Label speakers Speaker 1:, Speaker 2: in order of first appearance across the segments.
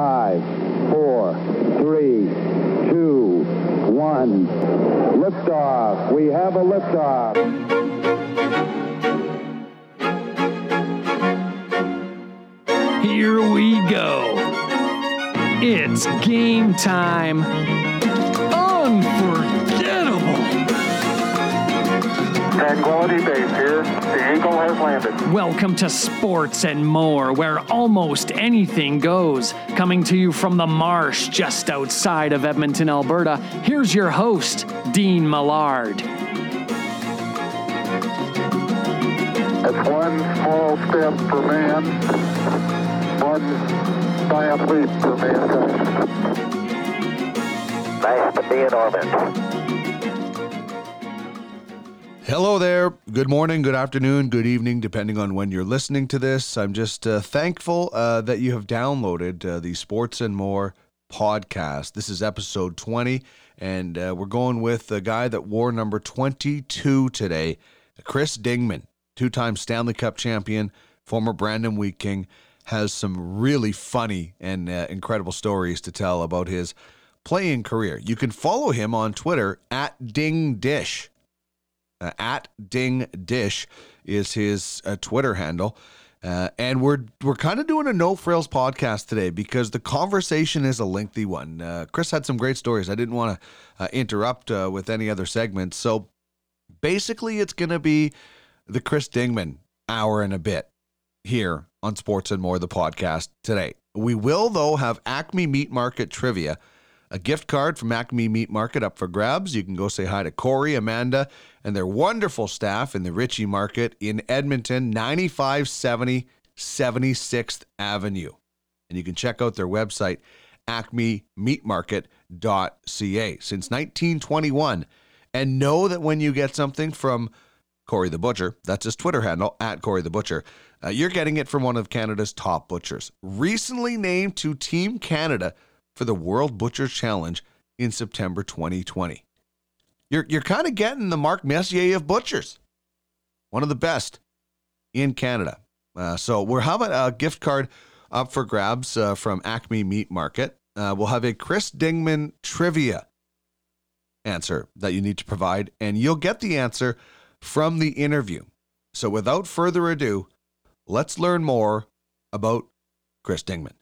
Speaker 1: Five, four, three, two, one. Liftoff. We have a liftoff.
Speaker 2: Here we go. It's game time. Unforgettable.
Speaker 3: Tranquility Base here. The Eagle.
Speaker 2: Welcome to Sports and More, where almost anything goes. Coming to you from the marsh just outside of Edmonton, Alberta, here's your host, Dean Millard.
Speaker 3: That's one small step for man, one giant leap for mankind. Nice to be in orbit.
Speaker 4: Hello there. Good morning, good afternoon, good evening, depending on when you're listening to this. I'm just uh, thankful uh, that you have downloaded uh, the Sports and More podcast. This is episode 20, and uh, we're going with the guy that wore number 22 today, Chris Dingman, two time Stanley Cup champion, former Brandon Wheat King, has some really funny and uh, incredible stories to tell about his playing career. You can follow him on Twitter at Ding Dish. Uh, at Ding Dish is his uh, Twitter handle. Uh, and we're we're kind of doing a no frills podcast today because the conversation is a lengthy one. Uh, Chris had some great stories. I didn't want to uh, interrupt uh, with any other segments, so basically, it's going to be the Chris Dingman hour and a bit here on Sports and More, the podcast today. We will though have Acme Meat Market trivia a gift card from Acme Meat Market up for grabs. You can go say hi to Corey, Amanda, and their wonderful staff in the Ritchie Market in Edmonton, 9570 76th Avenue. And you can check out their website, acmemeatmarket.ca, since 1921. And know that when you get something from Corey the Butcher, that's his Twitter handle, at Corey the Butcher, uh, you're getting it from one of Canada's top butchers. Recently named to Team Canada for the World Butcher Challenge in September 2020. You're, you're kind of getting the Mark Messier of butchers, one of the best in Canada. Uh, so we're having a gift card up for grabs uh, from Acme Meat Market. Uh, we'll have a Chris Dingman trivia answer that you need to provide, and you'll get the answer from the interview. So without further ado, let's learn more about Chris Dingman.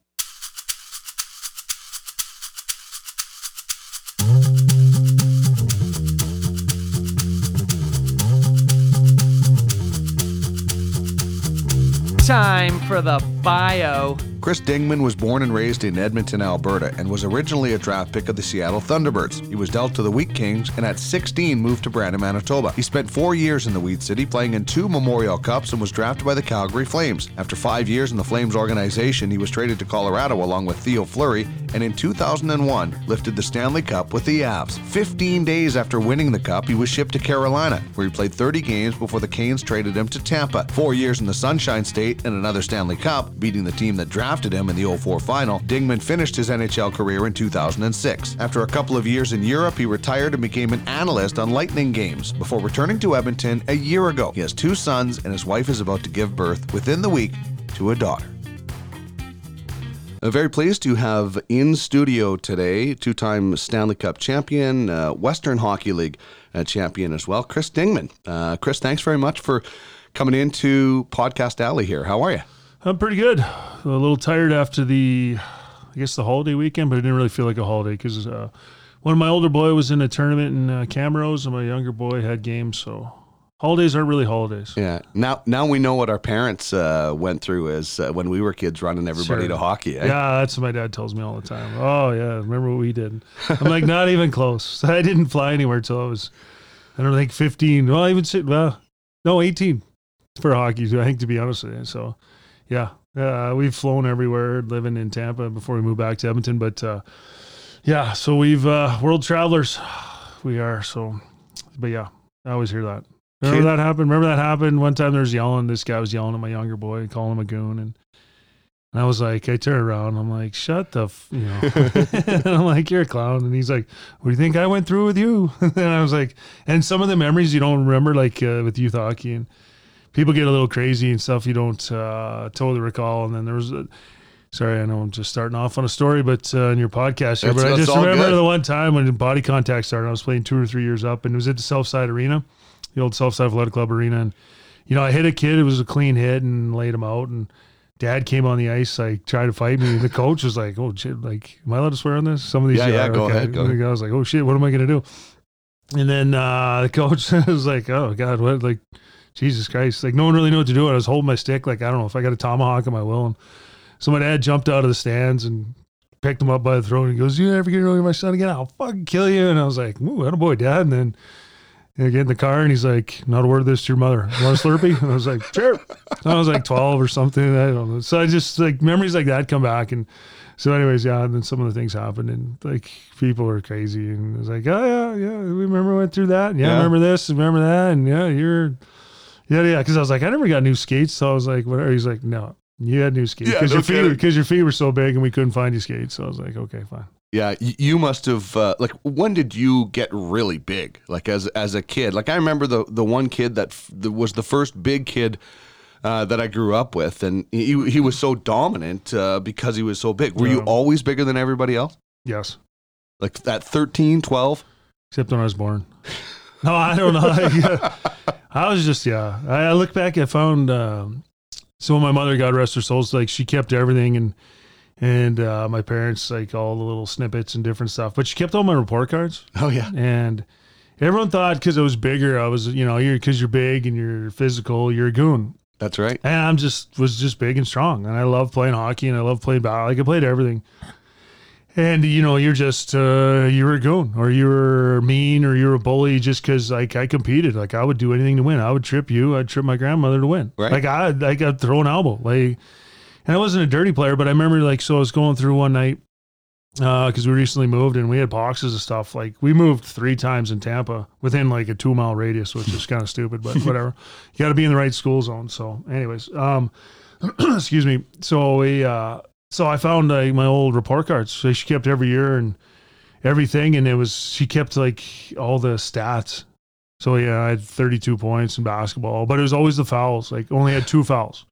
Speaker 2: Time for the bio.
Speaker 4: Chris Dingman was born and raised in Edmonton, Alberta, and was originally a draft pick of the Seattle Thunderbirds. He was dealt to the Wheat Kings and at 16 moved to Brandon, Manitoba. He spent four years in the Wheat City, playing in two Memorial Cups, and was drafted by the Calgary Flames. After five years in the Flames organization, he was traded to Colorado along with Theo Fleury, and in 2001 lifted the Stanley Cup with the Avs. 15 days after winning the Cup, he was shipped to Carolina, where he played 30 games before the Canes traded him to Tampa. Four years in the Sunshine State and another Stanley Cup, beating the team that drafted him in the 04 final, Dingman finished his NHL career in 2006. After a couple of years in Europe, he retired and became an analyst on Lightning games before returning to Edmonton a year ago. He has two sons, and his wife is about to give birth within the week to a daughter. Uh, very pleased to have in studio today two time Stanley Cup champion, uh, Western Hockey League uh, champion as well, Chris Dingman. Uh, Chris, thanks very much for coming into Podcast Alley here. How are you?
Speaker 5: I'm pretty good. A little tired after the, I guess the holiday weekend, but it didn't really feel like a holiday because uh, one of my older boy was in a tournament in uh, Camrose, and my younger boy had games. So holidays aren't really holidays.
Speaker 4: Yeah. Now, now we know what our parents uh, went through as uh, when we were kids, running everybody
Speaker 5: Sure.
Speaker 4: to hockey. eh?
Speaker 5: Yeah, that's what my dad tells me all the time. Oh yeah, remember what we did? I'm like, not even close. I didn't fly anywhere till I was, I don't think 15. Well, I even sit well, no, 18 for hockey. Too. I think to be honest with you. So, yeah, uh, we've flown everywhere, living in Tampa before we moved back to Edmonton. But uh, yeah, so we've uh, world travelers. We are so, but yeah, I always hear that. Remember
Speaker 4: Kid-
Speaker 5: that happened? Remember that happened one time? There was yelling. This guy was yelling at my younger boy, calling him a goon, and and I was like, I turn around, I'm like, shut the, f-, you know, and I'm like, you're a clown, and he's like, what do you think I went through with you? and I was like, and some of the memories you don't remember, like uh, with youth hockey, and people get a little crazy and stuff you don't uh, totally recall. And then there was a, Sorry, I know I'm just starting off on a story, but uh, in your podcast here. But I just remember
Speaker 4: good.
Speaker 5: the one time when body contact started. I was playing two or three years up, and it was at the Southside Arena, the old Southside Athletic Club Arena. And you know, I hit a kid. It was a clean hit, and laid him out. And Dad came on the ice, like tried to fight me. The coach was like, "Oh shit! Like, am I allowed to swear on this?" Some of these,
Speaker 4: Yeah, yeah,
Speaker 5: are,
Speaker 4: go ahead, go
Speaker 5: I was like, "Oh shit! What am I gonna do?" And then uh, the coach was like, "Oh God, what? Like, Jesus Christ! Like, no one really knew what to do. I was holding my stick, like I don't know if I got a tomahawk in my will." And so my dad jumped out of the stands and picked him up by the throat. And he goes, "You never get near my son again? I'll fucking kill you!" And I was like, "Ooh, I don't know, boy, dad." And then I get in the car and he's like, "Not a word of this to your mother. You want a Slurpee?" And I was like, "Sure." I was like twelve or something. I don't know. So I just like memories like that come back and. So, anyways, yeah, and then some of the things happened, and like people were crazy, and it was like, oh yeah, yeah, we remember went through that, and, yeah,
Speaker 4: Yeah.
Speaker 5: remember this, and remember that, and yeah, you're, yeah, yeah, because I was like, I never got new skates, so I was like, whatever. He's like, no, you had new skates
Speaker 4: Yeah,
Speaker 5: because
Speaker 4: no
Speaker 5: your feet, because your feet were so big, and we couldn't find you skates. So I was like, okay, fine.
Speaker 4: Yeah, you must have uh, like when did you get really big? Like as as a kid? Like I remember the the one kid that, f- that was the first big kid uh, that I grew up with, and he he was so dominant uh, because he was so big. Were you always bigger than everybody else?
Speaker 5: Yes,
Speaker 4: Like that 13, 12?
Speaker 5: except when I was born. No, I don't know. I was just yeah. I, I look back. I found um, so when my mother, God rest her soul, like she kept everything and and uh, my parents like all the little snippets and different stuff. But she kept all my report cards
Speaker 4: Oh yeah,
Speaker 5: and. Everyone thought because I was bigger, I was, you know, you're because you're big and you're physical, you're a goon.
Speaker 4: that's right.
Speaker 5: And I'm just was just big and strong, and I love playing hockey, and I love playing ball. Like I played everything. And you know, you're just uh, you're a goon, or you're mean, or you're a bully, just because like I competed. Like I would do anything to win. I would trip you. I'd trip my grandmother to win.
Speaker 4: Right.
Speaker 5: Like I I'd throw an elbow. Like, and I wasn't a dirty player, but I remember like so I was going through one night because we recently moved and we had boxes of stuff. Like we moved three times in Tampa within like a two mile radius, which is kind of stupid, but whatever. You got to be in the right school zone. So, anyways, um, excuse me. So we, uh, so I found uh, my old report cards. So she kept every year and everything, and it was she kept like all the stats. So yeah, I had 32 points in basketball, but it was always the fouls. Like only had two fouls.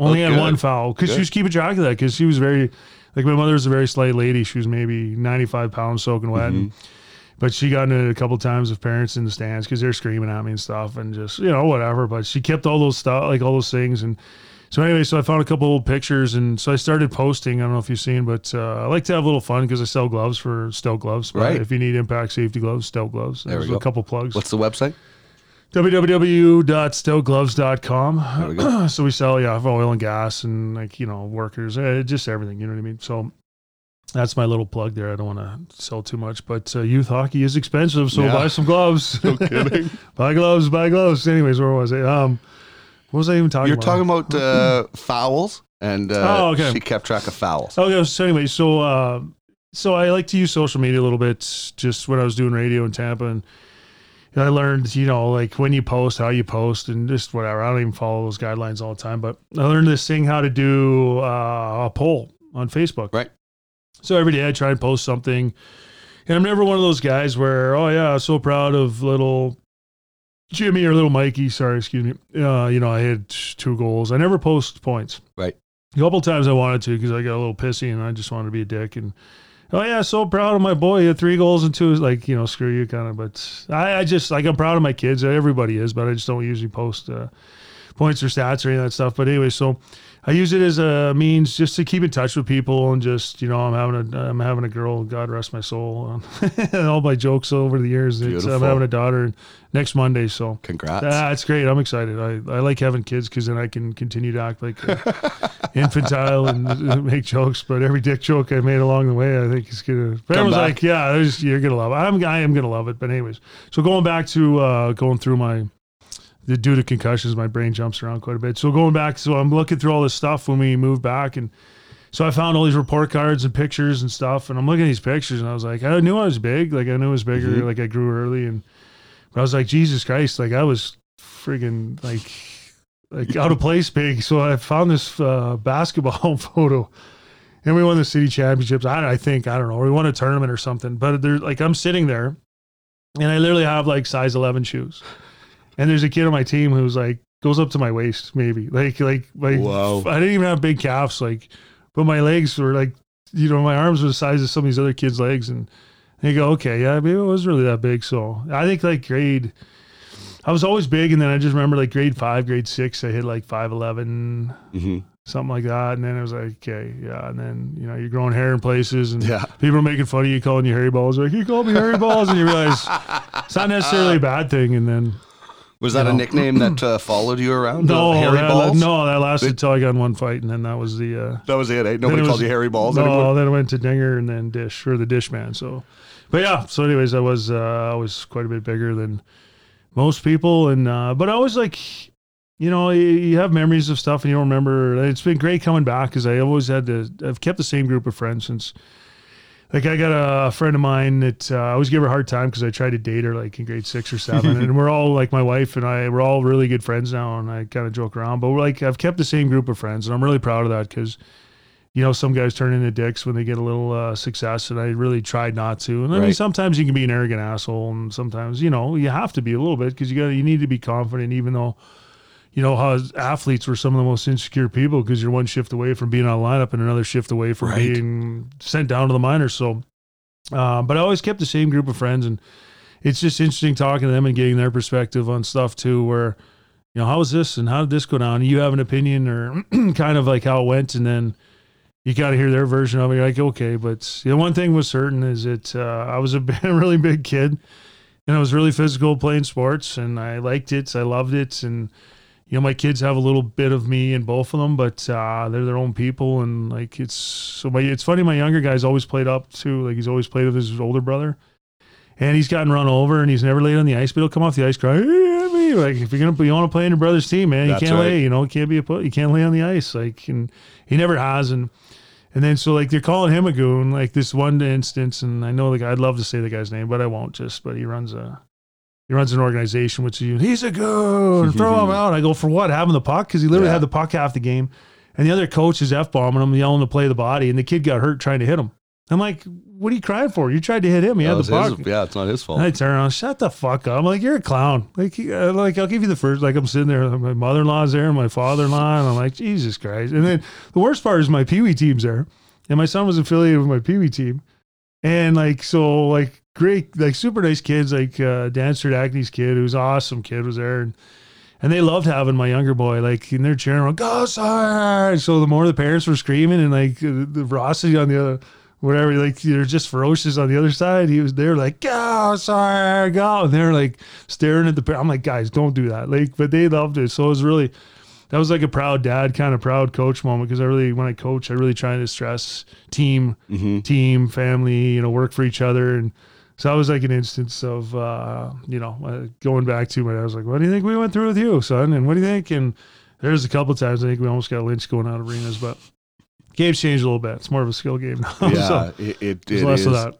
Speaker 5: Only
Speaker 4: Oh,
Speaker 5: had one foul because she was keeping track of that because she was very like my mother was a very slight lady. She was maybe 95 pounds soaking wet.
Speaker 4: Mm-hmm.
Speaker 5: And, but she got into it a couple times with parents in the stands because they're screaming at me and stuff and just, you know, whatever. But she kept all those stuff, like all those things. And so, anyway, so I found a couple old pictures and so I started posting. I don't know if you've seen, but uh, I like to have a little fun because I sell gloves for Stout Gloves.
Speaker 4: Right.
Speaker 5: If you need impact safety gloves, Stout Gloves.
Speaker 4: There we
Speaker 5: There's
Speaker 4: go.
Speaker 5: a couple plugs
Speaker 4: What's the website?
Speaker 5: www.stoutgloves.com.
Speaker 4: There we
Speaker 5: so we sell, yeah, for oil and gas and like, you know, workers, uh, just everything, you know what I mean? So that's my little plug there. I don't want to sell too much, but uh, youth hockey is expensive. So
Speaker 4: Yeah.
Speaker 5: buy some gloves.
Speaker 4: No kidding.
Speaker 5: buy gloves, buy gloves. Anyways, where was I? Um, what was I even talking about?
Speaker 4: You're
Speaker 5: about?
Speaker 4: talking about uh, fouls, and uh,
Speaker 5: Oh, okay.
Speaker 4: she kept track of fouls.
Speaker 5: Okay, so anyway, so uh, so I like to use social media a little bit, just when I was doing radio in Tampa, and I learned, you know, like when you post, how you post, and just whatever. I don't even follow those guidelines all the time, but I learned this thing how to do uh, a poll on Facebook.
Speaker 4: Right.
Speaker 5: So every day I try and post something, and I'm never one of those guys where, oh yeah, I'm so proud of little Jimmy or little Mikey. Sorry, excuse me. Uh, you know, I had two goals. I never post points.
Speaker 4: Right.
Speaker 5: A couple times I wanted to because I got a little pissy and I just wanted to be a dick. And oh yeah, so proud of my boy. He had three goals and two. Like you know, screw you, kind of. But I, I just like I'm proud of my kids. Everybody is, but I just don't usually post uh, points or stats or any of that stuff. But anyway, so I use it as a means just to keep in touch with people and just you know I'm having a I'm having a girl. God rest my soul. and all my jokes over the years. I'm having a daughter next Monday. So.
Speaker 4: Congrats.
Speaker 5: Ah, it's great. I'm excited. I, I like having kids because then I can continue to act like uh, infantile and uh, make jokes. But every dick joke I made along the way, I think is gonna. But everyone's
Speaker 4: back.
Speaker 5: like, "Yeah, you're gonna love it." I'm I am gonna love it. But anyways, so going back to uh, going through my due to concussions, my brain jumps around quite a bit. So going back, so I'm looking through all this stuff when we moved back, and so I found all these report cards and pictures and stuff, and I'm looking at these pictures, and I was like, I knew I was big, like I knew I was bigger,
Speaker 4: Mhm.
Speaker 5: like I grew early, and but I was like, Jesus Christ, like I was friggin' like like out of place big. So I found this uh, basketball photo. And we won the city championships. I, I think I don't know. We won a tournament or something. But there's like I'm sitting there, and I literally have like size 11 shoes. And there's a kid on my team who's like goes up to my waist, maybe like like like
Speaker 4: Wow.
Speaker 5: I didn't even have big calves, like, but my legs were like, you know, my arms were the size of some of these other kids' legs, and they go, okay, yeah, maybe it was really that big. So I think like grade, I was always big, and then I just remember like grade five, grade six, I hit like five eleven,
Speaker 4: Mhm.
Speaker 5: something like that, and then it was like, okay, yeah, and then you know you're growing hair in places, and
Speaker 4: Yeah.
Speaker 5: people are making fun of you, calling you hairy balls, like you called me hairy balls, and you realize it's not necessarily a bad thing, and then
Speaker 4: Was that
Speaker 5: You
Speaker 4: a
Speaker 5: know.
Speaker 4: nickname that uh, followed you around?
Speaker 5: no,
Speaker 4: Uh,
Speaker 5: that,
Speaker 4: Balls?
Speaker 5: no, that lasted until I got in one fight, and then that was the. Uh,
Speaker 4: That was it, eh? Nobody called
Speaker 5: was-
Speaker 4: you Harry Balls
Speaker 5: no,
Speaker 4: anymore?
Speaker 5: then I went to Dinger and then Dish or the Dish Man. So, but yeah. So, anyways, I was uh, I was quite a bit bigger than most people, and uh, but I was like, you know, you, you have memories of stuff and you don't remember. It's been great coming back because I always had to. I've kept the same group of friends since. Like I got a friend of mine that uh, I always give her a hard time because I tried to date her like in grade six or seven, and we're all like my wife and I we're all really good friends now, and I kind of joke around, but we're like I've kept the same group of friends, and I'm really proud of that because you know, some guys turn into dicks when they get a little uh, success, and I really tried not to. And I mean, sometimes you can be an arrogant asshole, and sometimes you know you have to be a little bit because you got you need to be confident, even though you know how athletes were some of the most insecure people because you're one shift away from being on lineup and another shift away from
Speaker 4: Right.
Speaker 5: being sent down to the minors. So, uh, but I always kept the same group of friends, and it's just interesting talking to them and getting their perspective on stuff too, where you know how was this and how did this go down? You have an opinion or kind of like how it went, and then you got to hear their version of it. You're like, okay, but the one thing was certain is that uh, I was a really big kid, and I was really physical playing sports, and I liked it. I loved it, and you know, my kids have a little bit of me in both of them, but uh, they're their own people, and like it's so. My it's funny. My younger guy's always played up too. Like he's always played with his older brother. And he's gotten run over, and he's never laid on the ice. But he'll come off the ice crying. "Hey. Like if you're gonna, you want to play in your brother's team, man.
Speaker 4: That's
Speaker 5: you can't
Speaker 4: right.
Speaker 5: lay. You know, can't be a put. You can't lay on the ice. Like, and he never has. And and then so like they're calling him a goon, like this one instance, and I know the guy. I'd love to say the guy's name, but I won't. Just but he runs a he runs an organization which is he's a goon. Throw him out. I go for what? Having the puck because he literally
Speaker 4: Yeah.
Speaker 5: had the puck half the game, and the other coach is f bombing him, yelling to play the body, and the kid got hurt trying to hit him. I'm like, what are you crying for? You tried to hit him. He
Speaker 4: That
Speaker 5: had the puck.
Speaker 4: his- yeah, it's not his fault.
Speaker 5: And I turn around, shut the fuck up. I'm like, you're a clown. Like, uh, like I'll give you the first. Like I'm sitting there, my mother-in-law's there, and my father-in-law, and I'm like, Jesus Christ. And then the worst part is my pee wee team's there, and my son was affiliated with my pee wee team, and like so, like great, like super nice kids, like uh, Dan Stradacny's kid, who's awesome kid, was there, and and they loved having my younger boy, like, and they're cheering, like, go, sir. So the more the parents were screaming, and like the ferocity on the other, whatever, like they're just ferocious on the other side. He was there, like, go, sir, go. And they're like staring at the. I'm like, guys, don't do that. Like, but they loved it. So it was really, that was like a proud dad, kind of proud coach moment because I really, when I coach, I really try to stress team, team, family, you know, work for each other. And so that was like an instance of, uh, you know, uh, going back to my, I was like, what do you think we went through with you, son? And what do you think? And there's a couple times I think we almost got lynched going out of arenas, but game's changed a little bit. It's more of a skill game now.
Speaker 4: yeah,
Speaker 5: so
Speaker 4: it, it, it
Speaker 5: less
Speaker 4: is.
Speaker 5: of that.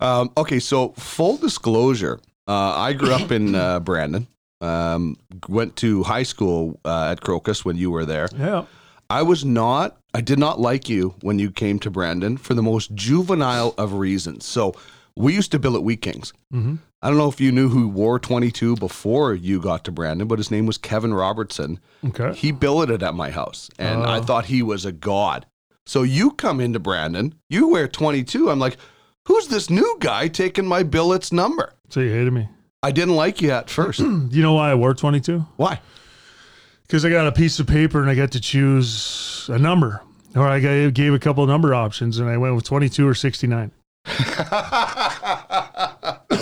Speaker 4: Um, okay, so full disclosure, uh, I grew up in uh, Brandon. Um, went to high school uh, at Crocus when you were there.
Speaker 5: Yeah.
Speaker 4: I was not, I did not like you when you came to Brandon for the most juvenile of reasons. So we used to bill at Wheat Kings.
Speaker 5: Mhm.
Speaker 4: I don't know if you knew who wore 22 before you got to Brandon, but his name was Kevin Robertson.
Speaker 5: Okay.
Speaker 4: He billeted at my house, and I
Speaker 5: Oh.
Speaker 4: thought he was a god. So you come into Brandon, you wear 22. I'm like, who's this new guy taking my billet's number?
Speaker 5: So you hated me.
Speaker 4: I didn't like you at first.
Speaker 5: You know why I wore 22?
Speaker 4: Why?
Speaker 5: Because I got a piece of paper and I got to choose a number. Or I gave a couple of number options and I went with 22 or 69.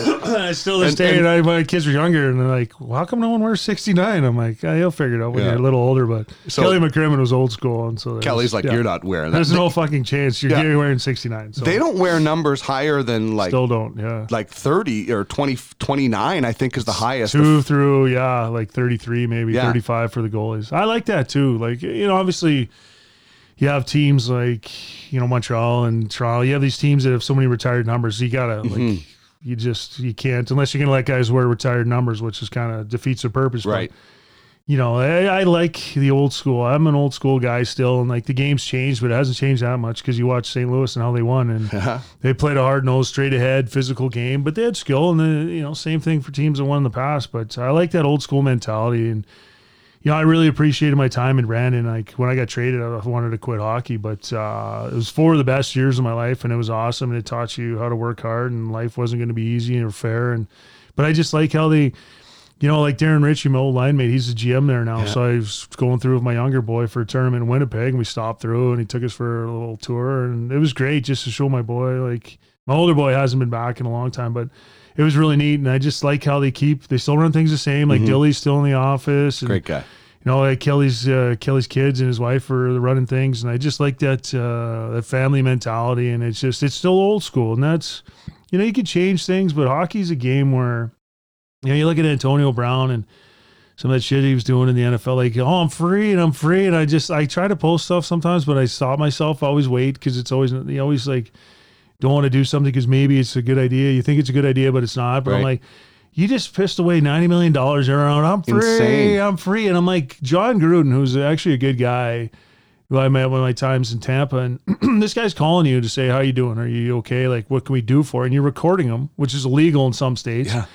Speaker 5: I still this
Speaker 4: And-
Speaker 5: day,
Speaker 4: and-
Speaker 5: I, my kids were younger, and they're like, well, "How come no one wears 69?" I'm like, oh, "You'll figure it out when
Speaker 4: Yeah.
Speaker 5: you're a little older." But
Speaker 4: So-
Speaker 5: Kelly McCrimmon was old school, and so
Speaker 4: Kelly's like,
Speaker 5: yeah.
Speaker 4: you're not wearing that.
Speaker 5: There's no fucking chance you're
Speaker 4: Yeah.
Speaker 5: wearing 69. So
Speaker 4: They don't wear numbers higher than like
Speaker 5: still don't. Yeah,
Speaker 4: like 30 or 20, 29, I think is the highest.
Speaker 5: two through yeah, like 33, maybe
Speaker 4: Yeah.
Speaker 5: 35 for the goalies. I like that too. Like you know, obviously. You have teams like you know Montreal and Toronto. You have these teams that have so many retired numbers. You gotta
Speaker 4: Mm-hmm.
Speaker 5: You just you can't unless you're gonna let guys wear retired numbers, which is kind of defeats the purpose. But,
Speaker 4: Right.
Speaker 5: you know, I, I like the old school. I'm an old school guy still, and like the game's changed, but it hasn't changed that much because you watch St. Louis and how they won, and they played a hard nosed, straight ahead, physical game, but they had skill, and the, you know, same thing for teams that won in the past. But I like that old school mentality, and you know, I really appreciated my time in Brandon. Like when I got traded, I wanted to quit hockey, but uh, it was four of the best years of my life, and it was awesome. And it taught you how to work hard, and life wasn't going to be easy or fair. And but I just like how they, you know, like Darren Ritchie, my old line mate, he's a GM there now. So I was going through with my younger boy for a tournament in Winnipeg, and we stopped through, and he took us for a little tour, and it was great just to show my boy. Like my older boy hasn't been back in a long time, but it was really neat, and I just like how they keep they still run things the same. Like Dilly's still in the office, and,
Speaker 4: Great guy.
Speaker 5: you know, like Kelly's uh, Kelly's kids and his wife are running things, and I just like that uh, that family mentality, and it's just it's still old school, and that's you know you can change things, but hockey's a game where you know you look at Antonio Brown and some of that shit he was doing in the NFL, like oh I'm free and I'm free, and I just I try to post stuff sometimes, but I stop myself, I always wait because it's always you always like don't want to do something because maybe it's a good idea, you think it's a good idea, but it's not, but I'm like. You just pissed away ninety million dollars around. I'm free.
Speaker 4: Insane.
Speaker 5: I'm free. And I'm like, Jon Gruden, who's actually a good guy, who I met one of my times in Tampa, and this guy's calling you to say, How you doing? Are you okay? Like, what can we do for you? And you're recording him, which is illegal in some states.
Speaker 4: Yeah.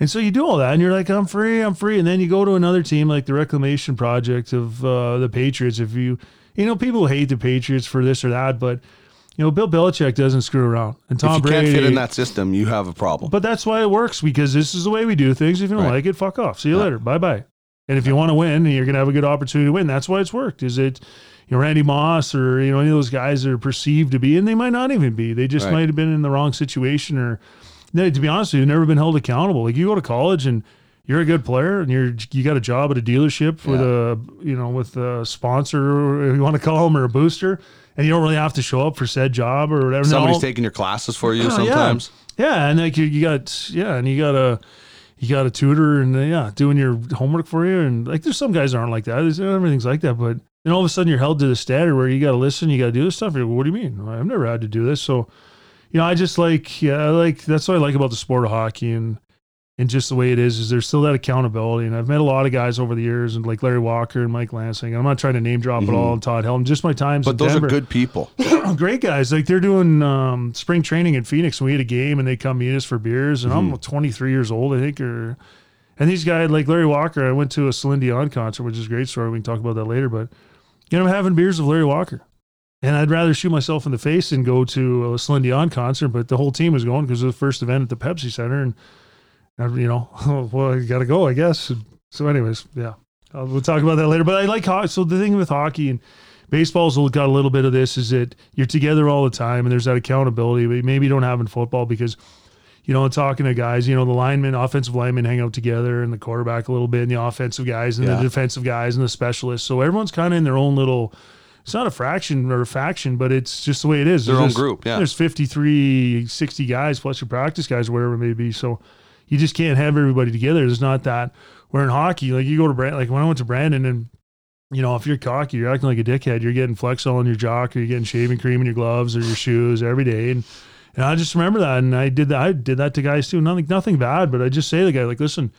Speaker 5: And so you do all that, and you're like, I'm free, I'm free. And then you go to another team like the Reclamation Project of uh, the Patriots. If you, you know, people hate the Patriots for this or that, but, you know, Bill Belichick doesn't screw around. And Tom
Speaker 4: if you
Speaker 5: Brady.
Speaker 4: can't fit in that system, you have a problem.
Speaker 5: But that's why it works because this is the way we do things. If you don't
Speaker 4: Right.
Speaker 5: like it, fuck off. See you later. Bye bye. And if you want to win and you're going to have a good opportunity to win, that's why it's worked. Is it, you know, Randy Moss or, you know, any of those guys that are perceived to be, and they might not even be. They just
Speaker 4: Right.
Speaker 5: might have been in the wrong situation or, to be honest with you, never been held accountable. Like you go to college and you're a good player and you're, you got a job at a dealership with a, you know, with a sponsor, or you want to call them, or a booster, and you don't really have to show up for said job or whatever.
Speaker 4: Somebody's taking your classes for you
Speaker 5: yeah.
Speaker 4: sometimes.
Speaker 5: Yeah, and like you, you got yeah, and you got a you got a tutor and uh, yeah, doing your homework for you, and like there's some guys that aren't like that. There's, everything's like that, but then all of a sudden you're held to the standard where you got to listen, you got to do this stuff. You're, what do you mean? I've never had to do this, so you know, I just like yeah, I like that's what I like about the sport of hockey and. And just the way it is, is there's still that accountability. And I've met a lot of guys over the years, and like Larry Walker and Mike Lansing. I'm not trying to name drop at all, and Todd Helton. Just my times.
Speaker 4: But those
Speaker 5: Denver
Speaker 4: are good people.
Speaker 5: great guys. Like they're doing um, spring training in Phoenix, and we had a game, and they come meet us for beers. And I'm 23 years old, I think, or and these guys like Larry Walker. I went to a Celine Dion concert, which is a great story. We can talk about that later. But you know, I'm having beers with Larry Walker, and I'd rather shoot myself in the face than go to a Celine Dion concert. But the whole team was going because it was the first event at the Pepsi Center, and you know, well, you got to go, I guess. So, anyways, yeah, uh, we'll talk about that later. But I like hockey. So the thing with hockey and baseball's got a little bit of this is that you're together all the time and there's that accountability but maybe you don't have in football because you know talking to guys you know the linemen offensive linemen hang out together and the quarterback a little bit and the offensive guys and
Speaker 4: Yeah.
Speaker 5: the defensive guys and the specialists so everyone's kind of in their own little it's not a fraction or a faction but it's just the way it is
Speaker 4: Their
Speaker 5: There's
Speaker 4: own group, yeah.
Speaker 5: there's 53 60 guys plus your practice guys whatever it may be so you just can't have everybody together there's not that where in hockey like you go to Brand like when I went to Brandon and you know, if you're cocky, you're acting like a dickhead. You're getting Flexall on your jock, or you're getting shaving cream in your gloves or your shoes every day. And and I just remember that, and I did that. I did that to guys too. Nothing, nothing bad, but I just say to the guy, like, listen,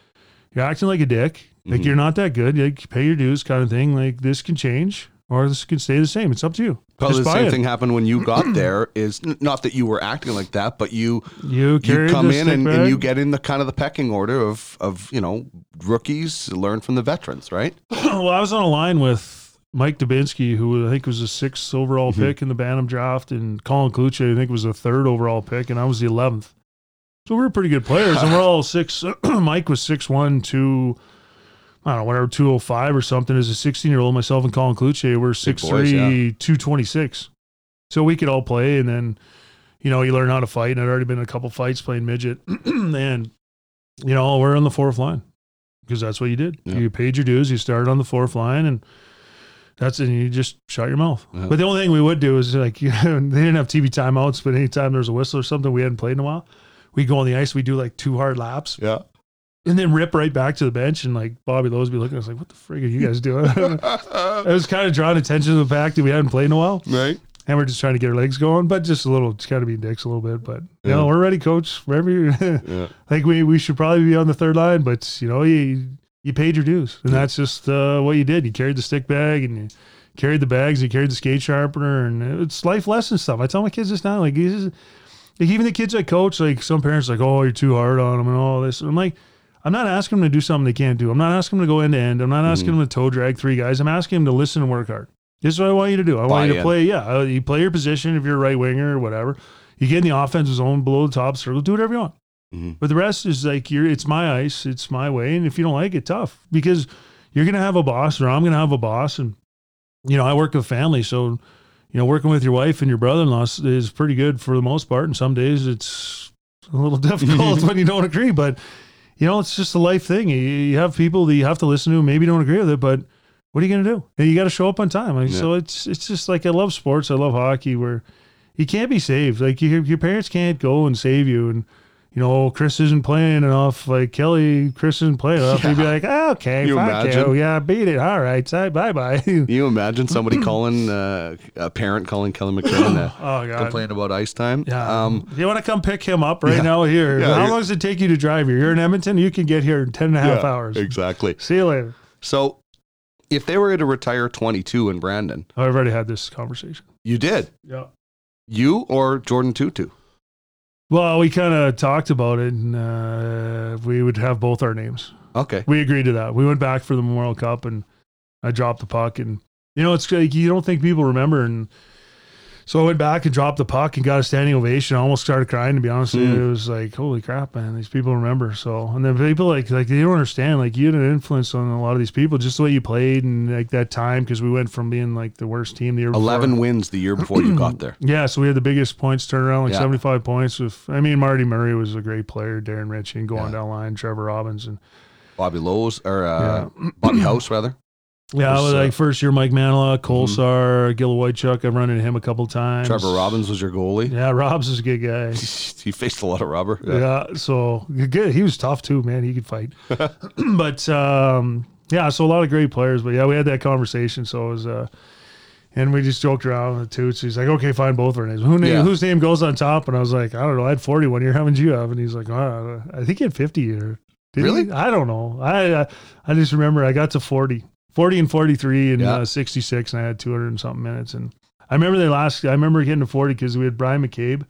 Speaker 5: you're acting like a dick. Like mm-hmm. you're not that good. Like pay your dues, kind of thing. Like this can change, or this can stay the same. It's up to you.
Speaker 4: Probably the same
Speaker 5: it.
Speaker 4: thing happened when you got there. Is not that you were acting like that, but you
Speaker 5: You
Speaker 4: you come in and, and you get in the kind of the pecking order of of you know rookies learn from the veterans, right?
Speaker 5: well, I was on a line with Mike Dubinsky, who I think was the sixth overall
Speaker 4: Mm-hmm.
Speaker 5: pick in the Bantam draft, and Colin Cloutier, I think was the third overall pick, and I was the eleventh. So we were pretty good players, and we're all six. Mike was six one, two, I don't know, whatever, two oh five or something. As a sixteen year old, myself and Colin Cloutier were six
Speaker 4: boys,
Speaker 5: three, two twenty six. So we could all play, and then you know you learn how to fight. And I'd already been in a couple fights playing midget, and you know we're on the fourth line because that's what you did.
Speaker 4: Yeah.
Speaker 5: You paid your dues. You started on the fourth line, and that's and you just shut your mouth.
Speaker 4: Yeah.
Speaker 5: But the only thing we would do is like you know, they didn't have TV timeouts, but anytime there was a whistle or something we hadn't played in a while, we go on the ice. We do like two hard laps,
Speaker 4: Yeah.
Speaker 5: And then rip right back to the bench. And like Bobby Lowe's be looking at us like, "What the frig are you guys doing?" it was kind of drawing attention to the fact that we hadn't played in a while,
Speaker 4: Right.
Speaker 5: and we're just trying to get our legs going, but just a little, just kind of being dicks a little bit. But you
Speaker 4: Yeah.
Speaker 5: know, we're ready, coach. Wherever you,
Speaker 4: Yeah.
Speaker 5: like we we should probably be on the third line, but you know you you paid your dues, and that's just uh, what you did. You carried the stick bag and you carried the bags, you carried the skate sharpener, and it's life lesson stuff. I tell my kids this now, like, this is- like even the kids I coach, like some parents, like, oh, you're too hard on them and all this. And I'm like, I'm not asking them to do something they can't do. I'm not asking them to go end to end. I'm not asking them to toe drag three guys. I'm asking them to listen and work hard. This is what I want you to do. I want you to
Speaker 4: Buy-in.
Speaker 5: play. Yeah, uh, you play your position if you're a right winger or whatever. You get in the offensive zone below the top circle. Do whatever you want.
Speaker 4: Mhm.
Speaker 5: But the rest is like you're. It's my ice. It's my way. And if you don't like it, tough because you're gonna have a boss, or I'm gonna have a boss, and you know I work with family, so you know working with your wife and your brother-in-law is- is pretty good for the most part. And some days it's a little difficult when you don't agree, but you know it's just a life thing. You, you have people that you have to listen to. Maybe you don't agree with it, but what are you gonna do? You got to show up on time. Like,
Speaker 4: Yeah.
Speaker 5: So it's it's just like I love sports. I love hockey where you can't be saved. Like your your parents can't go and save you and. You know, Chris isn't playing enough. Like Kelly, Chris isn't playing enough. He'd be like, oh, "Okay,
Speaker 4: You imagine?
Speaker 5: you. Yeah, beat it. All right, bye bye."
Speaker 4: You imagine somebody calling uh, a parent calling Kelly to
Speaker 5: oh god.
Speaker 4: complain about ice time?
Speaker 5: Yeah.
Speaker 4: Um,
Speaker 5: you want to come pick him up right
Speaker 4: Yeah.
Speaker 5: now here?
Speaker 4: Yeah,
Speaker 5: How long does it take you to drive here? You're in Edmonton. You can get here in 10 and a half
Speaker 4: yeah,
Speaker 5: hours.
Speaker 4: Exactly.
Speaker 5: See you later.
Speaker 4: So, if they were to retire 22 in Brandon,
Speaker 5: Oh, I've already had this conversation.
Speaker 4: you did.
Speaker 5: Yeah.
Speaker 4: You or Jordan Tootoo?
Speaker 5: Well, we kind of talked about it, and uh, we would have both our names.
Speaker 4: Okay.
Speaker 5: We agreed to that. We went back for the Memorial Cup, and I dropped the puck, and you know, it's like you don't think people remember, and so I went back and dropped the puck and got a standing ovation. I almost started crying to be honest.
Speaker 4: Mm.
Speaker 5: It was like, holy crap, man! These people remember. So, and then people like like they don't understand. Like you had an influence on a lot of these people, just the way you played and like that time because we went from being like the worst team the year before.
Speaker 4: 11 wins the year before you got there.
Speaker 5: Yeah, so we had the biggest points turnaround, like
Speaker 4: Yeah.
Speaker 5: 75 points. With I mean, Marty Murray was a great player, Darren Ritchie, and going
Speaker 4: Yeah.
Speaker 5: down line, Trevor Robins, and
Speaker 4: Bobby Lowe's, or uh, Bobby House, rather.
Speaker 5: Yeah,
Speaker 4: Was,
Speaker 5: was,
Speaker 4: uh,
Speaker 5: like first year Mike Manilow, Kolsar, Gil Wojcik. I've run into him a couple times.
Speaker 4: Trevor Robins was your goalie.
Speaker 5: Yeah, Rob's is a good guy.
Speaker 4: he faced a lot of rubber.
Speaker 5: Yeah, so good. He was tough too, man. He could fight. but um, yeah, so a lot of great players. But yeah, we had that conversation. So it was, uh, and we just joked around with the toots. He's like, okay, fine, both of our names. Who name,
Speaker 4: Yeah.
Speaker 5: whose name goes on top? And I was like, I don't know. I had 40 one year. How many did you have? And he's like, oh, I think he had 50 or did
Speaker 4: Really?
Speaker 5: he? I don't know. I uh, I just remember I got to 40, 40 and 43 and
Speaker 4: Yeah.
Speaker 5: uh, 66, and I had 200 and something minutes. And I remember they last. I remember getting to 40 because we had Bryan McCabe.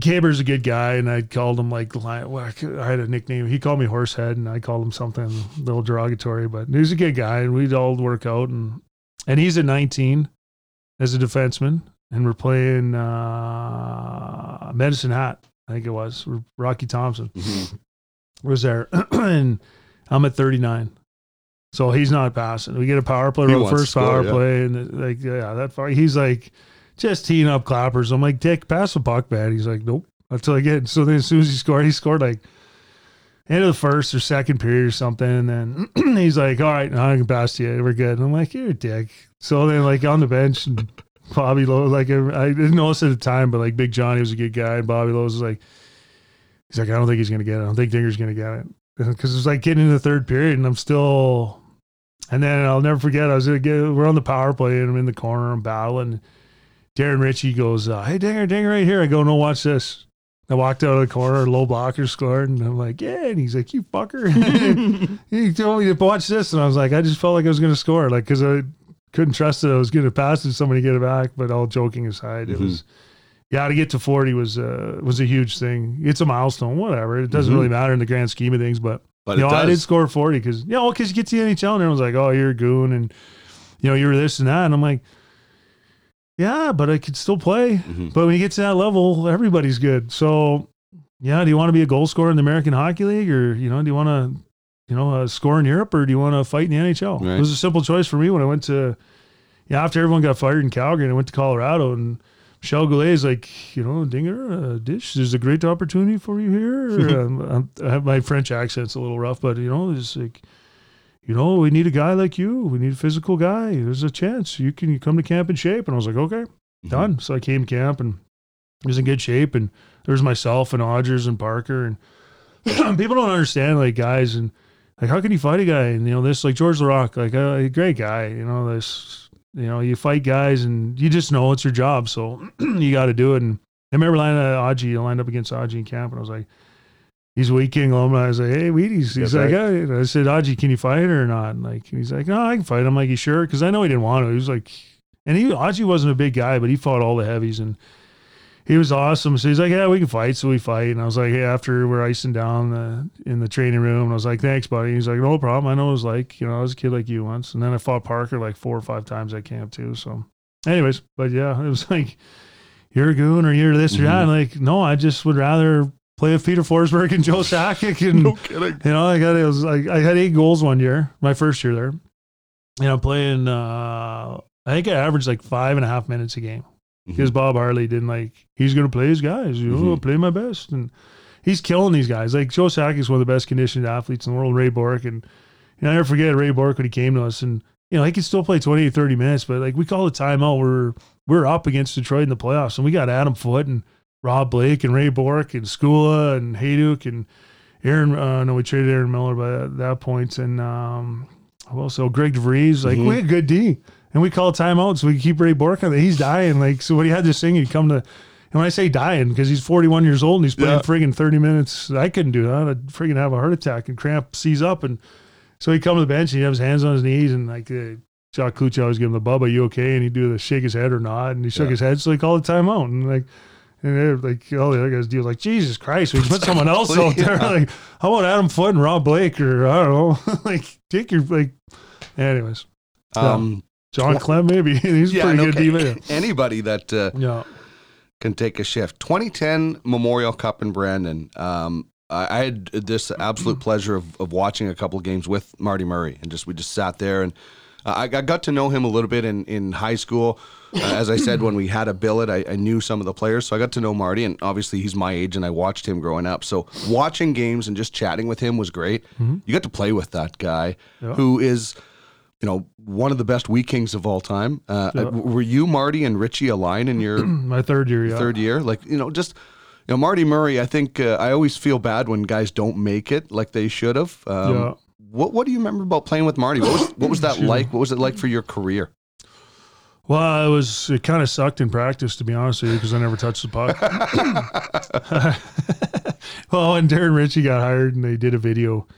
Speaker 5: Caber's a good guy, and I called him like well, I had a nickname. He called me Horsehead, and I called him something a little derogatory. But he was a good guy, and we'd all work out. and And he's at 19 as a defenseman, and we're playing uh, Medicine Hat, I think it was Rocky Thompson
Speaker 4: Mhm.
Speaker 5: was there, and I'm at 39. So he's not passing. We get a power play,
Speaker 4: He
Speaker 5: the first
Speaker 4: score,
Speaker 5: power
Speaker 4: yeah.
Speaker 5: play, and uh, like yeah, that far. He's like just teeing up clappers. I'm like, Dick, pass the puck, man. He's like, nope. Until I get so then as soon as he scored, he scored like end of the first or second period or something, and then he's like, all right, now I can pass to you. We're good. And I'm like, you're a dick. So then like on the bench and. Bobby Lowe, like I didn't notice at the time, but like Big Johnny was a good guy, and Bobby Lowe was like, he's like, I don't think he's gonna get it. I don't think Dinger's gonna get it because it's like getting into the third period, and I'm still. And then I'll never forget. I was gonna get. We're on the power play, and I'm in the corner. I'm battling. Darren Ritchie goes, uh, "Hey, Dinger, Dinger, right here." I go, "No, watch this." I walked out of the corner. Low blocker scored, and I'm like, "Yeah." And he's like, "You fucker." he told me to watch this, and I was like, I just felt like I was gonna score, like because I couldn't trust that I was gonna pass to somebody to get it back. But all joking aside, it
Speaker 4: Mhm.
Speaker 5: was. Yeah, to get to 40 was uh, was a huge thing. It's a milestone, whatever. It doesn't
Speaker 4: Mhm.
Speaker 5: really matter in the grand scheme of things, but
Speaker 4: But
Speaker 5: you know, I did score 40 because, you know, because you get to the NHL and everyone's like, oh, you're a goon and, you know, you're this and that. And I'm like, yeah, but I could still play.
Speaker 4: Mhm.
Speaker 5: But when you get to that level, everybody's good. So, yeah, do you want to be a goal scorer in the American Hockey League or, you know, do you want to, you know, uh, score in Europe or do you want to fight in the NHL?
Speaker 4: Right.
Speaker 5: It was a simple choice for me when I went to, yeah, after everyone got fired in Calgary and I went to Colorado and Michel Goulet is like, you know, Dinger, uh, Dish, there's a great opportunity for you here. um, I'm- I have my French accent's a little rough, but, you know, it's like, you know, we need a guy like you. We need a physical guy. There's a chance you can you come to camp in shape. And I was like, okay,
Speaker 4: Mhm.
Speaker 5: done. So I came to camp and was in good shape. And there's myself and Odgers and Parker. And people don't understand, like, guys, and like, how can you fight a guy? And, you know, this, like, Georges Laraque, like, uh, a great guy, you know, this, you know, you fight guys and you just know it's your job. So you got to do it. And I remember lining up Aji, I lined up against Aji in camp and I was like, he's a Wheat King alumni. I was like, hey, Wheaties. He's
Speaker 4: That's
Speaker 5: like,
Speaker 4: right.
Speaker 5: And I said, Aji, can you fight or not? And like, he's like, no, I can fight. I'm like, you sure? Because I know he didn't want to. He was like, and he, Aji wasn't a big guy, but he fought all the heavies. And, he was awesome. So he's like, yeah, we can fight. So we fight. And I was like, hey, after we're icing down the, in the training room, and I was like, thanks, buddy. He's like, no problem. I know it was like, you know, I was a kid like you once. And then I fought Parker like four or five times at camp too. So, anyways, but yeah, it was like, you're a goon or you're this or that. And like, no, I just would rather play with Peter Forsberg and Joe Sakic. And,
Speaker 4: No kidding.
Speaker 5: you know, I got, it was like, I had eight goals one year, my first year there. And I'm playing, uh, I think I averaged like five and a half minutes a game because Bob Hartley didn't like he's gonna play his guys. You know,
Speaker 4: Mhm.
Speaker 5: play my best, and he's killing these guys. Like Joe Sakic is one of the best conditioned athletes in the world. Ray Bourque, and you know, I never forget Ray Bourque when he came to us, and you know he could still play 20 to 30 minutes, but like we call a timeout. We're we're up against Detroit in the playoffs, and we got Adam Foote and Rob Blake and Ray Bourque and Skoula and Hejduk and Aaron. Uh, no, we traded Aaron Miller by that, that point, and um, well, so Greg DeVries. Like
Speaker 4: Mhm.
Speaker 5: we had good D. And we call a timeout so we keep Ray Bourque on. He's dying. Like, so when he had this thing, he'd come to, and when I say dying, because he's 41 years old and he's playing
Speaker 4: Yeah.
Speaker 5: friggin' 30 minutes, I couldn't do that. I'd friggin' have a heart attack and cramp seize up. And so he'd come to the bench and he'd have his hands on his knees and like, uh, Jacques Cloutier always give him the bubba, you okay? And he'd do the shake his head or not. And he shook
Speaker 4: Yeah.
Speaker 5: his head. So he called a timeout. And like, and they're like, all the other guys do like, Jesus Christ, we can put someone else out there.
Speaker 4: Yeah.
Speaker 5: Like, how about Adam Foote and Rob Blake or I don't know, like, take your, like, anyways.
Speaker 4: Um,
Speaker 5: Jon Klemm, maybe he's
Speaker 4: yeah,
Speaker 5: pretty
Speaker 4: no,
Speaker 5: good D-man.
Speaker 4: anybody that uh,
Speaker 5: Yeah,
Speaker 4: can take a shift. 2010 Memorial Cup in Brandon. Um, I, I had this absolute pleasure of, of watching a couple of games with Marty Murray, and just we just sat there, and uh, I, I got to know him a little bit in in high school. Uh, as I said, when we had a billet, I, I knew some of the players, so I got to know Marty, and obviously he's my age, and I watched him growing up. So watching games and just chatting with him was great. You got to play with that guy
Speaker 5: Yeah.
Speaker 4: who is. You know, one of the best Wheat Kings of all time. Uh,
Speaker 5: Yeah.
Speaker 4: Were you, Marty, and Ritchie aligned in your
Speaker 5: my third year. Yeah,
Speaker 4: third year. Like you know, just you know, Marty Murray. I think uh, I always feel bad when guys don't make it like they should have. Um,
Speaker 5: Yeah.
Speaker 4: What What do you remember about playing with Marty? What was What was that like? What was it like for your career?
Speaker 5: Well, it was it kind of sucked in practice to be honest with you because I never touched the puck. well, when Darren Ritchie got hired and they did a video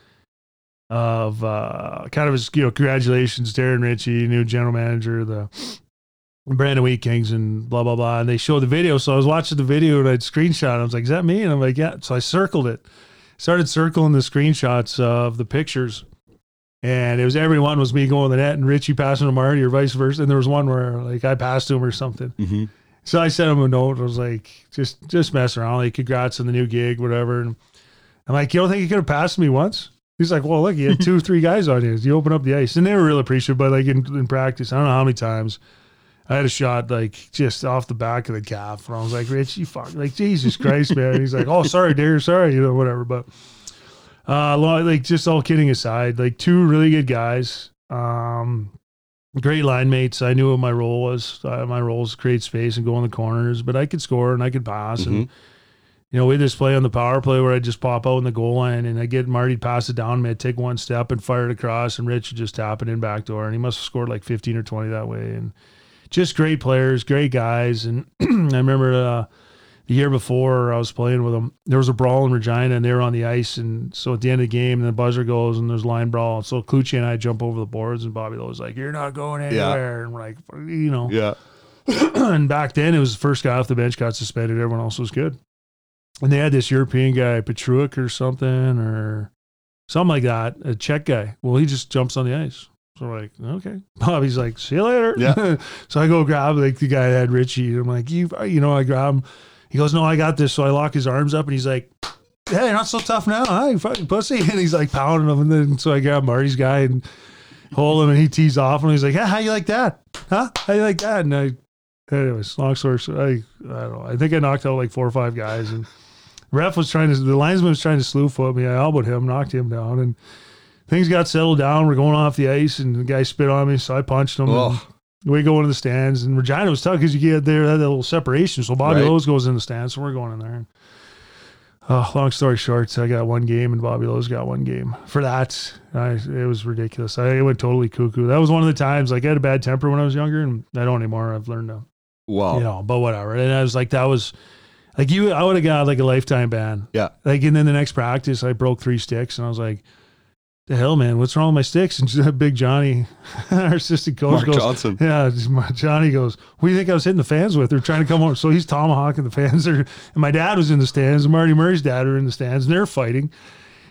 Speaker 5: of uh, kind of his you know congratulations Darren Ritchie, new general manager the Brandon Wheat Kings and blah blah blah, and they showed the video. So I was watching the video and I'd screenshot. it. I was like, "Is that me?" And I'm like, "Yeah." So I circled it, started circling the screenshots of the pictures. And it was everyone was me going to the net and Ritchie passing to Marty or vice versa. And there was one where like I passed to him or something.
Speaker 4: Mhm.
Speaker 5: So I sent him a note. I was like, just just mess around. Like, congrats on the new gig, whatever. And I'm like, you don't think you could have passed me once? He's like, well, look, you had two, three guys on you. You open up the ice. And they were real appreciative, but like in, in practice, I don't know how many times I had a shot like just off the back of the calf. And I was like, Rich, you fuck like Jesus Christ, man. He's like, Oh, sorry, dear, sorry, you know, whatever. But uh like just all kidding aside, like two really good guys. Um great line mates. I knew what my role was. Uh, my role to create space and go in the corners, but I could score and I could pass. And, you know, we had this play on the power play where I'd just pop out in the goal line and I get Marty to pass it down, me, I'd take one step and fire it across, and Rich would just tap it in back door. And he must have scored like 15 or 20 that way. And just great players, great guys. And I remember uh, the year before I was playing with them, there was a brawl in Regina and they were on the ice. And so at the end of the game, the buzzer goes and there's line brawl. And So Clucci and I jump over the boards and Bobby Lowe was like, You're not going anywhere. And we're like, You know.
Speaker 4: Yeah.
Speaker 5: and back then it was the first guy off the bench got suspended. Everyone else was good. And they had this European guy, Petruik or something, or something like that, a Czech guy. Well, he just jumps on the ice. So we're like, okay. Bobby's like, see you later.
Speaker 4: Yeah.
Speaker 5: so I go grab like the guy that had Ritchie. I'm like, you, you know, I grab him. He goes, no, I got this. So I lock his arms up, and he's like, hey, you're not so tough now, huh? You fucking pussy. And he's like pounding him. And then so I grab Marty's guy and hold him, and he tees off, and he's like, yeah, how you like that? Huh? How you like that? And I, anyways, long story short, I, I don't know. I think I knocked out like four or five guys, and ref was trying to, the linesman was trying to slew foot me. I elbowed him, knocked him down, and things got settled down. We're going off the ice, and the guy spit on me, so I punched him. We go into the stands, and Regina was tough because you get there, that little separation. So Bobby
Speaker 4: Right.
Speaker 5: Lowe's goes in the stands, so we're going in there. Oh, long story short, so I got one game, and Bobby Lowe's got one game. For that, I, it was ridiculous. I went totally cuckoo. That was one of the times, like, I had a bad temper when I was younger, and I don't anymore. I've learned to,
Speaker 4: wow.
Speaker 5: you know, but whatever. And I was like, that was, like, you, I would have got like a lifetime ban.
Speaker 4: Yeah.
Speaker 5: Like, and then the next practice, I broke three sticks, and I was like, the hell, man, what's wrong with my sticks? And Big Johnny, our assistant coach,
Speaker 4: Mark
Speaker 5: goes,
Speaker 4: Johnson.
Speaker 5: yeah, my- Johnny goes, what do you think I was hitting the fans with? They're trying to come over. So he's tomahawking the fans. There, and my dad was in the stands, and Marty Murray's dad are in the stands, and they're fighting.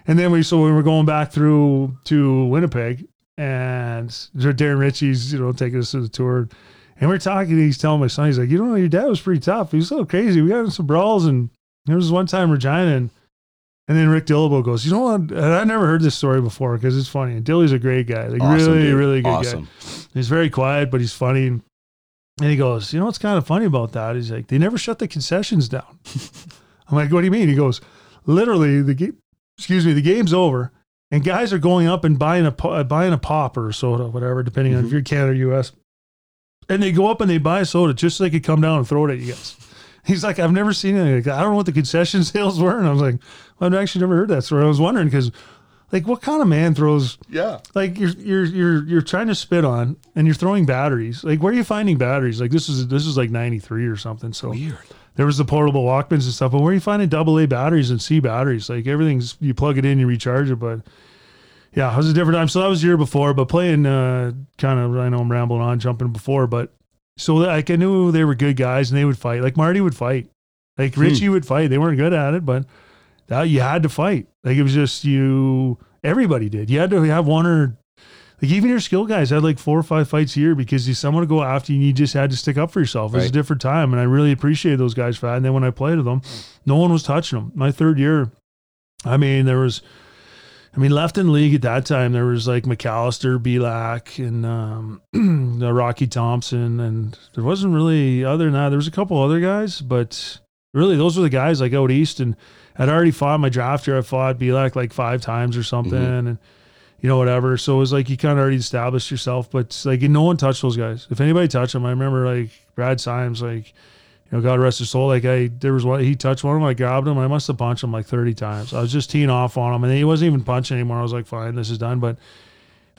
Speaker 5: And then we, so we were going back through to Winnipeg, and Darren Ritchie's, you know, taking us to the tour. And we're talking, he's telling my son, he's like, you know, your dad was pretty tough. He was so crazy. We got in some brawls, and there was one time Regina, and and then Rick Dillabo goes, you know what? And I never heard this story before because it's funny. And Dilly's a great guy, like
Speaker 4: Awesome,
Speaker 5: really,
Speaker 4: dude.
Speaker 5: really good
Speaker 4: awesome.
Speaker 5: guy. He's very quiet, but he's funny. And he goes, you know what's kind of funny about that? He's like, they never shut the concessions down. I'm like, what do you mean? He goes, literally, the game, excuse me, the game's over, and guys are going up and buying a uh, buying a pop or a soda, whatever, depending on if you're Canada or U.S. And they go up and they buy a soda just so they could come down and throw it at you guys. He's like, I've never seen anything like that. I don't know what the concession sales were. And I was like, I've actually never heard that story. I was wondering because, like, what kind of man throws
Speaker 4: Yeah.
Speaker 5: like you're you're you're you're trying to spit on and you're throwing batteries. Like, where are you finding batteries? Like, this is this is like '93 or something. So
Speaker 4: Weird.
Speaker 5: there was the portable Walkmans and stuff. But where are you finding double A batteries and C batteries? Like everything's you plug it in, you recharge it. But yeah, it was a different time. So that was the year before. But playing, uh, kind of, I know I'm rambling on, jumping before, but so like I knew they were good guys and they would fight. Like Marty would fight, like Ritchie would fight. They weren't good at it, but that you had to fight. Like it was just you. Everybody did. You had to have one or like even your skill guys had like four or five fights a year because you someone to go after you and you just had to stick up for yourself. It was a different time, and I really appreciated those guys for that. And then when I played with them, no one was touching them. My third year, I mean, there was. I mean, left in the league at that time, there was like McAllister, Belak, and um, Rocky Thompson, and there wasn't really other than that. There was a couple other guys, but really those were the guys like out east. And I'd already fought my draft year. I fought Belak like five times or something, and you know whatever. So it was like you kind of already established yourself, but like no one touched those guys. If anybody touched them, I remember like Brad Symes, like know, God rest his soul. Like I, there was one he touched one of them, I grabbed him, I must have punched him like thirty times. I was just teeing off on him, and he wasn't even punching anymore. I was like, fine, this is done. But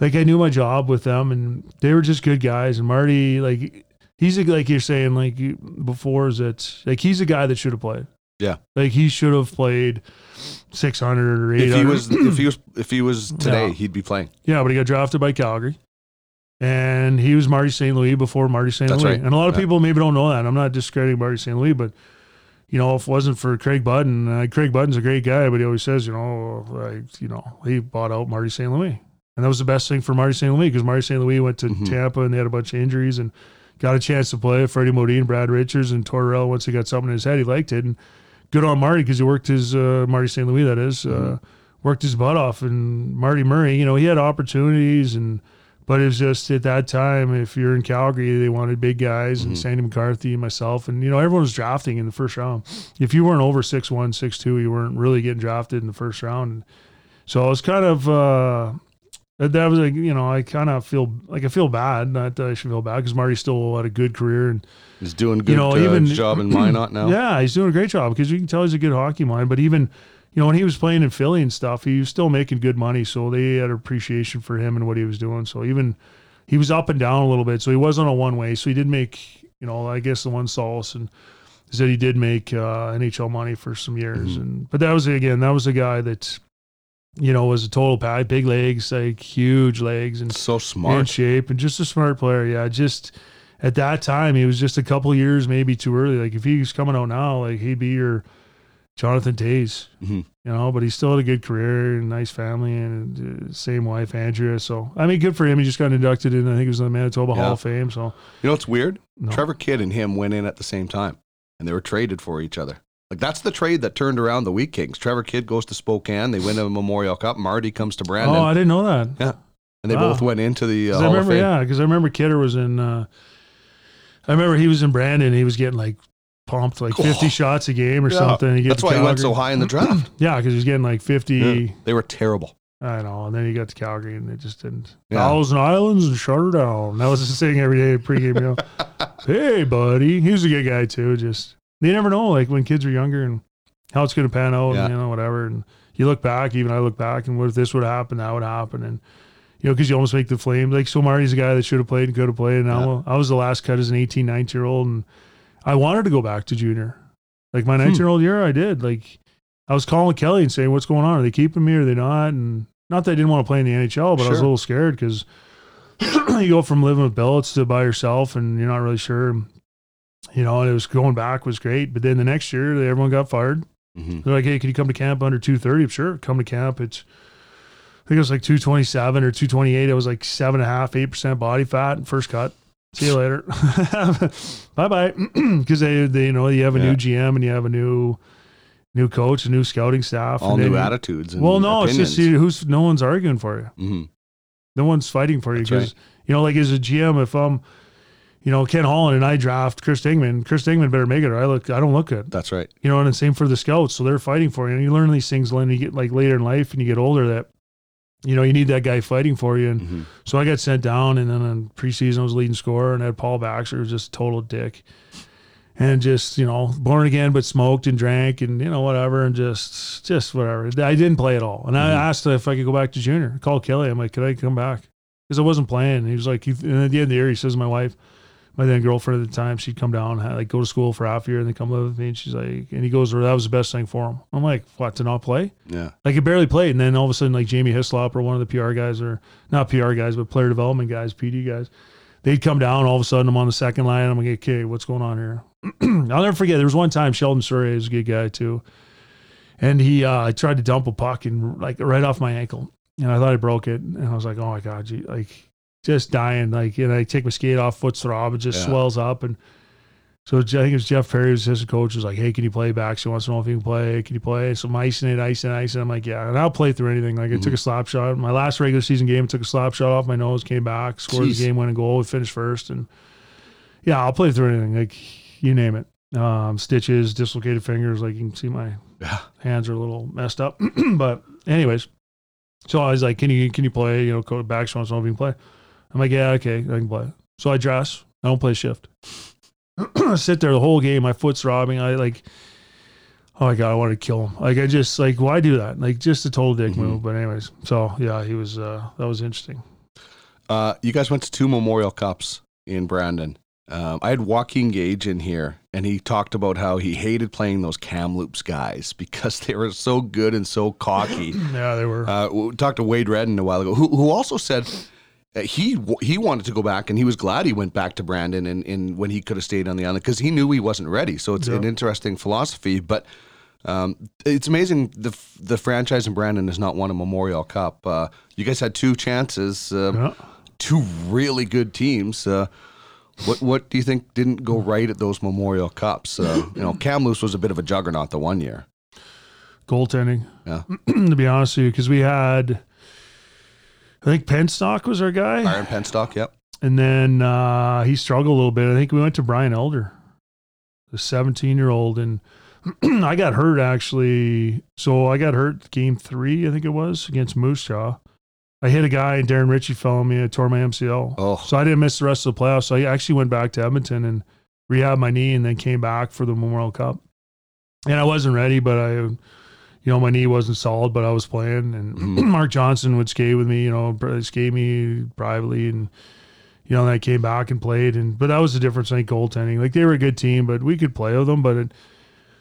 Speaker 5: like I knew my job with them, and they were just good guys. And Marty, like he's a, like you're saying, like before, is that like he's a guy that should have played.
Speaker 4: Yeah.
Speaker 5: like he should have played six hundred or eight
Speaker 4: If he was if he was if he was today,
Speaker 5: Yeah.
Speaker 4: he'd be playing.
Speaker 5: Yeah, but he got drafted by Calgary. And he was Marty St. Louis before Marty St. Louis.
Speaker 4: right.
Speaker 5: And a lot of
Speaker 4: Yeah.
Speaker 5: people maybe don't know that. I'm not discrediting Marty St. Louis, but you know, if it wasn't for Craig Button, uh, Craig Button's a great guy, but he always says, you know, like, you know, he bought out Marty St. Louis. And that was the best thing for Marty St. Louis because Marty St. Louis went to
Speaker 4: Mhm.
Speaker 5: Tampa and they had a bunch of injuries and got a chance to play. Freddie Modin, Brad Richards, and Torrell, once he got something in his head, he liked it. And good on Marty because he worked his, uh, Marty St. Louis, that is, uh, worked his butt off. And Marty Murray, you know, he had opportunities and, but it was just at that time, if you're in Calgary, they wanted big guys and Sandy McCarthy and myself. And, you know, everyone was drafting in the first round. If you weren't over 6'1, 6'2, you weren't really getting drafted in the first round. So it was kind of, uh, that that was like, you know, I kind of feel like I feel bad. Not that I should feel bad because Marty still had a good career and,
Speaker 4: He's doing good You
Speaker 5: know,
Speaker 4: uh,
Speaker 5: even-
Speaker 4: job in Minot now.
Speaker 5: yeah, he's doing a great job because you can tell he's a good hockey mind. But even, you know, when he was playing in Philly and stuff, he was still making good money. So they had appreciation for him and what he was doing. So even he was up and down a little bit. So he wasn't a one way. So he did make, you know, I guess the one solace and is that he did make uh, NHL money for some years. And but that was again, that was a guy that, you know, was a total pad, big legs, like huge legs, and
Speaker 4: So
Speaker 5: in
Speaker 4: smart.
Speaker 5: shape and just a smart player. Yeah, just at that time he was just a couple years maybe too early. Like if he was coming out now, like he'd be your Jonathan Toews,
Speaker 4: Mhm.
Speaker 5: you know. But he still had a good career and nice family and uh, same wife Andrea. So I mean, good for him. He just got inducted in. I think it was in the Manitoba
Speaker 4: Yeah.
Speaker 5: Hall of Fame. So
Speaker 4: You know it's weird?
Speaker 5: no.
Speaker 4: Trevor Kidd and him went in at the same time, and they were traded for each other. Like that's the trade that turned around the Wheat Kings. Trevor Kidd goes to Spokane. They win a Memorial Cup. Marty comes to Brandon,
Speaker 5: oh, I didn't know that.
Speaker 4: Yeah. and they
Speaker 5: wow.
Speaker 4: both went into the uh,
Speaker 5: 'Cause I
Speaker 4: Hall of
Speaker 5: remember,
Speaker 4: Fame.
Speaker 5: yeah, because I remember Kidder was in. Uh, I remember he was in Brandon. He was getting like pumped like 50
Speaker 4: Oh.
Speaker 5: shots a game or
Speaker 4: Yeah.
Speaker 5: something. He gets
Speaker 4: That's why he went so high in the draft.
Speaker 5: Yeah, because he was getting like 50.
Speaker 4: Yeah. They were terrible.
Speaker 5: I know. And then he got to Calgary and it just didn't.
Speaker 4: Yeah.
Speaker 5: Thousand Islands and shut her down. That was his thing every day pregame meal. hey, buddy. He was a good guy too. Just, you never know, like when kids are younger and how it's going to pan out
Speaker 4: Yeah.
Speaker 5: and, you know, whatever. And you look back, even I look back and what if this would happen, that would happen. And, you know, because you almost make the flame. Like, so Marty's a guy that should have played and could have played. And
Speaker 4: Yeah.
Speaker 5: I, I was the last cut as an 18, 19 year old. And I wanted to go back to junior. Like
Speaker 4: Hmm.
Speaker 5: my 19 year old year, I did. Like, I was calling Kelly and saying, "What's going on? Are they keeping me? Or are they not?" And Not that I didn't want to play in the NHL, but I was a little scared because you go from living with billets to by yourself, and you're not really sure. You know, and it was going back was great, but then the next year everyone got fired.
Speaker 4: hmm
Speaker 5: They're like, "Hey, can you come to camp under 230?" Sure, come to camp. It's I think it was like 227 or 228. It was like seven and a half, eight percent body fat. and First cut. See you later. bye bye. Because they, they, you know, you have a
Speaker 4: Yeah.
Speaker 5: new GM and you have a new, new coach, a new scouting staff.
Speaker 4: All
Speaker 5: and
Speaker 4: new attitudes. And
Speaker 5: Well, no, it's just
Speaker 4: opinions.
Speaker 5: you, who's no one's arguing for you.
Speaker 4: hmm
Speaker 5: No one's fighting for you because you know, like as a GM, if I'm, you know, Ken Holland and I draft Chris Dingman, Chris Dingman better make it or I look, I don't look good.
Speaker 4: That's right.
Speaker 5: You know, and the same for the scouts. So they're fighting for you. And you learn these things when you get like later in life and you get older that, you know, you need that guy fighting for you. And
Speaker 4: hmm
Speaker 5: so I got sent down and then in preseason I was leading scorer and I had Paul Baxter, who was just a total dick. And just, you know, born again, but smoked and drank and, you know, whatever. And just, just whatever. I didn't play at all. And I
Speaker 4: Mhm.
Speaker 5: asked if I could go back to junior. I called Kelly. I'm like, could I come back? Because I wasn't playing. And he was like, and at the end of the year, he says, my wife, my then girlfriend at the time, she'd come down, like go to school for half a year and then come live with me. And she's like, and he goes, well, that was the best thing for him. I'm like, what, to not play?
Speaker 4: Yeah.
Speaker 5: Like he barely played, and then all of a sudden, like Jamie Hislop or one of the PR guys, or not PR guys, but player development guys, PD guys, they'd come down. All of a sudden, I'm on the second line. I'm like, okay, what's going on here? I'll never forget. There was one time Sheldon Surrey is a good guy too, and he uh, tried to dump a puck and like right off my ankle, and I thought I broke it, and I was like, oh my god, gee, like just dying. Like, and I take my skate off, foot's throb, it just
Speaker 4: Yeah.
Speaker 5: swells up, and so I think it was Jeff Perry, his assistant coach, was like, "Hey, can you play back?" She wants to know if you can play. Can you play? So I'm icing it, icing it, icing. it. I'm like, "Yeah," and I'll play through anything. Like I took a slap shot. My last regular season game, I took a slap shot off my nose, came back, scored
Speaker 4: Jeez.
Speaker 5: the game winning goal, we finished first, and yeah, I'll play through anything. Like you name it. Um, stitches, dislocated fingers. Like you can see my
Speaker 4: Yeah.
Speaker 5: hands are a little messed up. but anyways, so I was like, "Can you can you play?" You know, coach back she wants to know if you can play. I'm like, "Yeah, okay, I can play." So I dress. I don't play shift. I sit there the whole game. My foot's throbbing. I like, oh my god, I want to kill him. Like I just like, why do that? Like just a total dick
Speaker 4: Mhm.
Speaker 5: move. But anyways, so yeah, he was. uh That was interesting.
Speaker 4: Uh, you guys went to two Memorial Cups in Brandon. Um, I had Joaquin Gage in here, and he talked about how he hated playing those Kamloops guys because they were so good and so cocky.
Speaker 5: Yeah, they were.
Speaker 4: Uh, we talked to Wade Redden a while ago, who, who also said he he wanted to go back, and he was glad he went back to Brandon, and, and when he could have stayed on the island because he knew he wasn't ready. So it's
Speaker 5: Yeah.
Speaker 4: an interesting philosophy, but. Um, it's amazing the the franchise in Brandon has not won a Memorial Cup. Uh, you guys had two chances, uh,
Speaker 5: yeah.
Speaker 4: two really good teams. Uh, what what do you think didn't go right at those Memorial Cups? Uh, you know, Kamloops was a bit of a juggernaut the one year.
Speaker 5: Goaltending.
Speaker 4: Yeah.
Speaker 5: to be honest with you, because we had, I think Penstock was our guy.
Speaker 4: Byron Penstock, yep.
Speaker 5: And then uh, he struggled a little bit. I think we went to Brian Elder, the 17 year old. And I got hurt actually. So I got hurt game three, I think it was, against Moose Jaw. I hit a guy and Darren Ritchie fell on me. I tore my MCL.
Speaker 4: Oh,
Speaker 5: So I didn't miss the rest of the playoffs. So I actually went back to Edmonton and rehabbed my knee and then came back for the Memorial Cup. And I wasn't ready, but I, you know, my knee wasn't solid, but I was playing. And
Speaker 4: Mhm.
Speaker 5: Mark Johnson would skate with me, you know, skate me privately. And, you know, then I came back and played. And, but that was the difference in goaltending. Like they were a good team, but we could play with them. But it,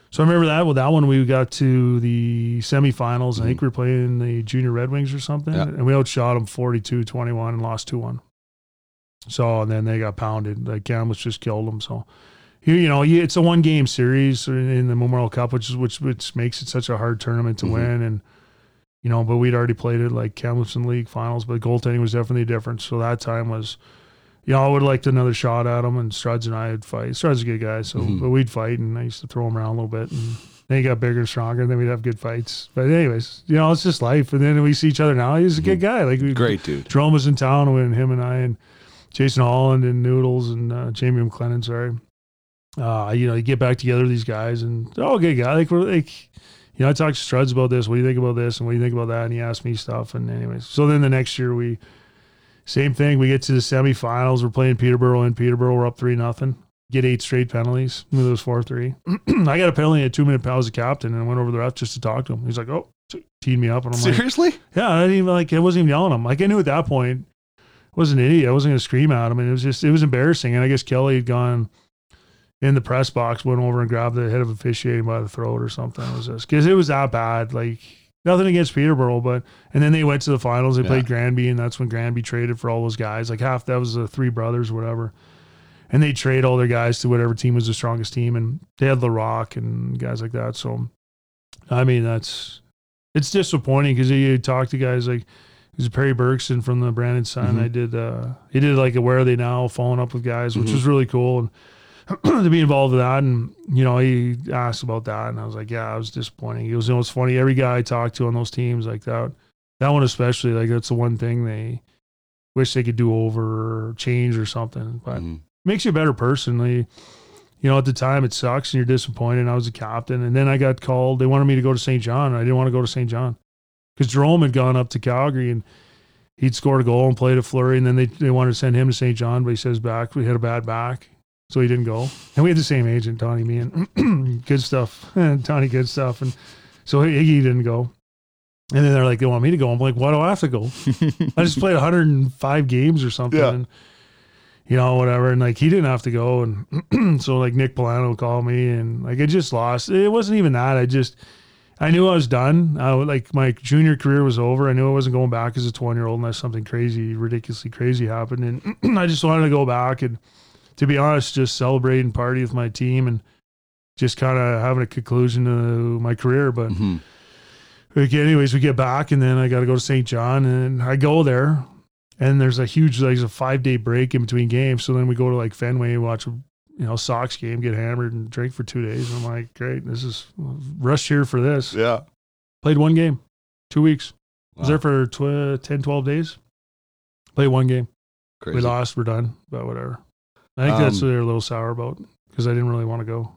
Speaker 5: so I remember that with that one, we got to the semifinals. I think we were playing the junior Red Wings or something.
Speaker 4: Yeah.
Speaker 5: And we outshot them 42 21 and lost 2 1. So and then they got pounded. Like Kamloops just killed them. So you, you know, it's a one game series in the Memorial Cup, which is which which makes it such a hard tournament to
Speaker 4: Mhm.
Speaker 5: win. And you know, but we'd already played it like Kamloops league finals, but goaltending was definitely different. So that time was, you know, I would have liked another shot at him, and Struds and I would fight. Struds is a good guy, so
Speaker 4: Mhm.
Speaker 5: but we'd fight, and I used to throw him around a little bit, and then he got bigger and stronger, and then we'd have good fights. But anyways, you know, it's just life. And then we see each other now. He's a good guy. Like we
Speaker 4: great dude.
Speaker 5: Jarome was in town when him and I and Jason Holland and Noodles and uh, Jamie McLennan, sorry. Uh, you know, you get back together with these guys and they're all good guys. Like we're like, you know, I talked to Struds about this. What do you think about this? And what do you think about that? And he asked me stuff. And anyways, so then the next year we, same thing. We get to the semifinals. We're playing Peterborough and Peterborough. We're up three nothing. Get eight straight penalties. It was four three. I got a penalty at two minute penalty as a captain and I went over the ref just to talk to him. He's like, oh, teed me up, and I'm like,
Speaker 4: Seriously?
Speaker 5: yeah, I didn't even like. I wasn't even yelling at him. Like I knew at that point, I wasn't an idiot. I wasn't gonna scream at him, and it was just it was embarrassing. And I guess Kelly had gone in the press box, went over and grabbed the head of officiating by the throat or something. It was just because it was that bad. Like nothing against Peterborough, but and then they went to the finals. They
Speaker 4: Yeah.
Speaker 5: played Granby, and that's when Granby traded for all those guys. Like half that was the three brothers, or whatever. And they trade all their guys to whatever team was the strongest team, and they had the Rock and guys like that. So, I mean, that's it's disappointing because you talk to guys like There's Perry Bergson from the Brandon Sun.
Speaker 4: Mhm.
Speaker 5: I did uh he did like a where are they now, following up with guys, which
Speaker 4: Mhm.
Speaker 5: was really cool and to be involved with that and you know, he asked about that and I was like, Yeah, I was disappointing. He was you know it's funny, every guy I talked to on those teams like that that one especially, like that's the one thing they wish they could do over or change or something. But
Speaker 4: Mhm.
Speaker 5: makes you a better person. You know, at the time it sucks and you're disappointed. I was a captain, and then I got called. They wanted me to go to Saint John. And I didn't want to go to Saint John because Jarome had gone up to Calgary and he'd scored a goal and played a flurry, and then they they wanted to send him to Saint John, but he says back we had a bad back, so he didn't go. And we had the same agent, Tony, me and good stuff, and Tony, good stuff, and so he didn't go. And then they're like, they want me to go. I'm like, why do I have to go? I just played 105 games or something.
Speaker 4: Yeah.
Speaker 5: And, you know, whatever. And like, he didn't have to go. And so, like, Nick Polano called me and like, I just lost. It wasn't even that. I just, I knew I was done. I, like, my junior career was over. I knew I wasn't going back as a 20 year old unless something crazy, ridiculously crazy happened. And I just wanted to go back and, to be honest, just celebrate and party with my team and just kind of having a conclusion to my career. But,
Speaker 4: Mhm.
Speaker 5: like, anyways, we get back and then I got to go to Saint John and I go there and there's a huge, like a five day break in between games. So then we go to like Fenway, and watch you know, Sox game, get hammered and drink for two days. And I'm like, great, this is rush here for this.
Speaker 4: Yeah.
Speaker 5: Played one game, two weeks. Was there for tw- 10, 12 days. Played one game.
Speaker 4: Crazy.
Speaker 5: We lost, we're done, but whatever. I think that's
Speaker 4: Um,
Speaker 5: what they're a little sour about because I didn't really want to go.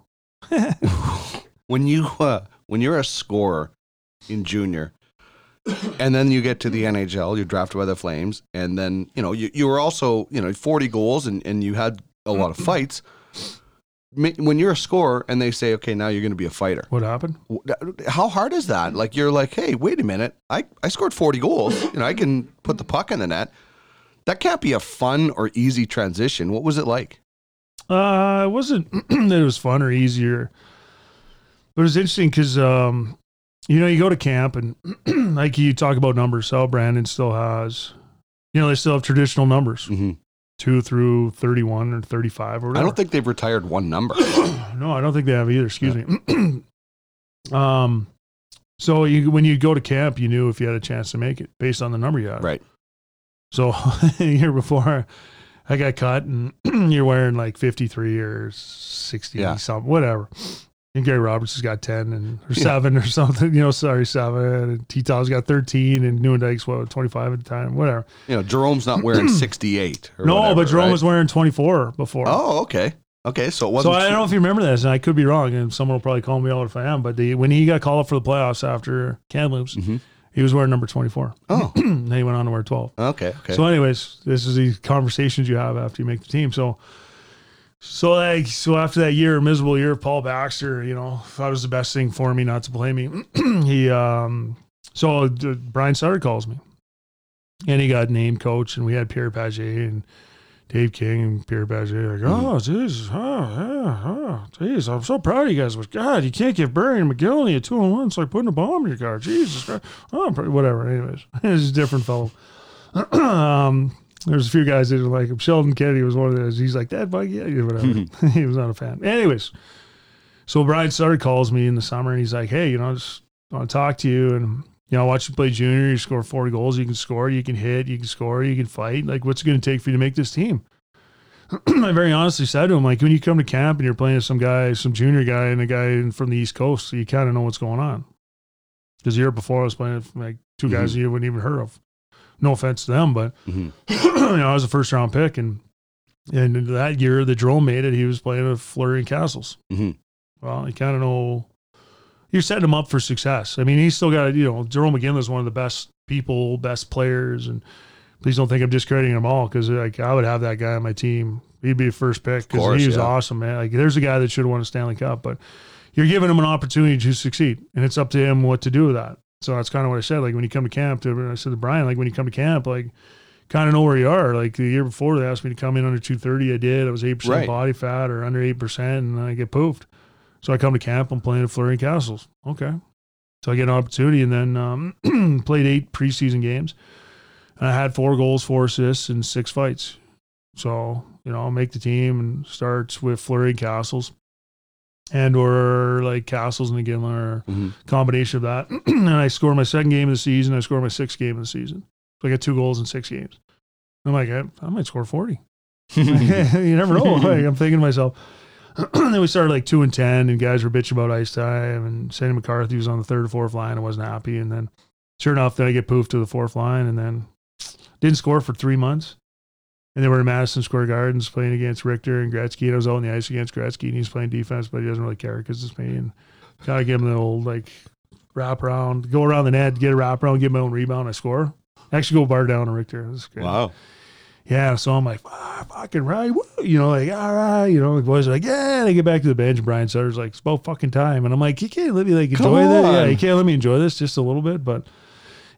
Speaker 4: when you uh, when you're a scorer in junior and then you get to the NHL, you're drafted by the Flames, and then you know you, you were also you know 40 goals and, and you had a lot of fights. When you're a scorer and they say, okay, now you're going to be a fighter,
Speaker 5: What happened?
Speaker 4: how hard is that? Like you're like, hey, wait a minute, I, I scored 40 goals, you know, I can put the puck in the net. That can't be a fun or easy transition. What was it like?
Speaker 5: Uh, it wasn't that it was fun or easier, but it was interesting because, um, you know, you go to camp and like you talk about numbers. So Brandon still has, you know, they still have traditional numbers,
Speaker 4: hmm
Speaker 5: two through 31 or 35 or
Speaker 4: I don't think they've retired one number.
Speaker 5: no, I don't think they have either. Excuse me. um, so you, when you go to camp, you knew if you had a chance to make it based on the number you had.
Speaker 4: right.
Speaker 5: So a year before I got cut and you're wearing like 53 or 60
Speaker 4: Yeah.
Speaker 5: something, whatever. And Gary Roberts has got 10 and or
Speaker 4: Yeah.
Speaker 5: seven or something, you know, sorry, seven. And T Tow's got 13 and Nieuwendyk's what, 25 at the time, whatever.
Speaker 4: You know, Jarome's not wearing 68. Or
Speaker 5: no,
Speaker 4: whatever,
Speaker 5: but Jarome
Speaker 4: right?
Speaker 5: was wearing 24 before.
Speaker 4: Oh, okay. Okay, so it
Speaker 5: so
Speaker 4: wasn't.
Speaker 5: I don't know if you remember this, and I could be wrong, and someone will probably call me out if I am. But the, when he got called up for the playoffs after Kamloops,
Speaker 4: Mhm.
Speaker 5: He was wearing number 24.
Speaker 4: Oh,
Speaker 5: then he went on to wear 12.
Speaker 4: okay, okay.
Speaker 5: So, anyways, this is the conversations you have after you make the team. So, so like, so after that year, miserable year of Paul Baxter, you know, thought it was the best thing for me not to play me. he, um, so uh, Brian Sutter calls me, and he got named coach, and we had Pierre Pagé and Dave King and Pierre Pagé. Like, oh, jeez, oh, yeah, oh, jeez, I'm so proud of you guys. But God, you can't give Barry and McGillney a two on one. It's like putting a bomb in your car. Jesus Christ. Oh, whatever. Anyways, it's a different fellow um, there's a few guys that are like him. Sheldon Kennedy was one of those. He's like that bug, yeah, yeah, whatever. he was not a fan. Anyways, so Brian Sutter calls me in the summer and he's like, "Hey, you know, I just want to talk to you and you know, I watch you play junior. You score 40 goals. You can score. You can hit. You can score. You can fight. Like, what's it going to take for you to make this team?" I very honestly said to him, like, when you come to camp and you're playing with some guy, some junior guy, and a guy from the East Coast, you kind of know what's going on. Because the year before, I was playing with like 2 guys you wouldn't even heard of. No offense to them, but
Speaker 4: Mhm.
Speaker 5: you know, I was a first round pick, and and that year the Jarome made it. He was playing with Fleury and Cassels.
Speaker 4: Mhm.
Speaker 5: Well, you kind of know you're setting him up for success. I mean, he's still got you know Jarome Iginla is one of the best people, best players, and please don't think I'm discrediting them all because like I would have that guy on my team. He'd be a first pick because he was
Speaker 4: yeah.
Speaker 5: awesome, man. Like there's a guy that should have won a Stanley Cup, but you're giving him an opportunity to succeed, and it's up to him what to do with that. So that's kind of what I said. Like when you come to camp, to, I said to Brian, like when you come to camp, like kind of know where you are. Like the year before, they asked me to come in under 230. I did. I was 8%
Speaker 4: Right.
Speaker 5: body fat or under 8%, and I get poofed. So I come to camp. I'm playing at Fleury and Cassels. Okay. So I get an opportunity and then um, played eight preseason games. And I had four goals, four assists, and six fights. So, you know, I'll make the team and starts with Fleury and Cassels. And or like Cassels and again or
Speaker 4: Mhm.
Speaker 5: combination of that. and I score my second game of the season. I score my sixth game of the season. So I got two goals in six games. I'm like, I, I might score 40. you never know. Like, I'm thinking to myself. then we started like two and ten, and guys were bitching about ice time. And Sandy McCarthy was on the third or fourth line. and wasn't happy. And then, sure enough, then I get poofed to the fourth line, and then didn't score for three months. And then we're in Madison Square Gardens playing against Richter and Gretzky. And I was out on the ice against Gretzky, and he's playing defense, but he doesn't really care because it's me. And gotta give him the old like wrap around, go around the net, get a wrap around, get my own rebound. I score. Actually, go bar down on Richter.
Speaker 4: Wow.
Speaker 5: Yeah, so I'm like, ah, fucking right, woo," you know, like all right, you know, the boys are like, yeah. And I get back to the bench, and Brian Sutter's like, it's about fucking time, and I'm like, you can't let me like enjoy this, yeah, you can't let me enjoy this just a little bit, but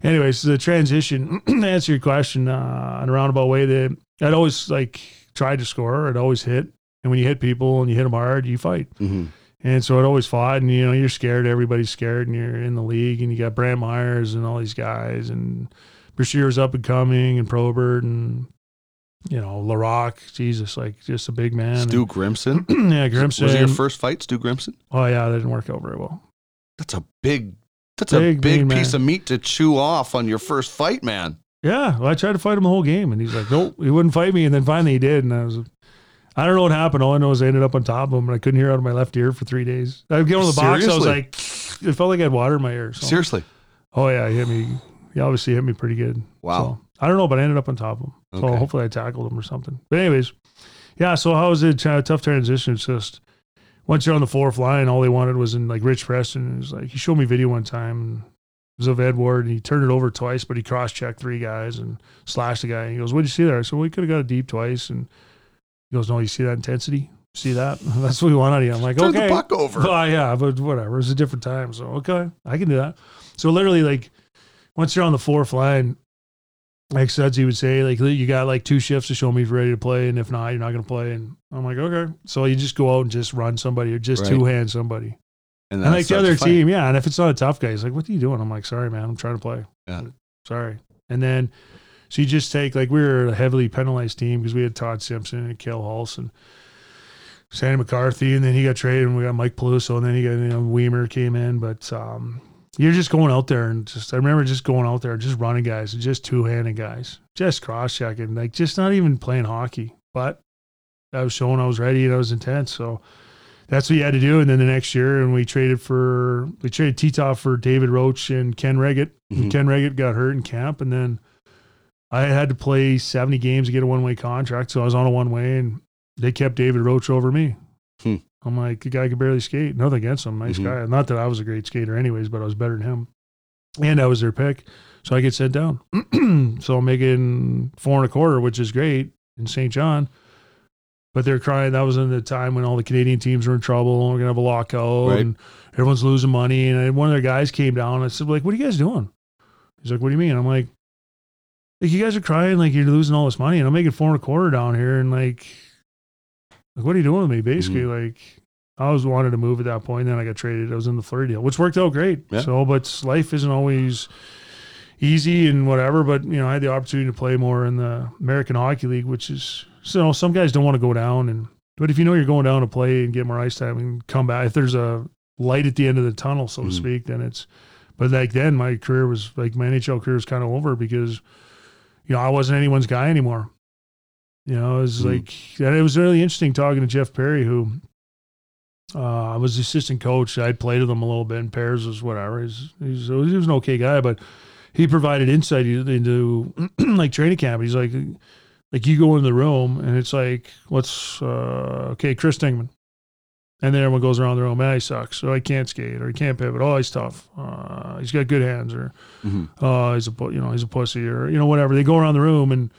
Speaker 5: anyways, the transition to answer your question uh, in a roundabout way, that I'd always like tried to score, I'd always hit, and when you hit people and you hit them hard, you fight.
Speaker 4: hmm
Speaker 5: And so it always fought, and you know you're scared. Everybody's scared, and you're in the league, and you got Brantt Myhres and all these guys, and Brashear's up and coming, and Probert, and you know Laraque. Jesus, like just a big man.
Speaker 4: Stu Grimson.
Speaker 5: Yeah, Grimson.
Speaker 4: Was it your first fight, Stu Grimson?
Speaker 5: oh yeah, that didn't work out very well.
Speaker 4: That's a big. That's a
Speaker 5: Big,
Speaker 4: big piece
Speaker 5: man.
Speaker 4: of meat to chew off on your first fight, man.
Speaker 5: Yeah, well, I tried to fight him the whole game, and he's like, nope, he wouldn't fight me. And then finally he did, and I was. I don't know what happened. All I know is I ended up on top of him, and I couldn't hear out of my left ear for three days. I get on the box, I was like, it felt like I had water in my ear. So.
Speaker 4: Seriously.
Speaker 5: Oh yeah, he hit me. He obviously hit me pretty good.
Speaker 4: Wow.
Speaker 5: So, I don't know, but I ended up on top of him. So
Speaker 4: Okay.
Speaker 5: hopefully I tackled him or something. But anyways, yeah. So how was it? Uh, tough transition. It's just once you're on the fourth line, all they wanted was in like Rich Preston. It was like he showed me video one time. And it was of Edward, and he turned it over twice, but he cross checked three guys and slashed the guy. And he goes, "What did you see there?" I said, "Well, could have got it deep twice." And he goes, "No, you see that intensity? See that? That's what we want out of you." I'm like,
Speaker 4: Turn
Speaker 5: "Okay."
Speaker 4: the puck over.
Speaker 5: Oh yeah, but whatever. It's a different time, so okay, I can do that. So literally, like once you're on the fourth line, like Sudsy would say, like you got like two shifts to show me if you're ready to play, and if not, you're not going to play. And I'm like, okay. So you just go out and just run somebody or just
Speaker 4: Right.
Speaker 5: two hand somebody.
Speaker 4: And,
Speaker 5: And like the other team, yeah. And if it's not a tough guy, he's like, "What are you doing?" I'm like, "Sorry, man. I'm trying to play."
Speaker 4: Yeah.
Speaker 5: Sorry. And then so you just take like we were a heavily penalized team because we had Todd Simpson and Cale Hulse and Sandy McCarthy, and then he got traded, and we got Mike Peluso, and then he got you know Wiemer came in, but um, you're just going out there and just I remember just going out there, just running guys, and just two handed guys, just cross checking, like just not even playing hockey, but I was showing I was ready and I was intense, so that's what you had to do. And then the next year, and we traded for we traded Titov for David Roche and Ken Wregget.
Speaker 4: Mhm.
Speaker 5: And Ken Wregget got hurt in camp, and then I had to play seventy games to get a one way contract. So I was on a one way, and they kept David Roche over me.
Speaker 4: Hmm.
Speaker 5: I'm like, the guy could barely skate. Nothing against him, nice
Speaker 4: Mhm.
Speaker 5: guy. Not that I was a great skater, anyways, but I was better than him, and I was their pick. So I get sent down. so I'm making four and a quarter, which is great in Saint John. But they're crying. That was in the time when all the Canadian teams were in trouble. and We're gonna have a lockout,
Speaker 4: Right.
Speaker 5: and everyone's losing money. And one of their guys came down. And I said, "Like, what are you guys doing?" He's like, "What do you mean?" I'm like, "Like you guys are crying. Like you're losing all this money, and I'm making four and a quarter down here. And like, like what are you doing with me? Basically,
Speaker 4: Mm-hmm.
Speaker 5: like." I was wanted to move at that point. Then I got traded. I was in the Fleury deal, which worked out great.
Speaker 4: Yeah.
Speaker 5: So, but life isn't always easy and whatever. But you know, I had the opportunity to play more in the American Hockey League, which is so you know, some guys don't want to go down. And but if you know you're going down to play and get more ice time and come back, if there's a light at the end of the tunnel, so
Speaker 4: Mhm.
Speaker 5: to speak, then it's. But like then, my career was like my NHL career was kind of over because, you know, I wasn't anyone's guy anymore. You know, it was
Speaker 4: Mhm.
Speaker 5: like and it was really interesting talking to Jeff Perry, who uh, I was the assistant coach. I'd played with him a little bit, and Pears was whatever. He's, he's he was an okay guy, but he provided insight into like training camp. He's like, like you go in the room and it's like, what's uh, okay, Chris Stingman, and then everyone goes around the room. Man, he sucks. So I can't skate, or he can't pivot. Oh, he's tough. Uh, he's got good hands, or
Speaker 4: Mhm.
Speaker 5: uh, he's a you know he's a pussy, or you know whatever. They go around the room and.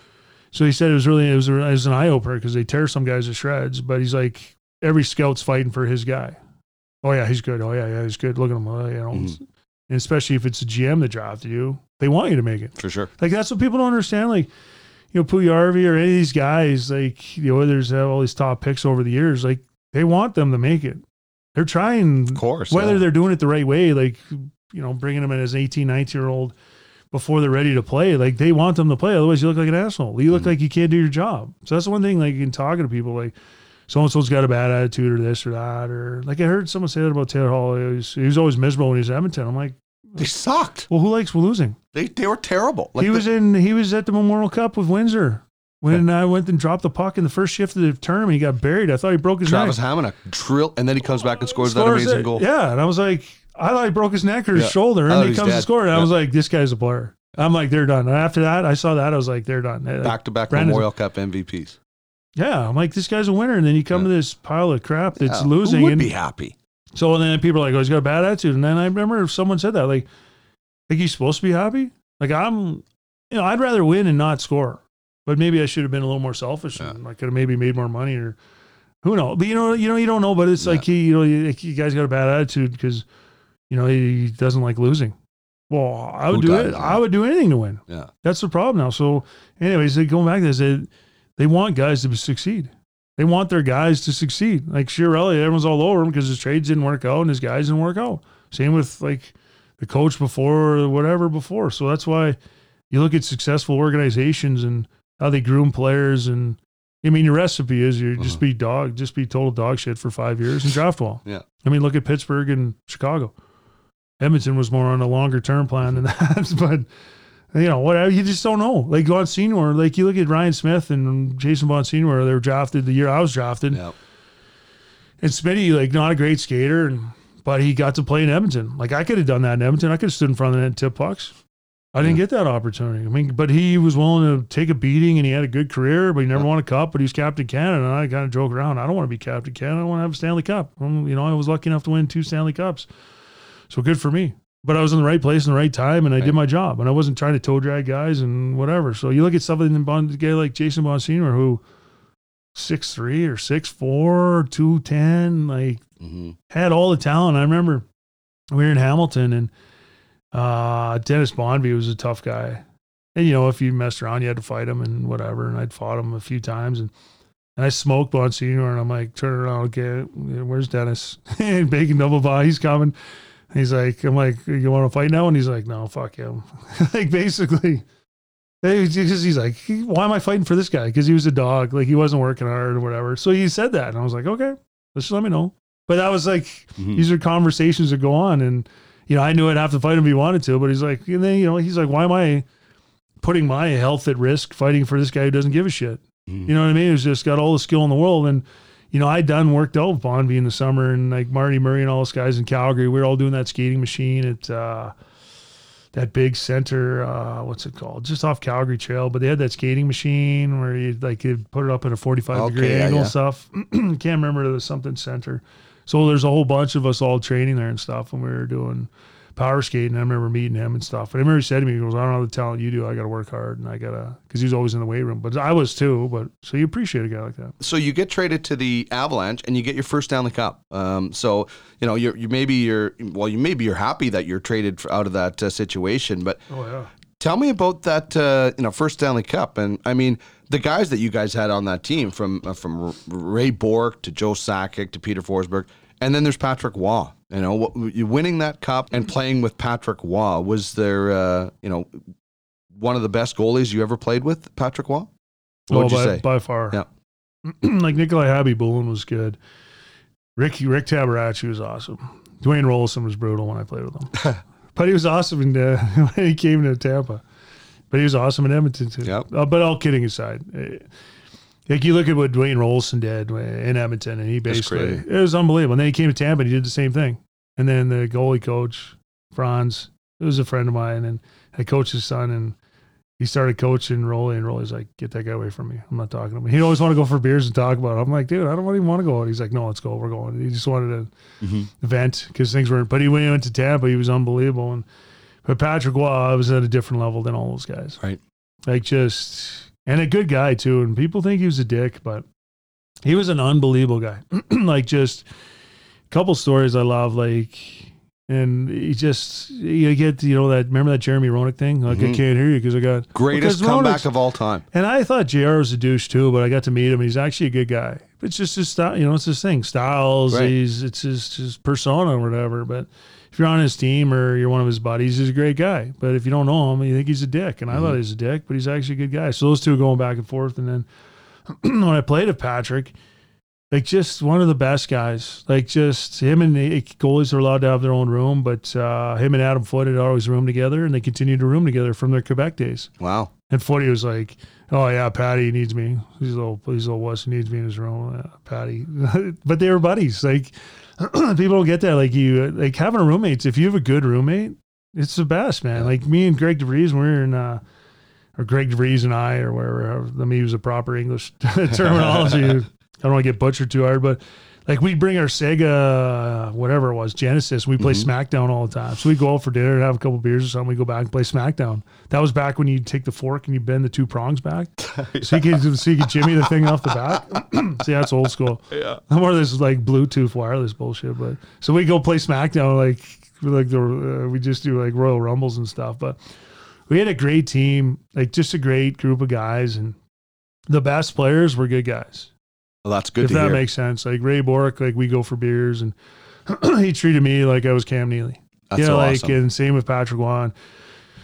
Speaker 5: So he said it was really it was, it was an eye opener because they tear some guys to shreds, but he's like every scout's fighting for his guy. Oh yeah, he's good. Oh yeah, yeah, he's good. Look at him. Oh, you know,
Speaker 4: Mhm.
Speaker 5: and especially if it's a GM that drafted you, they want you to make it.
Speaker 4: For sure.
Speaker 5: Like that's what people don't understand. Like, you know, Puljujarvi or any of these guys, like the there's have all these top picks over the years. Like they want them to make it. They're trying,
Speaker 4: Of course.
Speaker 5: whether
Speaker 4: yeah.
Speaker 5: they're doing it the right way. Like you know, bringing them in as 18, 19 year old before they're ready to play. Like they want them to play. Otherwise, you look like an asshole. You look mm-hmm. like you can't do your job. So that's the one thing, like in talking to people, like so and so's got a bad attitude or this or that. Or like I heard someone say that about Taylor Hall. He was, he was always miserable when he was at Edmonton. I'm like,
Speaker 4: They sucked.
Speaker 5: well, who likes losing?
Speaker 4: They they were terrible. Like
Speaker 5: he was in. He was at the Memorial Cup with Windsor when I went and dropped the puck in the first shift of the tournament. He got buried. I thought he broke his
Speaker 4: Travis
Speaker 5: neck.
Speaker 4: Hammond a drill, and then he comes back and scores, that amazing
Speaker 5: it.
Speaker 4: goal.
Speaker 5: Yeah, and I was like, I thought he broke his neck or his
Speaker 4: Yeah.
Speaker 5: shoulder,
Speaker 4: I
Speaker 5: and
Speaker 4: thought he
Speaker 5: he
Speaker 4: was
Speaker 5: comes to score, and I
Speaker 4: Yeah.
Speaker 5: was like, this guy's a player. I'm like, they're done. And after that, I saw that, I was like, they're done. Like,
Speaker 4: Back to back
Speaker 5: Brandon's-
Speaker 4: Memorial Cup MVPs.
Speaker 5: Yeah, I'm like, this guy's a winner, and then you come to this pile of crap that's
Speaker 4: Yeah,
Speaker 5: losing,
Speaker 4: Who would
Speaker 5: and
Speaker 4: be happy?
Speaker 5: So then people are like, "Oh, he's got a bad attitude." And then I remember someone said that, like, "Like he's supposed to be happy." Like I'm, you know, I'd rather win and not score, but maybe I should have been a little more selfish and I could have maybe made more money or who knows. But you know, you know, you don't know. But it's like he, you know, you, you guys got a bad attitude because you know he doesn't like losing. Well, I would
Speaker 4: Who
Speaker 5: do it.
Speaker 4: yeah.
Speaker 5: I would do anything to win.
Speaker 4: Yeah.
Speaker 5: That's the problem now. So, anyways, going back to this, they, they want guys to succeed. They want their guys to succeed. Like Chiarelli, everyone's all over him because his trades didn't work out and his guys didn't work out. Same with like the coach before or whatever before. So that's why you look at successful organizations and how they groom players. And I mean, your recipe is you just
Speaker 4: Uh-huh.
Speaker 5: be dog, just be total dog shit for five years and draft well.
Speaker 4: Yeah.
Speaker 5: I mean, look at Pittsburgh and Chicago. Edmonton was more on a longer term plan than that, but you know, whatever. You just don't know. Like Bonsignore, like you look at Ryan Smyth and Jason Bonsignore, they were drafted the year I was drafted.
Speaker 4: Yeah.
Speaker 5: And Smitty, like not a great skater, and but he got to play in Edmonton. Like I could have done that in Edmonton. I could have stood in front of the net tip pucks. I didn't
Speaker 4: Yeah.
Speaker 5: get that opportunity. I mean, but he was willing to take a beating and he had a good career, but he never won a cup, but he was captain Canada. And I kind of joke around. I don't want to be captain Canada. I want to have a Stanley Cup. Um, you know, I was lucky enough to win two Stanley Cups. So good for me. But I was in the right place in the right time and I
Speaker 4: Right.
Speaker 5: did my job. And I wasn't trying to toe drag guys and whatever. So you look at something in Bond, a guy like Jason Bonsignore who six three or six four, two ten, like
Speaker 4: hmm
Speaker 5: had all the talent. I remember we were in Hamilton and uh, Dennis Bonvie was a tough guy. And you know, if you messed around, you had to fight him and whatever. And I'd fought him a few times and and I smoked Bonsignore and I'm like, turn around, okay, where's Dennis? and Bacon Double Body, he's coming. He's like, I'm like, you want to fight now? And he's like, no, fuck him. like basically, he's like, why am I fighting for this guy? Because he was a dog, like he wasn't working hard or whatever. So he said that, and I was like, okay, let's just let me know. But that was like,
Speaker 4: Mhm.
Speaker 5: these are conversations that go on, and you know, I knew I'd have to fight him if he wanted to, but he's like, and then you know, he's like, why am I putting my health at risk fighting for this guy who doesn't give a shit?
Speaker 4: Mhm.
Speaker 5: You know what I mean? He's just got all the skill in the world. And, you know, I done worked out with Bonvie in the summer and like Marty Murray and all those guys in Calgary. We were all doing that skating machine at uh, that big center. Uh, what's it called? Just off Calgary Trail. But they had that skating machine where you like you'd put it up at a 45 degree
Speaker 4: Okay, yeah,
Speaker 5: angle
Speaker 4: yeah.
Speaker 5: and stuff. Can't remember the something center. So there's a whole bunch of us all training there and stuff. And we were doing power skating. I remember meeting him and stuff. And I remember he said to me, he goes, I don't know the talent you do. I got to work hard and I got to, because he was always in the weight room. But I was too. But so you appreciate a guy like that.
Speaker 4: So you get traded to the Avalanche and you get your first Stanley Cup. Um, so you know you're you maybe you're well you maybe you're happy that you're traded out of that uh, situation, but
Speaker 5: Oh, yeah.
Speaker 4: tell me about that uh, you know first Stanley Cup and I mean the guys that you guys had on that team from uh, from Ray Bourque to Joe Sakic to Peter Forsberg and then there's Patrick Roy. You know winning that cup and playing with Patrick Roy was there uh, you know one of the best goalies you ever played with, Patrick Roy. What would
Speaker 5: oh,
Speaker 4: you
Speaker 5: by,
Speaker 4: say?
Speaker 5: By far.
Speaker 4: Yeah.
Speaker 5: like Nikolai Khabibulin was good. Rick Rick Tabaracci was awesome. Dwayne Roloson was brutal when I played with him. but he was awesome in, uh, when he came to Tampa. But he was awesome in Edmonton too.
Speaker 4: Yep.
Speaker 5: Uh, but all kidding aside, eh, like you look at what Dwayne Roloson did in Edmonton, and he basically it was unbelievable. And then he came to Tampa, and he did the same thing. And then the goalie coach Franz, was a friend of mine, and I coached his son, and he started coaching Rolly, and Rolly's like, "Get that guy away from me! I'm not talking to him." He'd always want to go for beers and talk about it. I'm like, "Dude, I don't even want to go." out." He's like, "No, let's go. We're going." He just wanted to
Speaker 4: Mhm.
Speaker 5: vent because things weren't. But he when he went to Tampa, he was unbelievable. And but Patrick Roy was at a different level than all those guys.
Speaker 4: Right.
Speaker 5: Like just and a good guy too. And people think he was a dick, but he was an unbelievable guy. like just a couple stories I love. Like. And he just, you get, you know, that, remember that Jeremy Roenick thing? Like, I
Speaker 4: Mhm.
Speaker 5: can't hear you because I got,
Speaker 4: Greatest
Speaker 5: because
Speaker 4: comeback
Speaker 5: Roenick's-
Speaker 4: of all time.
Speaker 5: and I thought JR was a douche too, but I got to meet him. He's actually a good guy. It's just his style, you know, it's his thing. Styles,
Speaker 4: Right.
Speaker 5: he's it's his his persona or whatever. But if you're on his team or you're one of his buddies, he's a great guy. But if you don't know him, you think he's a dick. And I thought he was a dick, but he's actually a good guy. So those two are going back and forth. And then when I played with Patrick, like just one of the best guys. Like just him and the goalies are allowed to have their own room, but uh, him and Adam Foote had always roomed together, and they continued to room together from their Quebec days.
Speaker 4: Wow.
Speaker 5: And Foote was like, "Oh yeah, Patty needs me. He's a little, he's a little wuss. He needs me in his room, uh, Patty." but they were buddies. Like people don't get that. Like you, like having a roommate. If you have a good roommate, it's the best, man. Like me and Greg DeVries, we were in. Uh, or Greg DeVries and I, or wherever, let me use the proper English terminology. I don't want to get butchered too hard, but like we'd bring our Sega, whatever it was, Genesis. We play SmackDown all the time. So we go out for dinner and have a couple beers or something. We go back and play SmackDown. That was back when you take the fork and you bend the two prongs back, so you could so you could jimmy the thing off the back. See, that's old school.
Speaker 4: Yeah.
Speaker 5: I'm more of this like Bluetooth wireless bullshit. But so we go play SmackDown like like the uh, we just do like Royal Rumbles and stuff. But we had a great team, like just a great group of guys, and the best players were good guys
Speaker 4: Well, that's good
Speaker 5: if that
Speaker 4: hear.
Speaker 5: makes sense. Like Ray Bourque, like we go for beers, and he treated me like I was Cam Neely.
Speaker 4: That's
Speaker 5: you know,
Speaker 4: so
Speaker 5: like
Speaker 4: awesome.
Speaker 5: and same with Patrick Roy.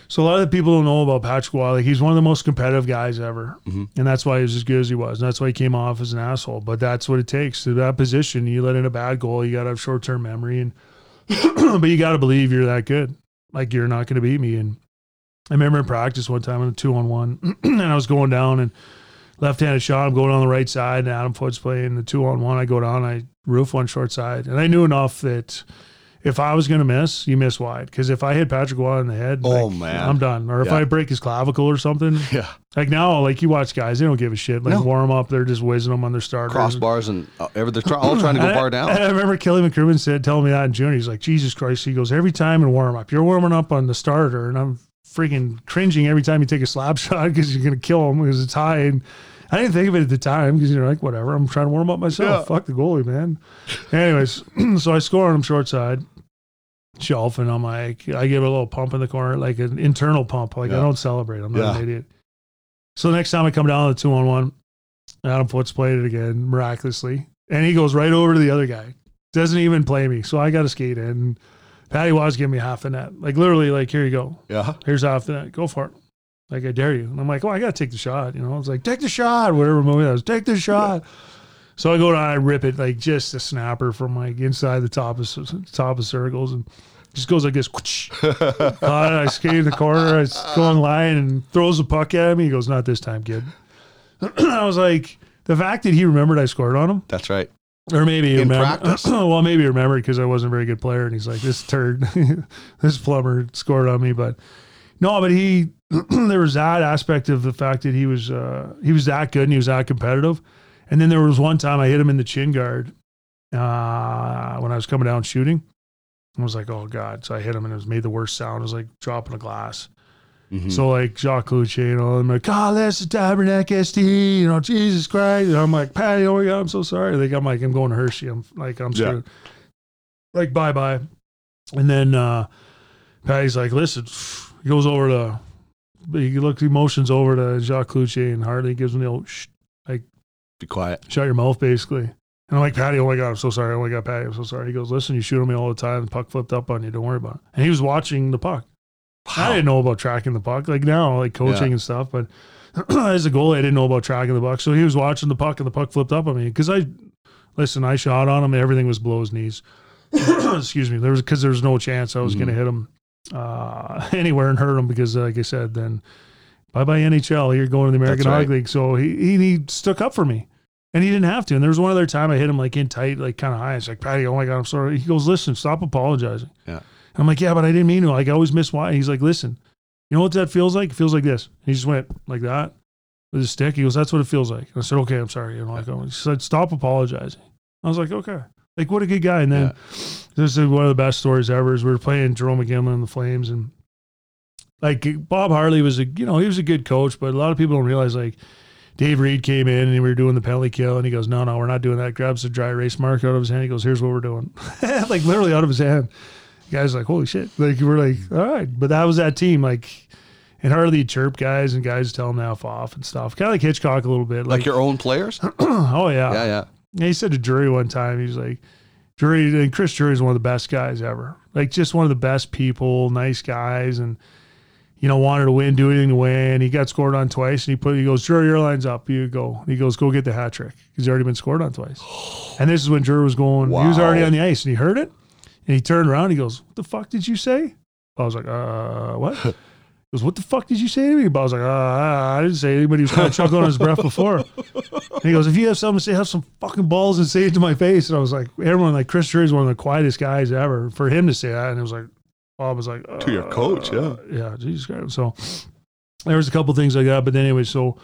Speaker 5: So a lot of the people don't know about Patrick Roy. Like he's one of the most competitive guys ever,
Speaker 4: Mm-hmm.
Speaker 5: and that's why he was as good as he was. And that's why he came off as an asshole. But that's what it takes to that position. You let in a bad goal, you got to have short term memory, and but you got to believe you're that good. Like you're not going to beat me. And I remember in practice one time on a two on one, and I was going down and left handed shot. I'm going on the right side, and Adam Foote's playing the two on one. I go down, I roof one short side, and I knew enough that if I was going to miss, you miss wide. Because if I hit Patrick Roy in the head,
Speaker 4: Oh,
Speaker 5: like,
Speaker 4: man.
Speaker 5: I'm done. Or if
Speaker 4: Yeah.
Speaker 5: I break his clavicle or something,
Speaker 4: Yeah.
Speaker 5: like now, like you watch guys, they don't give a shit. Like
Speaker 4: No.
Speaker 5: warm up, they're just whizzing them on their starters.
Speaker 4: Crossbars and uh, they're all trying to go
Speaker 5: I-
Speaker 4: bar down.
Speaker 5: I remember Kelly McCrimmon said, telling me that in June. He's like, Jesus Christ. He goes, every time in warm up, you're warming up on the starter. And I'm freaking cringing every time you take a slap shot because you're going to kill him because it's high. And I didn't think of it at the time because you're like, whatever. I'm trying to warm up myself. Fuck the goalie, man. Anyways, so I score on him short side. Shelf and I'm like, I give a little pump in the corner, like an internal pump. Like I don't celebrate. I'm not
Speaker 4: Yeah.
Speaker 5: an idiot. So the next time I come down to the two on one, Adam Foote's played it again miraculously, and he goes right over to the other guy. Doesn't even play me, so I got to skate in. Patty was giving me half the net, like literally, like here you go,
Speaker 4: Yeah.
Speaker 5: here's half the net, go for it. Like I dare you, and I'm like, oh, I got to take the shot, you know. It's like take the shot, whatever movie that was, take the shot. So I go down, I rip it like just a snapper from like inside the top of top of circles, and just goes like this. uh, I skate in the corner, I go in line and throws the puck at me. He goes, "Not this time, kid." I was like, the fact that he remembered I scored on him,
Speaker 4: That's right.
Speaker 5: Or maybe
Speaker 4: In
Speaker 5: remembered,
Speaker 4: practice.
Speaker 5: well, maybe remembered because I wasn't a very good player, and he's like, "This turd, this plumber scored on me." But no, but he there was that aspect of the fact that he was uh, he was that good and he was that competitive. And then there was one time I hit him in the chin guard uh, when I was coming down shooting. I was like, "Oh God!" So I hit him and it was made the worst sound. It was like dropping a glass.
Speaker 4: Mhm.
Speaker 5: So like Jacques Luce and all them like, God, that's the Tabernacle ST, you know, Jesus Christ. And I'm like, Patty, oh my God, I'm so sorry. Like I'm like, I'm going to Hershey. I'm like, I'm
Speaker 4: Yeah.
Speaker 5: screwed. Like, bye bye. And then uh Patty's like, listen, he goes over to he looks emotions over to Jacques Cloutier and Hartley gives him the old shh, like,
Speaker 4: Be quiet.
Speaker 5: shut your mouth basically. And I'm like, Patty, oh my God, I'm so sorry. Oh my God, Patty, I'm so sorry. He goes, listen, you shoot on me all the time. The puck flipped up on you. Don't worry about it. And he was watching the puck. I didn't know about tracking the puck. Like now, like coaching
Speaker 4: Yeah.
Speaker 5: and stuff, but as a goalie, I didn't know about tracking the puck. So he was watching the puck and the puck flipped up on me. Cause I, listen, I shot on him. Everything was below his knees. Excuse me. There was, cause there was no chance I was going to hit him uh, anywhere and hurt him because like I said, then bye bye NHL. You're going to the American
Speaker 4: That's right.
Speaker 5: Hockey League. So he, he, he stuck up for me. And he didn't have to. And there was one other time I hit him like in tight, like kind of high. It's like, Patty, oh my God, I'm sorry. He goes, listen, stop apologizing.
Speaker 4: Yeah.
Speaker 5: And I'm like, yeah, but I didn't mean to. Like, I always miss why. He's like, listen, you know what that feels like? It feels like this. And he just went like that with his stick. He goes, that's what it feels like. And I said, okay, I'm sorry. Know, like, he said, stop apologizing. I was like, okay. Like, what a good guy. And then this is one of the best stories ever is we were playing Jarome Iginla and the Flames. And like Bob Hartley was a, you know, he was a good coach, but a lot of people don't realize like Dave Reed came in and we were doing the penalty kill and he goes, no, no, we're not doing that. Grabs the dry erase marker out of his hand. He goes, here's what we're doing. like literally out of his hand. Guy's like, holy shit. Like we're like, mm. all right. But that was that team. Like, and Hartley chirp guys and guys tell him to F off and stuff. Kind of like Hitchcock a little bit.
Speaker 4: Like
Speaker 5: Like,
Speaker 4: your own players?
Speaker 5: oh yeah.
Speaker 4: yeah, yeah.
Speaker 5: Yeah, he said to Drury one time, he's like, Drury and Chris Drury is one of the best guys ever. Like just one of the best people, nice guys, and you know wanted to win, do anything to win. He got scored on twice, and he put he goes, Drury, your line's up. You go. And he goes, go get the hat trick. Because he's already been scored on twice. And this is when Drury was going. He was already on the ice, and he heard it, and he turned around. He goes, "What the fuck did you say?" I was like, "Uh, what?" He goes, "What the fuck did you say to me?" But I was like, uh, "I didn't say anything." But he was kind of chuckling on his breath before. And he goes, "If you have something to say, have some fucking balls and say it to my face." And I was like, "Everyone like Chris Drury is one of the quietest guys ever. For him to say that, and it was like, Bob was like,
Speaker 4: To your coach, yeah.
Speaker 5: uh, yeah, Jesus Christ." So there was a couple things like that, but then anyway, so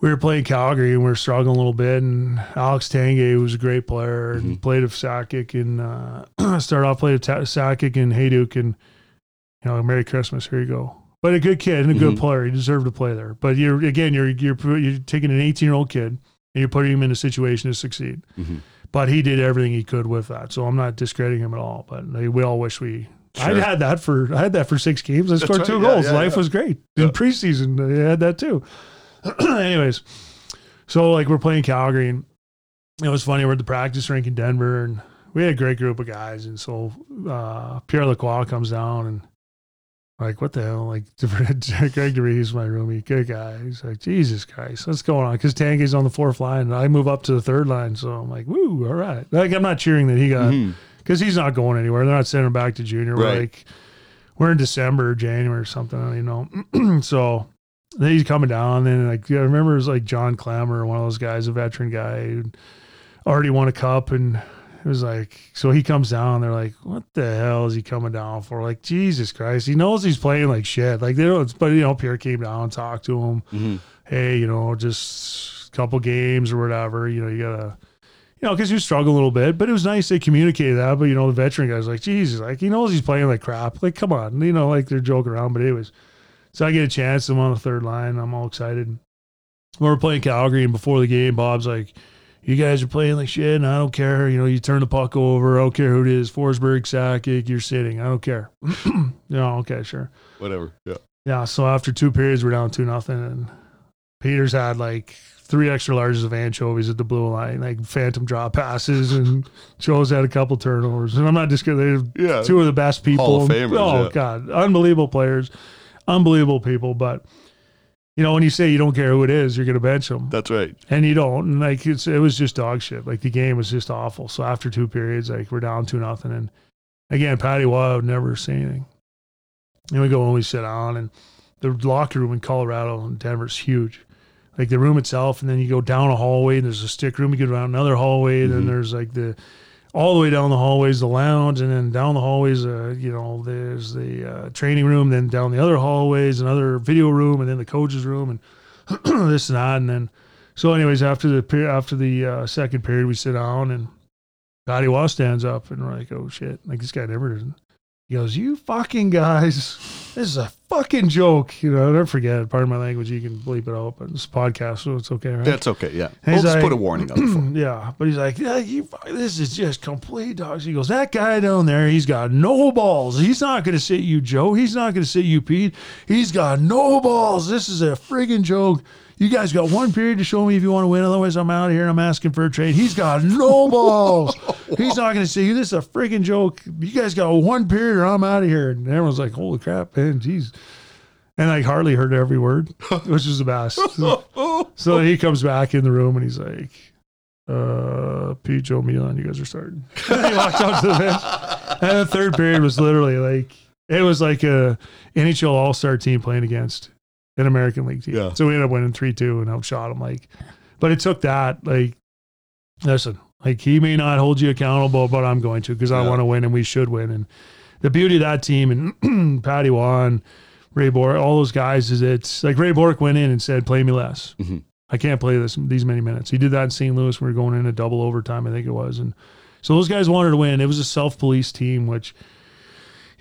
Speaker 5: we were playing Calgary and we were struggling a little bit. And Alex Tanguay, was a great player, and played with Sakic and uh, started off playing Ta- Sakic and Hejduk and you know, Merry Christmas. Here you go. But a good kid and a good
Speaker 4: Mhm.
Speaker 5: player. He deserved to play there. But you're again, you're you're you're taking an 18 year old kid and you're putting him in a situation to succeed.
Speaker 4: Mhm.
Speaker 5: But he did everything he could with that. So I'm not discrediting him at all. But we all wish we. I
Speaker 4: Sure.
Speaker 5: had that for I had that for six games. I scored
Speaker 4: right.
Speaker 5: two
Speaker 4: Yeah,
Speaker 5: goals.
Speaker 4: yeah,
Speaker 5: Life
Speaker 4: yeah.
Speaker 5: was great in preseason. I had that too. Anyways, so like we're playing Calgary, and it was funny. We're at the practice rink in Denver, and we had a great group of guys. And so uh, Pierre Lacroix comes down, and like, what the hell? Like, Greg DeVries, my roomie, good guy. He's like, Jesus Christ, what's going on? Because Tanguay's on the fourth line, and I move up to the third line. So I'm like, woo, all right. Like, I'm not cheering that he got because he's not going anywhere. They're not sending him back to junior. We're
Speaker 4: Right.
Speaker 5: like, we're in December, January or something. I don't know. so then he's coming down. Then like I remember it was like Jon Klemm, one of those guys, a veteran guy who already won a cup, and it was like so he comes down. They're like, what the hell is he coming down for? Like Jesus Christ, he knows he's playing like shit. Like they don't. But you know, Pierre came down and talked to him.
Speaker 4: Mhm.
Speaker 5: Hey, you know, just a couple games or whatever. You know, you gotta you know, because you struggle a little bit, but it was nice they communicated that. But you know, the veteran guy's like, Jesus, like he knows he's playing like crap. Like, come on, you know, like they're joking around. But anyways, so I get a chance. I'm on the third line. I'm all excited. We're playing Calgary, and before the game, Bob's like, "You guys are playing like shit, and I don't care. You know, you turn the puck over. I don't care who it is. Forsberg, Sakic, you're sitting. I don't care. you know, okay, sure.
Speaker 4: Whatever. Yeah.
Speaker 5: Yeah. So after two periods, we're down two nothing, and Peters had like three extra larges of anchovies at the blue line, like phantom drop passes, and Joe's had a couple turnovers. And I'm not just kidding. They're
Speaker 4: Yeah.
Speaker 5: two of the best people.
Speaker 4: Famers,
Speaker 5: Oh
Speaker 4: yeah.
Speaker 5: God, unbelievable players, unbelievable people. But you know, when you say you don't care who it is, you're going to bench them,
Speaker 4: That's right.
Speaker 5: and you don't. And like it's it was just dog shit. Like the game was just awful. So after two periods, like we're down two nothing, and again, Patty would never say anything. And we go and we sit down, and the locker room in Colorado and Denver's huge. Like the room itself, and then you go down a hallway, and there's a stick room. You go down another hallway, and then
Speaker 4: Mhm.
Speaker 5: there's like the all the way down the hallways, the lounge, and then down the hallways, uh, you know, there's the uh, training room. Then down the other hallways, another video room, and then the coach's room, and this and that. And then, so, anyways, after the after the uh, second period, we sit down, and Patty Roy stands up, and we're like, oh shit, like this guy never. He goes, "You fucking guys, this is a fucking joke." You know, don't forget. it. Pardon my language. You can bleep it out, but it's a podcast, so it's okay, right?
Speaker 4: That's okay. Yeah.
Speaker 5: He's
Speaker 4: We'll just
Speaker 5: like-
Speaker 4: put a warning up
Speaker 5: yeah, but he's like, yeah, you, this is just complete dogs. He goes, that guy down there, he's got no balls. He's not going to sit you, Joe. He's not going to sit you, Pete. He's got no balls. This is a friggin' joke. You guys got one period to show me if you want to win. Otherwise, I'm out of here. and I'm asking for a trade. He's got no balls. He's not going to see you. This is a freaking joke. You guys got one period or I'm out of here. And everyone's like, holy crap, man. Jeez. And I hardly heard every word, which is the best. So he comes back in the room and he's like, uh, Pete, Joe, Milan, you guys are starting. And he walked out to the bench. And the third period was literally like, it was like a NHL All Star team playing against an American League team.
Speaker 4: Yeah.
Speaker 5: So we ended up winning 3 2 and outshot him. Like, but it took that. Like, listen, like he may not hold you accountable, but I'm going to because I want to win and we should win. And the beauty of that team and Patty Roy, Ray Bourque, all those guys is it's like Ray Bourque went in and said, play me less.
Speaker 4: Mhm.
Speaker 5: I can't play this these many minutes. He did that in St. Louis. when We were going in a double overtime, I think it was. And so those guys wanted to win. It was a self police team, which,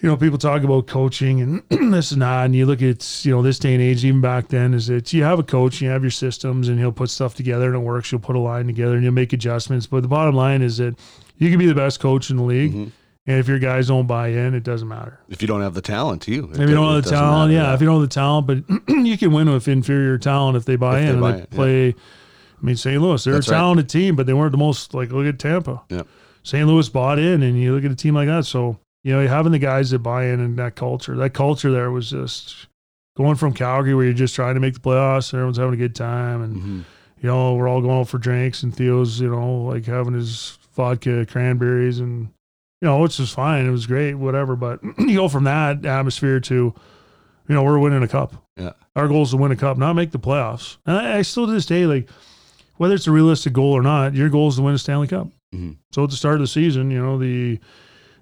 Speaker 5: you know, people talk about coaching and this and that. And you look at, you know, this day and age, even back then, is that you have a coach, you have your systems, and he'll put stuff together and it works. You'll put a line together and you'll make adjustments. But the bottom line is that you can be the best coach in the league.
Speaker 4: Mhm.
Speaker 5: And if your guys don't buy in, it doesn't matter.
Speaker 4: If you don't have the talent, too.
Speaker 5: If you don't have the talent, yeah, if you don't have the talent, but you can win with inferior talent if they buy
Speaker 4: If they
Speaker 5: in
Speaker 4: buy
Speaker 5: and they
Speaker 4: it, yeah.
Speaker 5: play. I mean, St. Louis, they're
Speaker 4: That's
Speaker 5: a
Speaker 4: right.
Speaker 5: talented team, but they weren't the most like. Look at Tampa.
Speaker 4: Yeah.
Speaker 5: St. Louis bought in, and you look at a team like that. So you know, having the guys that buy in and that culture, that culture there was just going from Calgary where you're just trying to make the playoffs and everyone's having a good time, and
Speaker 4: Mhm.
Speaker 5: you know, we're all going out for drinks, and Theo's you know like having his vodka cranberries and. You know, which was fine. It was great, whatever. But you go from that atmosphere to, you know, we're winning a cup.
Speaker 4: Yeah.
Speaker 5: Our goal is to win a cup, not make the playoffs. And I, I still to this day, like, whether it's a realistic goal or not, your goal is to win a Stanley Cup.
Speaker 4: Mhm.
Speaker 5: So at the start of the season, you know, the,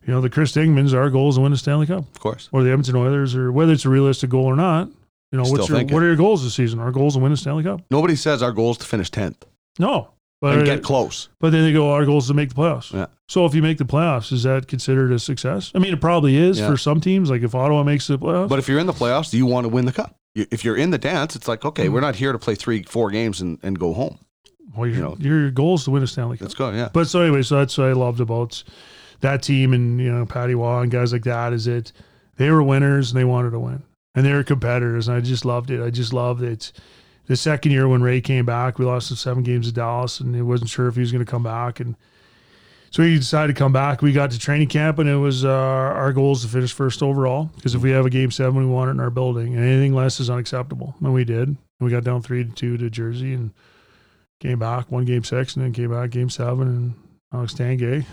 Speaker 5: you know, the Chris Dingmans, our goal is to win a Stanley Cup,
Speaker 4: Of course.
Speaker 5: or the Edmonton Oilers, or whether it's a realistic goal or not. You know,
Speaker 4: Still
Speaker 5: what's your,
Speaker 4: thinking.
Speaker 5: what are your goals this season? Our goal is to win a Stanley Cup.
Speaker 4: Nobody says our goal is to finish 10th
Speaker 5: No, but
Speaker 4: and get close.
Speaker 5: but then they go, our goal is to make the playoffs.
Speaker 4: Yeah.
Speaker 5: So if you make the playoffs, is that considered a success? I mean, it probably is
Speaker 4: Yeah.
Speaker 5: for some teams. Like if Ottawa makes the playoffs,
Speaker 4: But if you're in the playoffs, you want to win the cup. If you're in the dance, it's like, okay,
Speaker 5: Mm-hmm.
Speaker 4: we're not here to play three, four games and, and go home.
Speaker 5: well, your,
Speaker 4: you know.
Speaker 5: your goal is to win a Stanley Cup.
Speaker 4: Let's go. Yeah.
Speaker 5: But so anyway, so that's what I loved about that team and you know Patty Roy and guys like that is it they were winners and they wanted to win and they were competitors and I just loved it. I just loved it. The second year when Ray came back, we lost the seven games to Dallas and he wasn't sure if he was going to come back and so he decided to come back. We got to training camp and it was uh, our goal is to finish first overall because if we have a game seven, we want it in our building and anything less is unacceptable. And we did. And we got down three to two to Jersey and came back, won game six, and then came back game seven. And Alex Tanguay,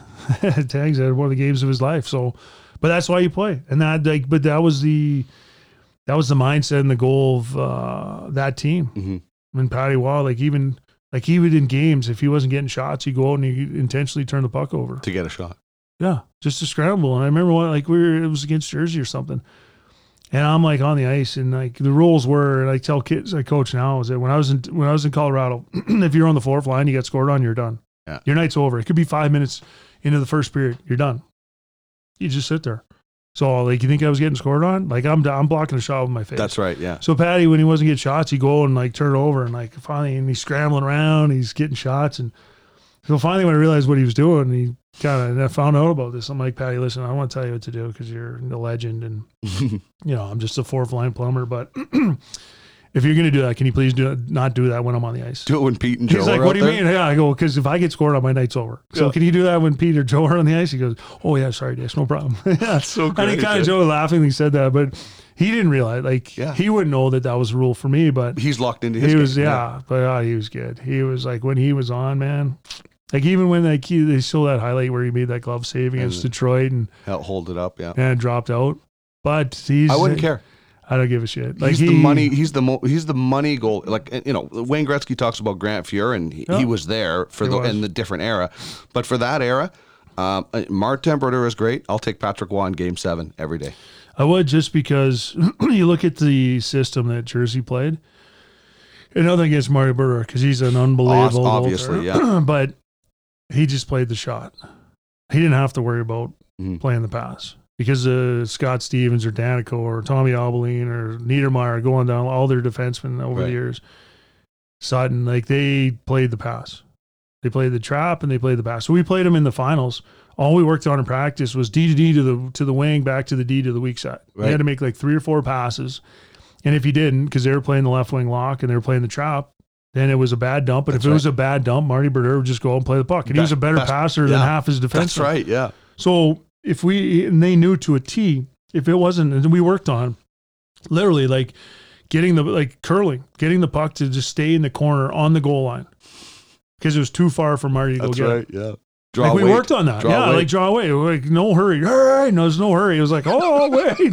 Speaker 5: Tangs had one of the games of his life. So, but that's why you play, and that like, but that was the that was the mindset and the goal of uh, that team.
Speaker 4: Mhm.
Speaker 5: And Patty Roy, like even like even in games, if he wasn't getting shots, he'd go out and he intentionally turn the puck over.
Speaker 4: To get a shot.
Speaker 5: Yeah, just to scramble. And I remember one like we were it was against Jersey or something. And I'm like on the ice, and like the rules were, and I tell kids I coach now is that when I was in when I was in Colorado, if you're on the fourth line, you get scored on, you're done.
Speaker 4: Yeah.
Speaker 5: Your night's over. It could be five minutes into the first period, you're done. You just sit there. So like you think I was getting scored on? Like I'm I'm blocking a shot with my face.
Speaker 4: That's right. Yeah.
Speaker 5: So Patty, when he wasn't getting shots, he'd go and like turn it over and like finally, and he's scrambling around, he's getting shots, and so finally, when I realized what he was doing, he kind of and I found out about this. I'm like, Patty, listen, I don't want to tell you what to do because you're the legend, and you know I'm just a fourth line plumber. But if you're gonna do that, can you please do not do that when I'm on the ice?
Speaker 4: Do it when Pete and Joe are out there.
Speaker 5: He's like, what do you
Speaker 4: there?
Speaker 5: mean? Yeah, I go because if I get scored on, my night's over. So
Speaker 4: Yeah.
Speaker 5: can you do that when Pete or Joe are on the ice? He goes, oh yeah, sorry, Dish, no problem. yeah,
Speaker 4: so great.
Speaker 5: and he kind of. Joe laughingly said that, but he didn't realize like
Speaker 4: Yeah.
Speaker 5: he wouldn't know that that was a rule for me, but
Speaker 4: He's locked into his
Speaker 5: he was
Speaker 4: game.
Speaker 5: yeah, but uh, he was good. He was like when he was on, man. Like even when like he, they saw that highlight where he made that glove save against
Speaker 4: And-
Speaker 5: Detroit and
Speaker 4: Hell, hold it up. Yeah.
Speaker 5: and dropped out. But he's
Speaker 4: I wouldn't care.
Speaker 5: I don't give a shit. Like
Speaker 4: he's
Speaker 5: he,
Speaker 4: the money. He's the mo- he's the money goal. Like you know, Wayne Gretzky talks about Grant Fuhr, and he,
Speaker 5: Yeah.
Speaker 4: he was there for the
Speaker 5: was.
Speaker 4: in the different era. But for that era, um, uh, Martin Brodeur is great. I'll take Patrick Roy in Game Seven every day.
Speaker 5: I would just because you look at the system that Jersey played. And nothing against Mario Burr because he's an unbelievable.
Speaker 4: obviously,
Speaker 5: goaltender. but he just played the shot. He didn't have to worry about
Speaker 4: Mhm.
Speaker 5: playing the pass because uh, Scott Stevens or Daneyko or Tommy Albelin or Niedermayer going down all their defensemen over
Speaker 4: Right.
Speaker 5: the years. Sutton, like they played the pass. They played the trap and they played the pass. So we played them in the finals. All we worked on in practice was D to D to the to the wing, back to the D to the weak side. We had to make like three or four passes. And if you didn't, because they were playing the left wing lock and they were playing the trap, then it was a bad dump. And
Speaker 4: That's
Speaker 5: if it was a bad dump, Marty Brodeur would just go out and play the puck. And he was a better passer than half his defense.
Speaker 4: That's right. Yeah.
Speaker 5: So if we and they knew to a T, if it wasn't, and we worked on literally like getting the like curling, getting the puck to just stay in the corner on the goal line because it was too far for Marty to
Speaker 4: That's
Speaker 5: go get.
Speaker 4: right.
Speaker 5: it.
Speaker 4: Yeah. Draw
Speaker 5: Like we
Speaker 4: weight.
Speaker 5: worked on that,
Speaker 4: Draw
Speaker 5: yeah.
Speaker 4: weight.
Speaker 5: Like draw away, like no hurry, hurry. No, there's no hurry. It was like, oh wait,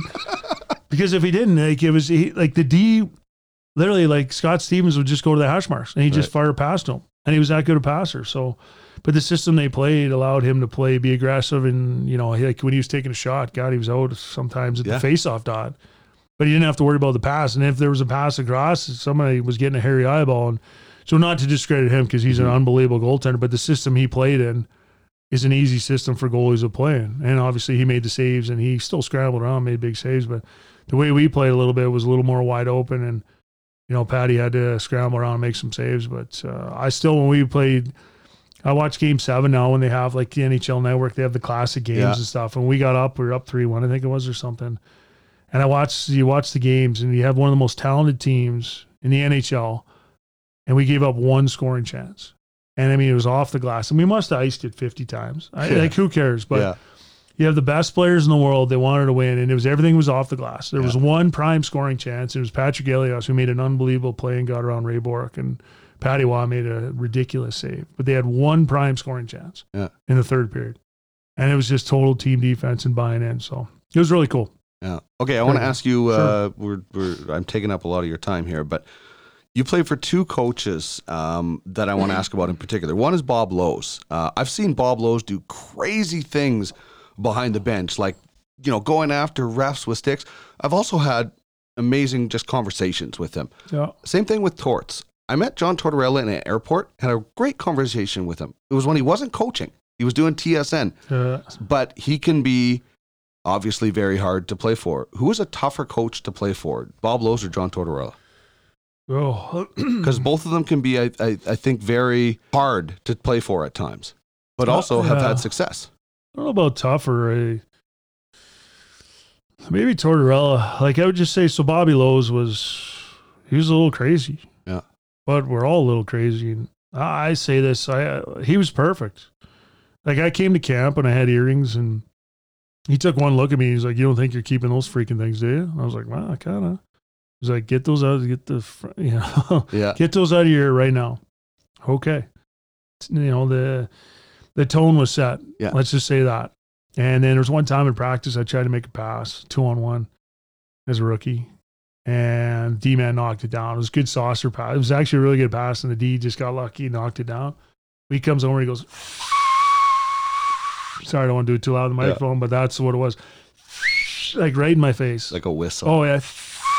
Speaker 5: because if he didn't, like it was he, like the D, literally like Scott Stevens would just go to the hash marks and he just
Speaker 4: Right.
Speaker 5: fire past him, and he was that good a passer. So, but the system they played allowed him to play, be aggressive, and you know, like when he was taking a shot, God, he was out sometimes at
Speaker 4: Yeah.
Speaker 5: the face-off dot, but he didn't have to worry about the pass. And if there was a pass across, somebody was getting a hairy eyeball, and so not to discredit him because he's an
Speaker 4: Mhm.
Speaker 5: unbelievable goaltender, but the system he played in is an easy system for goalies to play in. And obviously he made the saves and he still scrambled around, made big saves. But the way we played a little bit was a little more wide open and you know, Patty had to scramble around and make some saves. But uh, I still when we played I watch game seven now when they have like the NHL network, they have the classic games
Speaker 4: Yeah.
Speaker 5: and stuff. And we got up, we were up three one, I think it was or something. And I watched you watch the games and you have one of the most talented teams in the NHL and we gave up one scoring chance. And I mean, it was off the glass, and we must have iced it fifty times. I,
Speaker 4: Yeah.
Speaker 5: Like, who cares? But
Speaker 4: yeah.
Speaker 5: you have the best players in the world. They wanted to win, and it was everything was off the glass. There was one prime scoring chance. It was Patrick Elias who made an unbelievable play and got around Ray Bourque, and Patty Roy made a ridiculous save. But they had one prime scoring chance
Speaker 4: Yeah.
Speaker 5: in the third period, and it was just total team defense and buying in. So it was really cool.
Speaker 4: Yeah. Okay, I want to ask you. Uh, we're, we're I'm taking up a lot of your time here, but you played for two coaches um, that I want to ask about in particular. One is Bob Lowes. Uh, I've seen Bob Lowes do crazy things behind the bench, like you know going after refs with sticks. I've also had amazing just conversations with him.
Speaker 5: Yeah.
Speaker 4: Same thing with Torts. I met John Tortorella in an airport, had a great conversation with him. It was when he wasn't coaching; he was doing TSN
Speaker 5: Uh,
Speaker 4: but he can be obviously very hard to play for. Who is a tougher coach to play for, Bob Lowes or John Tortorella?
Speaker 5: oh,
Speaker 4: Because both of them can be, I, I, I think, very hard to play for at times, but
Speaker 5: Uh,
Speaker 4: also have had success.
Speaker 5: I don't know about tougher. I, maybe Tortorella. Like I would just say, so Bobby Lowes was he was a little crazy. But we're all a little crazy. And I, say this, I uh, he was perfect. Like I came to camp and I had earrings and he took one look at me. He's like, "You don't think you're keeping those freaking things, do you?" And I was like, "Well, I kind of." He's like, "Get those out. Get the fr- you know."
Speaker 4: Yeah.
Speaker 5: Get those out of your ear right now. Okay. You know, the the tone was set.
Speaker 4: Yeah.
Speaker 5: Let's just say that. And then there was one time in practice I tried to make a pass, two on one as a rookie. And D man knocked it down. It was a good saucer pass. It was actually a really good pass, and the D just got lucky, knocked it down. He comes over, he goes, Sorry, I don't want to do it too loud on the
Speaker 4: Yeah.
Speaker 5: microphone, but that's what it was. Like right in my face.
Speaker 4: Like a whistle.
Speaker 5: Oh yeah,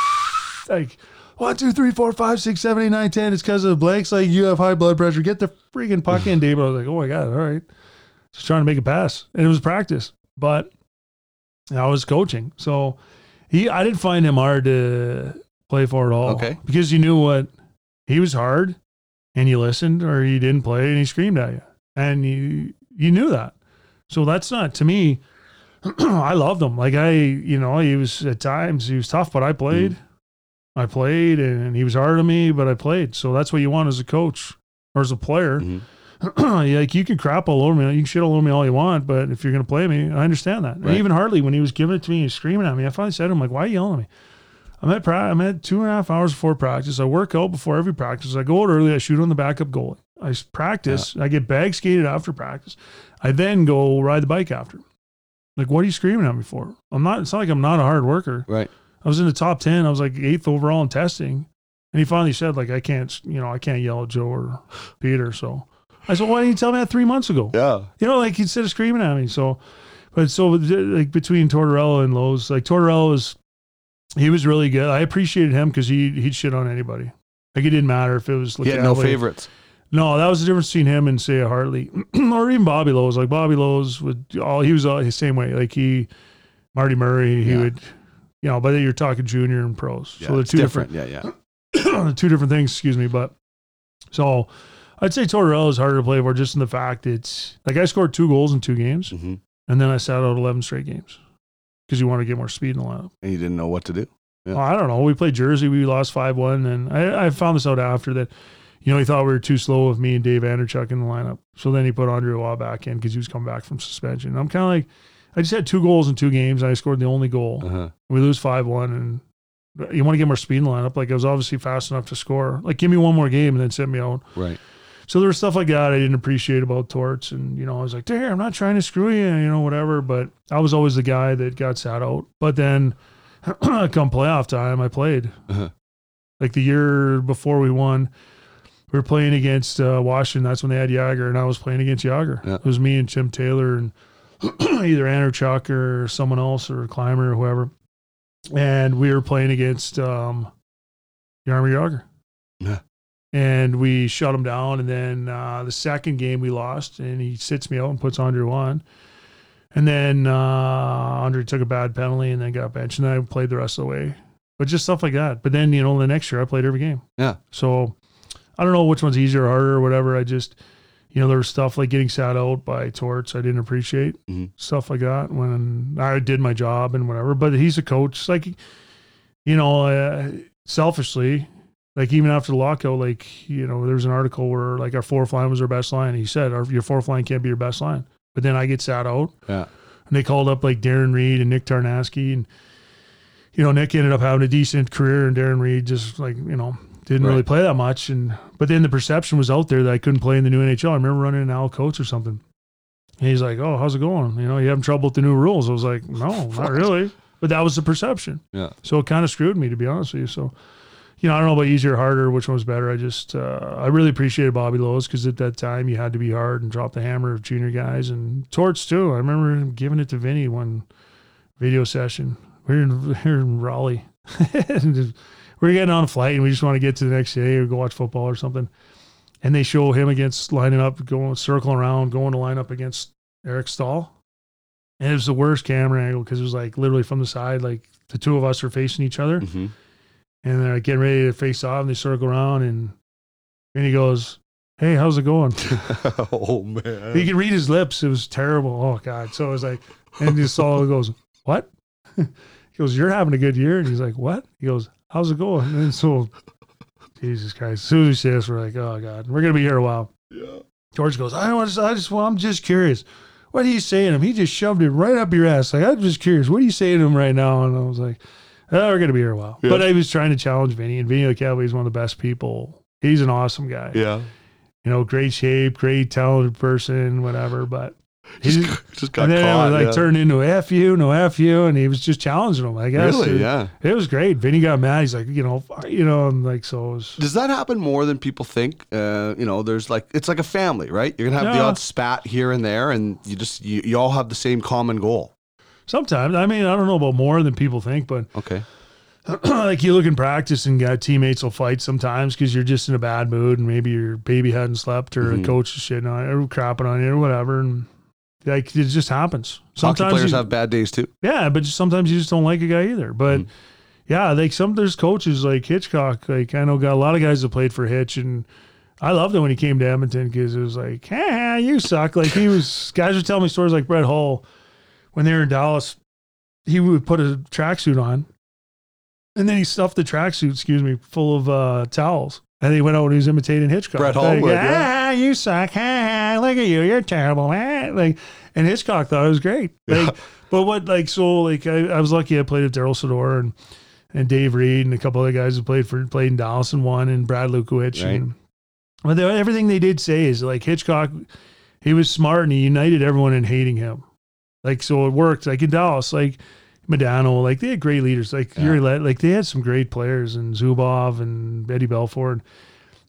Speaker 5: like one, two, three, four, five, six, seven, eight, nine, ten. It's because of the blanks. Like you have high blood pressure. Get the freaking puck in, Dave. I was like, oh my god, all right. Just trying to make a pass, and it was practice, but I was coaching, so he. I didn't find him hard to play for at all.
Speaker 4: Okay.
Speaker 5: because you knew what he was hard, and you listened, or he didn't play, and he screamed at you, and you you knew that. So that's not to me. I loved him. Like I, you know, he was at times he was tough, but I played. I played, and he was hard on me, but I played. So that's what you want as a coach or as a player.
Speaker 4: Mhm.
Speaker 5: Yeah, like you can crap all over me, you can shit all over me all you want, but if you're gonna play me, I understand that. And
Speaker 4: Right.
Speaker 5: even Hartley, when he was giving it to me and screaming at me, I finally said to him, like, "Why are you yelling at me?" I'm at pra- I'm at two and a half hours before practice. I work out before every practice. I go out early. I shoot on the backup goalie. I practice. I get bag skated after practice. I then go ride the bike after. Like, what are you screaming at me for? I'm not. It's not like I'm not a hard worker.
Speaker 4: Right.
Speaker 5: I was in the top ten. I was like eighth overall in testing, and he finally said, like, I can't, you know, I can't yell at Joe or Peter. So I said, why didn't you tell me that three months ago?
Speaker 4: Yeah.
Speaker 5: You know, like instead of screaming at me. So, but so like between Tortorella and Lowes, like Tortorella was, he was really good. I appreciated him because he he'd shit on anybody. Like it didn't matter if it was.
Speaker 4: He had no favorites.
Speaker 5: No, that was the difference between him and say a Hartley, or even Bobby Lowes. Like Bobby Lowes would all he was all the same way. Like he, Marty Murray, he
Speaker 4: Yeah.
Speaker 5: would, you know. But you're talking junior and pros,
Speaker 4: Yeah,
Speaker 5: so they're two different,
Speaker 4: Yeah, yeah.
Speaker 5: two different things. Excuse me, but so I'd say Tortorella is harder to play for just in the fact it's like I scored two goals in two games,
Speaker 4: hmm
Speaker 5: and then I sat out eleven straight games because you want to get more speed in the lineup.
Speaker 4: And you didn't know what to do. Yeah.
Speaker 5: Well, I don't know. We played Jersey. We lost five one, and I, I found this out after that. You know, he thought we were too slow with me and Dave Andreychuk in the lineup. So then he put Andre Roy back in because he was coming back from suspension. I'm kind of like, I just had two goals in two games. And I scored the only goal.
Speaker 4: Uh-huh.
Speaker 5: We lose five one, and you want to get more speed in the lineup. Like I was obviously fast enough to score. Like give me one more game and then send me out.
Speaker 4: Right.
Speaker 5: So there was stuff like that I didn't appreciate about Torts, and you know I was like, "There, I'm not trying to screw you," you know, whatever. But I was always the guy that got sat out. But then, come playoff time, I played.
Speaker 4: Uh-huh.
Speaker 5: Like the year before we won, we were playing against uh, Washington. That's when they had Jagr, and I was playing against Jagr.
Speaker 4: Yeah.
Speaker 5: It was me and Tim Taylor and either Andreychuk or someone else or Climber or whoever, and we were playing against um, Jagr
Speaker 4: Yeah.
Speaker 5: And we shut him down. And then uh, the second game we lost, and he sits me out and puts Andre on. And then uh, Andre took a bad penalty and then got benched, and I played the rest of the way. But just stuff like that. But then you know the next year I played every game.
Speaker 4: Yeah.
Speaker 5: So I don't know which one's easier or harder or whatever. I just you know there was stuff like getting sat out by torts I didn't appreciate
Speaker 4: Mhm.
Speaker 5: stuff like that when I did my job and whatever. But he's a coach. Like you know, uh, selfishly, Like even after the lockout, like you know, there was an article where like our fourth line was our best line. He said our, your fourth line can't be your best line. But then I get sat out,
Speaker 4: Yeah.
Speaker 5: and they called up like Darren Reid and Nick Tarnasky, and you know Nick ended up having a decent career, and Darren Reid just like you know didn't really play that much. And but then the perception was out there that I couldn't play in the new NHL. I remember running an Al Coates or something. And he's like, "Oh, how's it going? You know, you having trouble with the new rules?" I was like, "No, not really." But that was the perception.
Speaker 4: Yeah.
Speaker 5: So it kind of screwed me, to be honest with you. So, you know, I don't know about easier or harder, which one was better. I just, uh, I really appreciated Bobby Lowes because at that time you had to be hard and drop the hammer of junior guys and Torts too. I remember giving it to Vinny one video session. We are in, we in Raleigh. We are getting on a flight and we just want to get to the next day or go watch football or something. And they show him against lining up, going circling around, going to line up against Eric Staal. And it was the worst camera angle because it was like literally from the side, like the two of us are facing each other
Speaker 4: hmm
Speaker 5: and they're getting ready to face off and they circle around and and he goes, Hey, how's it going?
Speaker 4: oh man.
Speaker 5: you can read his lips. It was terrible. Oh God. So it was like and just Saul goes, What? he goes, You're having a good year. And he's like, What? He goes, How's it going? And so Jesus Christ. As soon as he says this, we're like, Oh God, we're gonna be here a while.
Speaker 4: Yeah.
Speaker 5: George goes, I don't want to. I just well, I'm just curious. What are you saying to him? He just shoved it right up your ass. Like, I'm just curious. What are you saying to him right now? And I was like, oh, we're going to be here a while.
Speaker 4: Yeah.
Speaker 5: But I was trying to challenge Vinny, and Vinny Lecavalier is one of the best people. He's an awesome guy.
Speaker 4: Yeah.
Speaker 5: You know, great shape, great talented person, whatever. But he
Speaker 4: Just,
Speaker 5: just,
Speaker 4: just got
Speaker 5: and then
Speaker 4: caught.
Speaker 5: it was like
Speaker 4: yeah.
Speaker 5: turned into F you, no F you. And he was just challenging him, I guess.
Speaker 4: Really?
Speaker 5: It,
Speaker 4: Yeah.
Speaker 5: it was great. Vinny got mad. He's like, you know, you know, and like, so was.
Speaker 4: Does that happen more than people think? Uh, you know, there's like it's like a family, right? You're gonna have the odd spat here and there, and you just you, you all have the same common goal.
Speaker 5: Sometimes, I mean, I don't know about more than people think, but
Speaker 4: Okay.
Speaker 5: like you look in practice and got teammates will fight sometimes because you're just in a bad mood and maybe your baby hadn't slept or
Speaker 4: Mhm.
Speaker 5: the coach is shitting on it or crapping on you or whatever. And like it just happens.
Speaker 4: Hockey players
Speaker 5: you-
Speaker 4: have bad days too.
Speaker 5: yeah, but just sometimes you just don't like a guy either. But
Speaker 4: Mhm.
Speaker 5: yeah, like some there's coaches like Hitchcock. Like I know got a lot of guys that played for Hitch, and I loved it when he came to Edmonton because it was like, ah, you suck. Like he was guys would tell me stories like Brett Hull when they were in Dallas. He would put a tracksuit on, and then he stuffed the tracksuit, excuse me, full of uh, towels. And he went out and he was imitating Hitchcock.
Speaker 4: Brett Hull
Speaker 5: Like, ah,
Speaker 4: yeah.
Speaker 5: you suck. Ah, look at you. You're terrible. Ah. Like, and Hitchcock thought it was great. Like, but what, like, so, like, I, I was lucky I played with Darryl Sydor and, and Dave Reid and a couple other guys who played for, played in Dallas and won and Brad Lukowich.
Speaker 4: Right.
Speaker 5: And, but they, everything they did say is like Hitchcock, he was smart and he united everyone in hating him. Like, so it worked. Like in Dallas, like, Modano, like they had great leaders. Like
Speaker 4: Yeah.
Speaker 5: you're le- like they had some great players and Zubov and Eddie Belfour,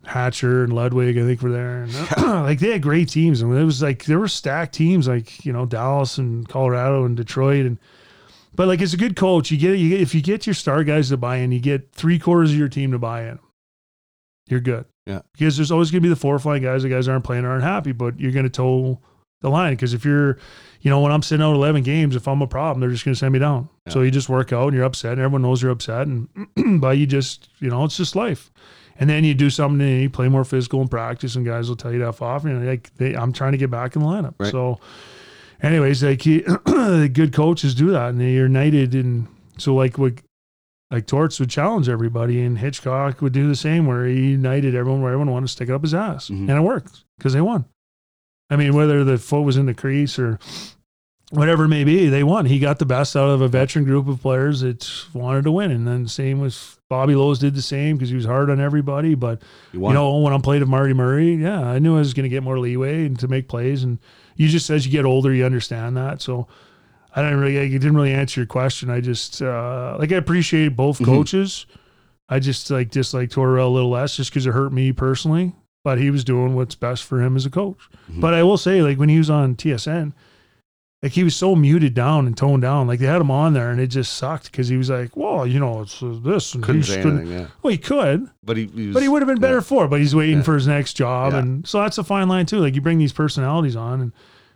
Speaker 5: Hatcher and Ludwig, I think were there. And like they had great teams. And it was like there were stacked teams like, you know, Dallas and Colorado and Detroit and but like as a good coach, you get you get if you get your star guys to buy in, you get three quarters of your team to buy in. You're good.
Speaker 4: Yeah.
Speaker 5: Because there's always gonna be the four flying guys, the guys aren't playing aren't happy, but you're gonna toe the line. Because if you're you know, when I'm sitting out 11 games, if I'm a problem, they're just going to send me down.
Speaker 4: Yeah.
Speaker 5: So you just work out and you're upset and everyone knows you're upset. And, but you just, you know, it's just life. And then you do something and you play more physical in practice and guys will tell you to F off. And like, they, I'm trying to get back in the lineup.
Speaker 4: Right.
Speaker 5: So, anyways, like he, the good coaches do that and they're united. And so, like, what, like Torts would challenge everybody and Hitchcock would do the same where he united everyone where everyone wanted to stick it up his ass.
Speaker 4: Mhm.
Speaker 5: And it worked because they won. I mean, whether the foot was in the crease or whatever it may be, they won. He got the best out of a veteran group of players that wanted to win. And then same with Bobby Lowes did the same because he was hard on everybody. But
Speaker 4: You
Speaker 5: know, when I played with Marty Murray, yeah, I knew I was going to get more leeway and to make plays. And you just as you get older, you understand that. So I didn't really, I didn't really answer your question. I just uh, like I appreciate both
Speaker 4: Mhm.
Speaker 5: coaches. I just like dislike Torrell a little less just because it hurt me personally. But he was doing what's best for him as a coach.
Speaker 4: Mhm.
Speaker 5: But I will say, like when he was on TSN, like he was so muted down and toned down. Like they had him on there, and it just sucked because he was like, "Well, you know, it's uh, this." And
Speaker 4: couldn't
Speaker 5: he
Speaker 4: say
Speaker 5: couldn't-
Speaker 4: anything. Yeah.
Speaker 5: Well, he could,
Speaker 4: But he, he was,
Speaker 5: but he would have been better
Speaker 4: yeah.
Speaker 5: for. it, But he's waiting
Speaker 4: Yeah.
Speaker 5: for his next job, and so that's a fine line too. Like you bring these personalities on, and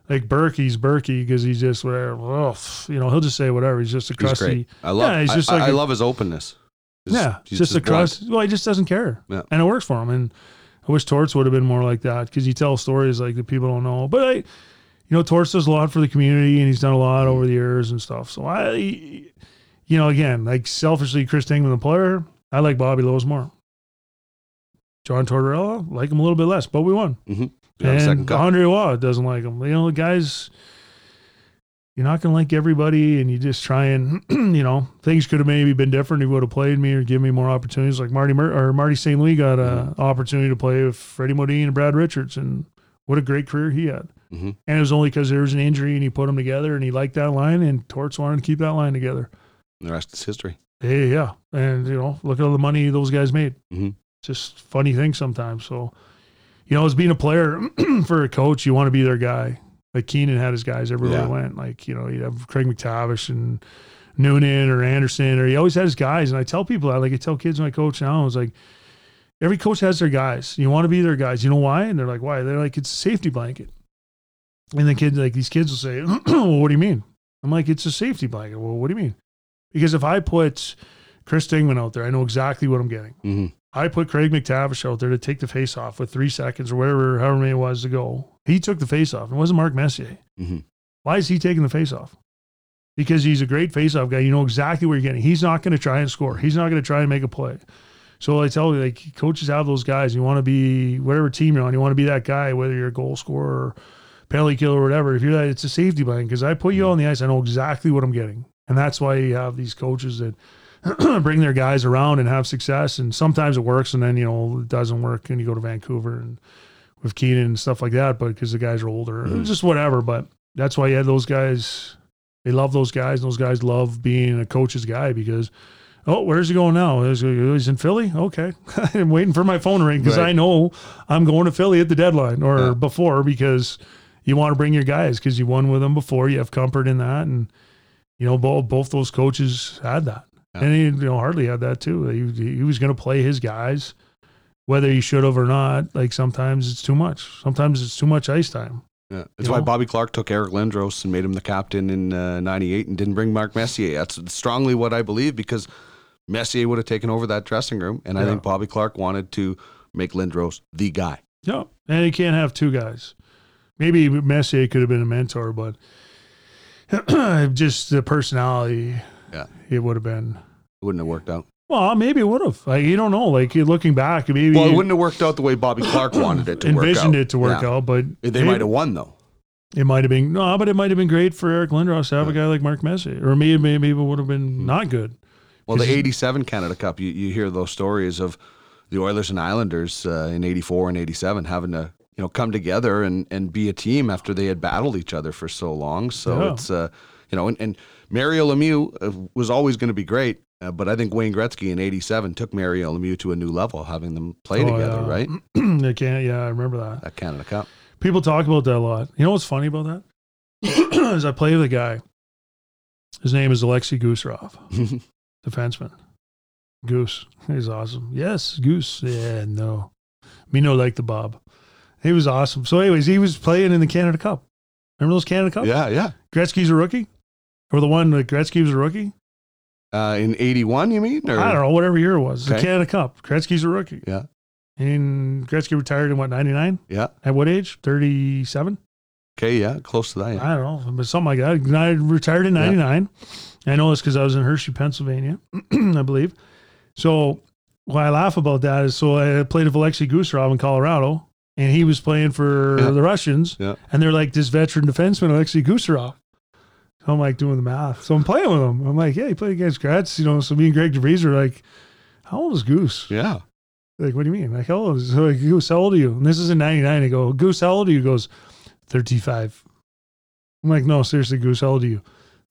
Speaker 5: like Berkey's Berkey because he's just whatever. Ugh, you know, he'll just say whatever. He's just a
Speaker 4: He's
Speaker 5: crusty.
Speaker 4: I love.
Speaker 5: Yeah, he's just
Speaker 4: I,
Speaker 5: like
Speaker 4: I
Speaker 5: a-
Speaker 4: love his openness. He's-
Speaker 5: yeah,
Speaker 4: he's
Speaker 5: just a
Speaker 4: blunt.
Speaker 5: crust. Well, he just doesn't care, and it works for him. And I wish Torts would have been more like that because he tells stories like that people don't know. But I, you know, Torts does a lot for the community, and he's done a lot over the years and stuff. So I, you know, again, like selfishly, Chris Dingman, the player, I like Bobby Lowes more. John Tortorella, like him a little bit less, but we won. Mm-hmm.
Speaker 4: Yeah, the second
Speaker 5: and
Speaker 4: cup.
Speaker 5: Andre Roy doesn't like him. You know, the guys, you're not going to like everybody, and you just try and, you know, things could have maybe been different if he would have played me or given me more opportunities. Like Marty Mur- or Marty St. Louis got an opportunity to play with Freddie Modin and Brad Richards, and what a great career he had.
Speaker 4: Mhm.
Speaker 5: And it was only because there was an injury and he put them together, and he liked that line, and Torts wanted to keep that line together.
Speaker 4: The rest is history.
Speaker 5: Hey, yeah, and you know, look at all the money those guys made.
Speaker 4: Mhm.
Speaker 5: Just funny thing sometimes. So, you know, as being a player for a coach, you want to be their guy. Like Keenan had his guys everywhere
Speaker 4: Yeah.
Speaker 5: he went. Like you know, you'd have Craig MacTavish and Noonan or Anderson, or he always had his guys. And I tell people that, like I tell kids when I coach now, I was like, every coach has their guys. You want to be their guys. You know why? And they're like, why? They're like, it's a safety blanket. And the kids, like these kids, will say, well, what do you mean? I'm like, it's a safety blanket. Well, what do you mean? Because if I put Chris Dingman out there, I know exactly what I'm getting.
Speaker 4: hmm
Speaker 5: I put Craig MacTavish out there to take the face off with three seconds or whatever, however many it was to go. He took the face off. It wasn't Mark Messier.
Speaker 4: hmm
Speaker 5: Why is he taking the face off? Because he's a great face off guy. You know exactly where you're getting. He's not going to try and score. He's not going to try and make a play. So I tell you, like coaches have those guys. You want to be whatever team you're on. You want to be that guy, whether you're a goal scorer, or penalty killer, or whatever. If you're that, it's a safety blanket. Because I put you on the ice, I know exactly what I'm getting, and that's why you have these coaches that bring their guys around and have success. And sometimes it works, and then you know it doesn't work, and you go to Vancouver and with Keenan and stuff like that. But because the guys are older,
Speaker 4: Mhm.
Speaker 5: just whatever. But that's why you had those guys. They love those guys. And those guys love being a coach's guy because, oh, where's he going now? Is He's in Philly. Okay, I'm waiting for my phone to ring because
Speaker 4: Right.
Speaker 5: I know I'm going to Philly at the deadline or
Speaker 4: Yeah.
Speaker 5: before because you want to bring your guys because you won with them before. You have comfort in that, and you know both both those coaches had that,
Speaker 4: Yeah.
Speaker 5: and he, you know Hartley had that too. He, he was going to play his guys, whether he should have or not. Like sometimes it's too much. Sometimes it's too much ice time.
Speaker 4: Yeah. That's
Speaker 5: You
Speaker 4: why
Speaker 5: know?
Speaker 4: Bobby Clarke took Eric Lindros and made him the captain in uh, 98 and didn't bring Mark Messier. That's strongly what I believe because Messier would have taken over that dressing room. And I think Bobby Clarke wanted to make Lindros the guy.
Speaker 5: Yeah, and you can't have two guys. Maybe Messier could have been a mentor, but just the personality,
Speaker 4: Yeah.
Speaker 5: it would have been.
Speaker 4: It wouldn't have worked out.
Speaker 5: Well, maybe it would have. Like you don't know. Like you looking back, maybe
Speaker 4: Well, it wouldn't have worked out the way Bobby Clarke wanted it to work out.
Speaker 5: envisioned it to work
Speaker 4: Yeah.
Speaker 5: out, but
Speaker 4: They might have won, though.
Speaker 5: It might have been no, but it might have been great for Eric Lindros to have a guy like Mark Messier, or maybe maybe it would have been
Speaker 4: Hmm.
Speaker 5: not good.
Speaker 4: Well, the 87 Canada Cup, you, you hear those stories of the Oilers and Islanders uh, in 84 and 87 having to, you know, come together and, and be a team after they had battled each other for so long. So
Speaker 5: Yeah.
Speaker 4: it's, uh, you know, and, and Mario Lemieux uh, was always going to be great. Uh, but I think Wayne Gretzky in 87 took Mario Lemieux to a new level, having them play
Speaker 5: Oh,
Speaker 4: together,
Speaker 5: yeah.
Speaker 4: right?
Speaker 5: Can't. Yeah, I remember that.
Speaker 4: That Canada Cup.
Speaker 5: People talk about that a lot. You know what's funny about that? Is I play with a guy. His name is Alexei Gusarov, defenseman. Goose. He's awesome. Yes, Goose. Yeah, no. Me no like the Bob. He was awesome. So, anyways, he was playing in the Canada Cup. Remember those Canada Cups?
Speaker 4: yeah, yeah.
Speaker 5: Gretzky's a rookie? Or the one that Gretzky was a rookie?
Speaker 4: Uh, in 81, you mean? Or?
Speaker 5: I don't know, whatever year it was. The Canada Cup. Gretzky's a rookie.
Speaker 4: Yeah,
Speaker 5: And Gretzky retired in what, 99?
Speaker 4: yeah.
Speaker 5: At what age? 37?
Speaker 4: Okay, yeah, close to that. Yeah.
Speaker 5: I don't know, but something like that. I retired in
Speaker 4: Yeah.
Speaker 5: 99. I know this because I was in Hershey, Pennsylvania, I believe. So why I laugh about that is so I played with Alexei Gusarov in Colorado, and he was playing for
Speaker 4: Yeah.
Speaker 5: the Russians,
Speaker 4: Yeah.
Speaker 5: and they're like this veteran defenseman, Alexei Gusarov. So I'm like doing the math. So I'm playing with him. I'm like, yeah, he played against Gretz, you know. So me and Greg DeVries are like, how old is Goose?
Speaker 4: Yeah.
Speaker 5: Like, what do you mean? Like, how old is so like, Goose? How old are you? And this is in '99. I go, Goose, how old are you? He goes, 35. I'm like, no, seriously, Goose, how old are you?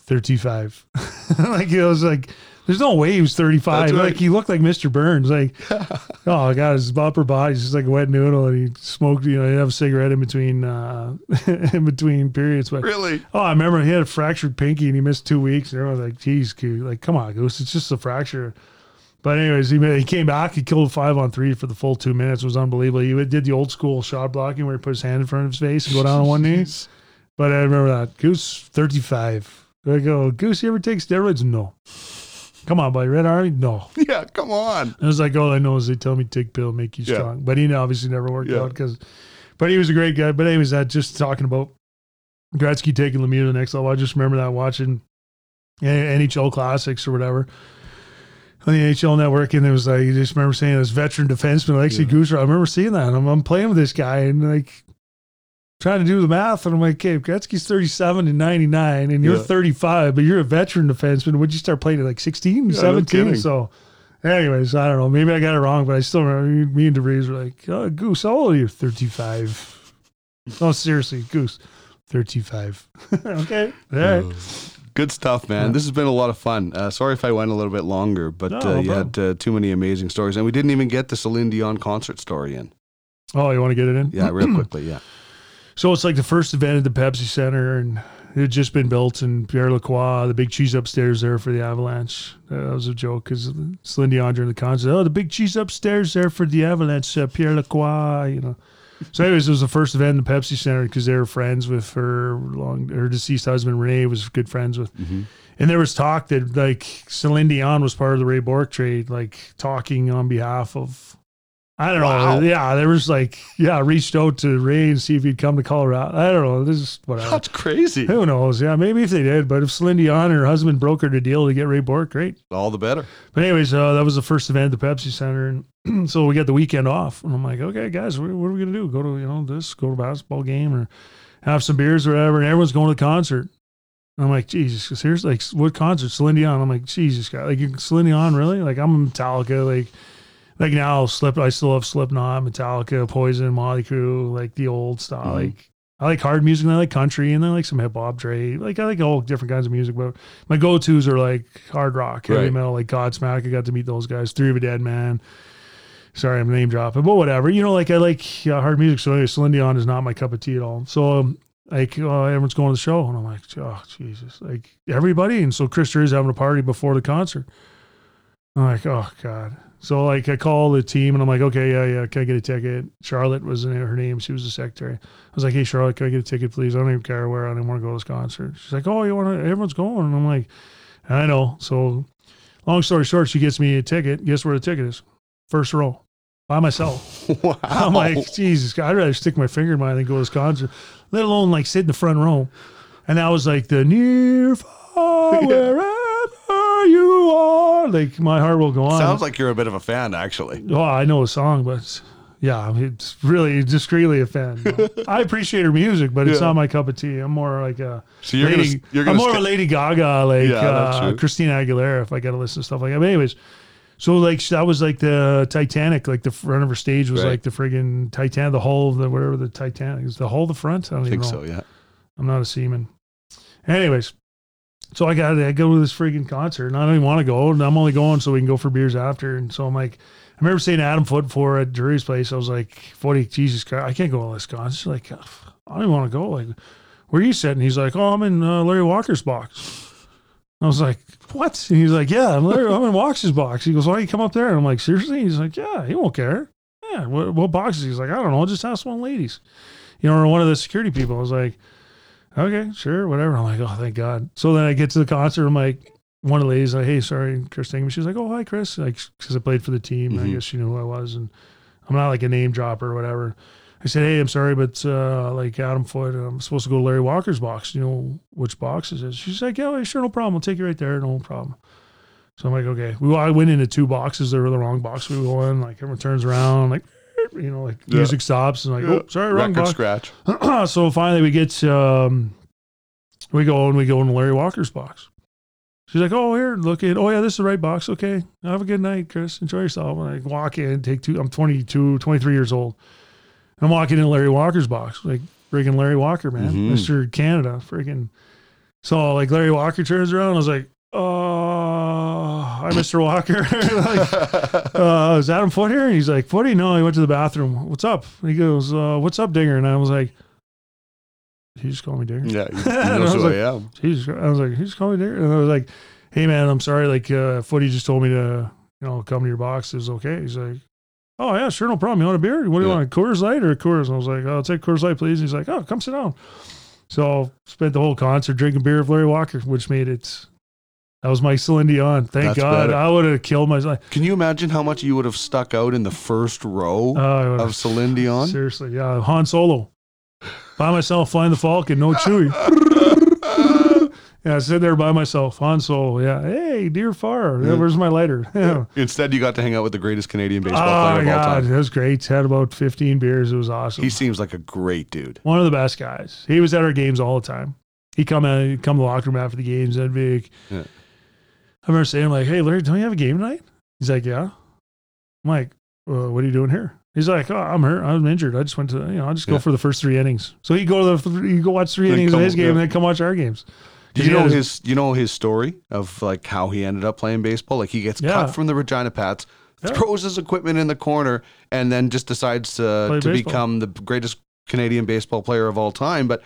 Speaker 5: 35. like, it was like, there's no way he was 35.
Speaker 4: Right.
Speaker 5: Like, he looked like Mr. Burns. Like, oh, God, his upper body's just like a wet noodle. And he smoked, you know, he'd have a cigarette in between, uh, in between periods. But,
Speaker 4: Really?
Speaker 5: oh, I remember he had a fractured pinky and he missed two weeks. And everyone was like, geez, Goose, like, come on, Goose, it's just a fracture. But anyways, he made, he came back. He killed five on three for the full two minutes. It was unbelievable. He did the old school shot blocking where he put his hand in front of his face and go down on one knee. But I remember that Goose thirty five. I go Goose. You ever take steroids? No. Come on, buddy. Red Army? No.
Speaker 4: Yeah, come on.
Speaker 5: I was like, all I know is they tell me take pill, make you
Speaker 4: Yeah.
Speaker 5: strong. But he obviously never worked
Speaker 4: Yeah.
Speaker 5: out because. But he was a great guy. But anyways, that just talking about Gretzky taking Lemieux to the next level. I just remember that watching NHL classics or whatever. on the NHL network, and it was like, you just remember seeing this veteran defenseman, Alexei Kucherov. I remember seeing that. And I'm, I'm playing with this guy and like trying to do the math. And I'm like, okay, Gretzky's 37 and 99, and you're
Speaker 4: Yeah.
Speaker 5: 35, but you're a veteran defenseman. Would you start playing at like 16,
Speaker 4: no
Speaker 5: 17?
Speaker 4: kidding.
Speaker 5: so, anyways, I don't know. Maybe I got it wrong, but I still remember me and DeVries were like, oh, Goose, how old are you? 35. no, seriously, Goose, 35. okay. All right.
Speaker 4: Good stuff, man. This has been a lot of fun. Uh, sorry if I went a little bit longer, but
Speaker 5: No,
Speaker 4: uh,
Speaker 5: no
Speaker 4: you had uh, too many amazing stories, and we didn't even get the Celine Dion concert story in.
Speaker 5: Oh, you want to get it in?
Speaker 4: Yeah, real quickly. Yeah.
Speaker 5: So it's like the first event at the Pepsi Center, and it had just been built. And Pierre Lacroix, the big cheese upstairs there for the Avalanche. Uh, that was a joke because Celine Dion during the concert, oh, the big cheese upstairs there for the Avalanche, uh, Pierre Lacroix, you know. So, anyways, it was the first event in the Pepsi Center because they were friends with her long, her deceased husband Renee was good friends with, and there was talk that like Celine Dion was part of the Ray Bork trade, like talking on behalf of. I don't
Speaker 4: Wow.
Speaker 5: know. Yeah, there was like, yeah, reached out to Ray and see if he'd come to Colorado. I don't know. This is whatever.
Speaker 4: That's crazy.
Speaker 5: Who knows? Yeah, maybe if they did. But if Celine Dion and her husband brokered a deal to get Ray Bork, great.
Speaker 4: All the better.
Speaker 5: But anyways, uh, that was the first event at the Pepsi Center, and so we got the weekend off. And I'm like, okay, guys, what, what are we gonna do? Go to you know this, go to a basketball game, or have some beers or whatever. And everyone's going to the concert. And I'm like, Jesus, here's like what concert? Celine Dion. I'm like, Jesus, God, like Celine Dion, really? Like I'm Metallica, like. Like now, Slip. I still love Slipknot, Metallica, Poison, Motley Crue, like the old stuff.
Speaker 4: Mhm.
Speaker 5: Like I like hard music, and I like country, and I like some hip hop, Dre. Like I like all different kinds of music, but my go tos are like hard rock, heavy
Speaker 4: Right.
Speaker 5: metal, like Godsmack. I got to meet those guys. Theory of a Deadman. Sorry, I'm name dropping, but whatever. You know, like I like uh, hard music. So anyway, Celine Dion is not my cup of tea at all. So um, like uh, everyone's going to the show, and I'm like, oh Jesus, like everybody. And so Chris is having a party before the concert. I'm like, oh God. So like I call the team and I'm like, okay, yeah, yeah, can I get a ticket? Charlotte was in her name. She was the secretary. I was like, hey Charlotte, can I get a ticket, please? I don't even care where I don't want to go to this concert. She's like, oh, you want to? Everyone's going. And I'm like, I know. So long story short, she gets me a ticket. Guess where the ticket is? First row, by myself.
Speaker 4: Wow.
Speaker 5: I'm like, Jesus, I'd rather stick my finger in mine than go to this concert, let alone like sit in the front row. And that was like the near, far, wherever you are. Like my heart will go on.
Speaker 4: Sounds like you're a bit of a fan, actually.
Speaker 5: Oh, I know a song, but yeah, it's really discreetly a fan. I appreciate her music, but it's
Speaker 4: Yeah.
Speaker 5: not my cup of tea. I'm more like a
Speaker 4: So you're gonna-
Speaker 5: lady,
Speaker 4: you're
Speaker 5: I'm
Speaker 4: gonna
Speaker 5: more of a Lady Gaga, like
Speaker 4: Yeah, that's
Speaker 5: uh,
Speaker 4: true.
Speaker 5: Christina Aguilera. If I got to listen to stuff like that, but anyways. So like that was like the Titanic, like the front of her stage was
Speaker 4: Right.
Speaker 5: like the friggin' Titanic, the hull of the whatever the Titanic is, the hull, the front. I don't
Speaker 4: I
Speaker 5: even
Speaker 4: think
Speaker 5: know.
Speaker 4: so, yeah.
Speaker 5: I'm not a seaman. Anyways, so I got I go to this freaking concert and I don't even want to go. And I'm only going so we can go for beers after. And so I'm like, I remember seeing Adam Foote for at Drury's place, I was like, Footy, Jesus Christ, I can't go to this concert. Like, I don't even want to go. Like, where are you sitting? He's like, Oh, I'm in uh, Larry Walker's box. I was like, What? And he's like, Yeah, I'm, Larry, I'm in Walker's box. He goes, Why don't you come up there? And I'm like, Seriously? He's like, Yeah, he won't care. Yeah, what, what boxes? He's like, I don't know. Just ask one of the ladies. You know, or one of the security people. I was like, okay, sure, whatever. I'm like, oh, thank God. So then I get to the concert. I'm like, one of the ladies, like, hey, sorry, Chris Dingman. She's like, oh, hi, Chris. Like, because I played for the team. I
Speaker 4: Mhm.
Speaker 5: guess she knew who I was. And I'm not like a name dropper or whatever. I said, hey, I'm sorry, but uh, like Adam Foote, I'm supposed to go to Larry Walker's box. You know which box is it? She's like, yeah, sure, no problem. I'll take you right there. No problem. So I'm like, okay. We I went into two boxes. They were the wrong box we were in. Like everyone turns around, like, you know, like
Speaker 4: Yeah.
Speaker 5: music stops and like, oh, sorry, wrong
Speaker 4: Record
Speaker 5: box.
Speaker 4: scratch.
Speaker 5: so finally we get um we go and we go into Larry Walker's box. She's like, Oh, here, look at oh yeah, this is the right box. Okay. Have a good night, Chris. Enjoy yourself. And I walk in, take two I'm 22, 23 years old. And I'm walking in Larry Walker's box, like freaking Larry Walker, man.
Speaker 4: Mhm.
Speaker 5: Mr. Canada, freaking. so like Larry Walker turns around, I was like, Oh hi Mr. Walker. like, uh, is Adam Foote here? And he's like, Footy? No, he went to the bathroom. What's up? And he goes, uh, what's up, Dinger? And I was like, he just called me Dinger.
Speaker 4: yeah, he,
Speaker 5: I
Speaker 4: knows
Speaker 5: was
Speaker 4: who
Speaker 5: like-
Speaker 4: I am.
Speaker 5: Jesus, I was like, he just called me Dinger. And I was like, hey man, I'm sorry. Like, uh, Footy just told me to, you know, come to your box. Is okay. He's like, oh yeah, sure, no problem. You want a beer? What do you
Speaker 4: Yeah.
Speaker 5: want? Coors Light or a Coors? And I was like, oh, I'll take Coors Light, please. And he's like, oh, come sit down. So I spent the whole concert drinking beer with Larry Walker, which made it. That was my Celine Dion. Thank
Speaker 4: That's
Speaker 5: God.
Speaker 4: better.
Speaker 5: I would have killed myself.
Speaker 4: Can you imagine how much you would have stuck out in the first row
Speaker 5: oh, I would've-
Speaker 4: of Celine Dion?
Speaker 5: Seriously, yeah. Han Solo. By myself flying the Falcon, no Chewie. Yeah, I sit there by myself. Han Solo. Yeah. Hey, dear far. Yeah, where's my lighter? Yeah.
Speaker 4: Instead, you got to hang out with the greatest Canadian baseball
Speaker 5: Oh
Speaker 4: player
Speaker 5: my
Speaker 4: of all
Speaker 5: god,
Speaker 4: time.
Speaker 5: it was great. Had about 15 beers. It was awesome.
Speaker 4: He seems like a great dude.
Speaker 5: one of the best guys. He was at our games all the time. He come out, he'd come to the locker room after the games. I'd be like,
Speaker 4: Yeah.
Speaker 5: I remember saying like, "Hey, Larry, don't you have a game tonight?" He's like, "Yeah." I'm like, well, "What are you doing here?" He's like, "Oh, I'm hurt. I'm injured. I just went to, you know, I just go for the first three innings." So he go to the, he go watch three
Speaker 4: Then
Speaker 5: innings
Speaker 4: come-
Speaker 5: of his game
Speaker 4: yeah.
Speaker 5: and then come watch our games.
Speaker 4: Do you know
Speaker 5: had
Speaker 4: his? You know his story of like how he ended up playing baseball. Like he gets
Speaker 5: Yeah.
Speaker 4: cut from the Regina Pats,
Speaker 5: Yeah.
Speaker 4: throws his equipment in the corner, and then just decides uh,
Speaker 5: Play
Speaker 4: to
Speaker 5: baseball.
Speaker 4: become the greatest Canadian baseball player of all time. But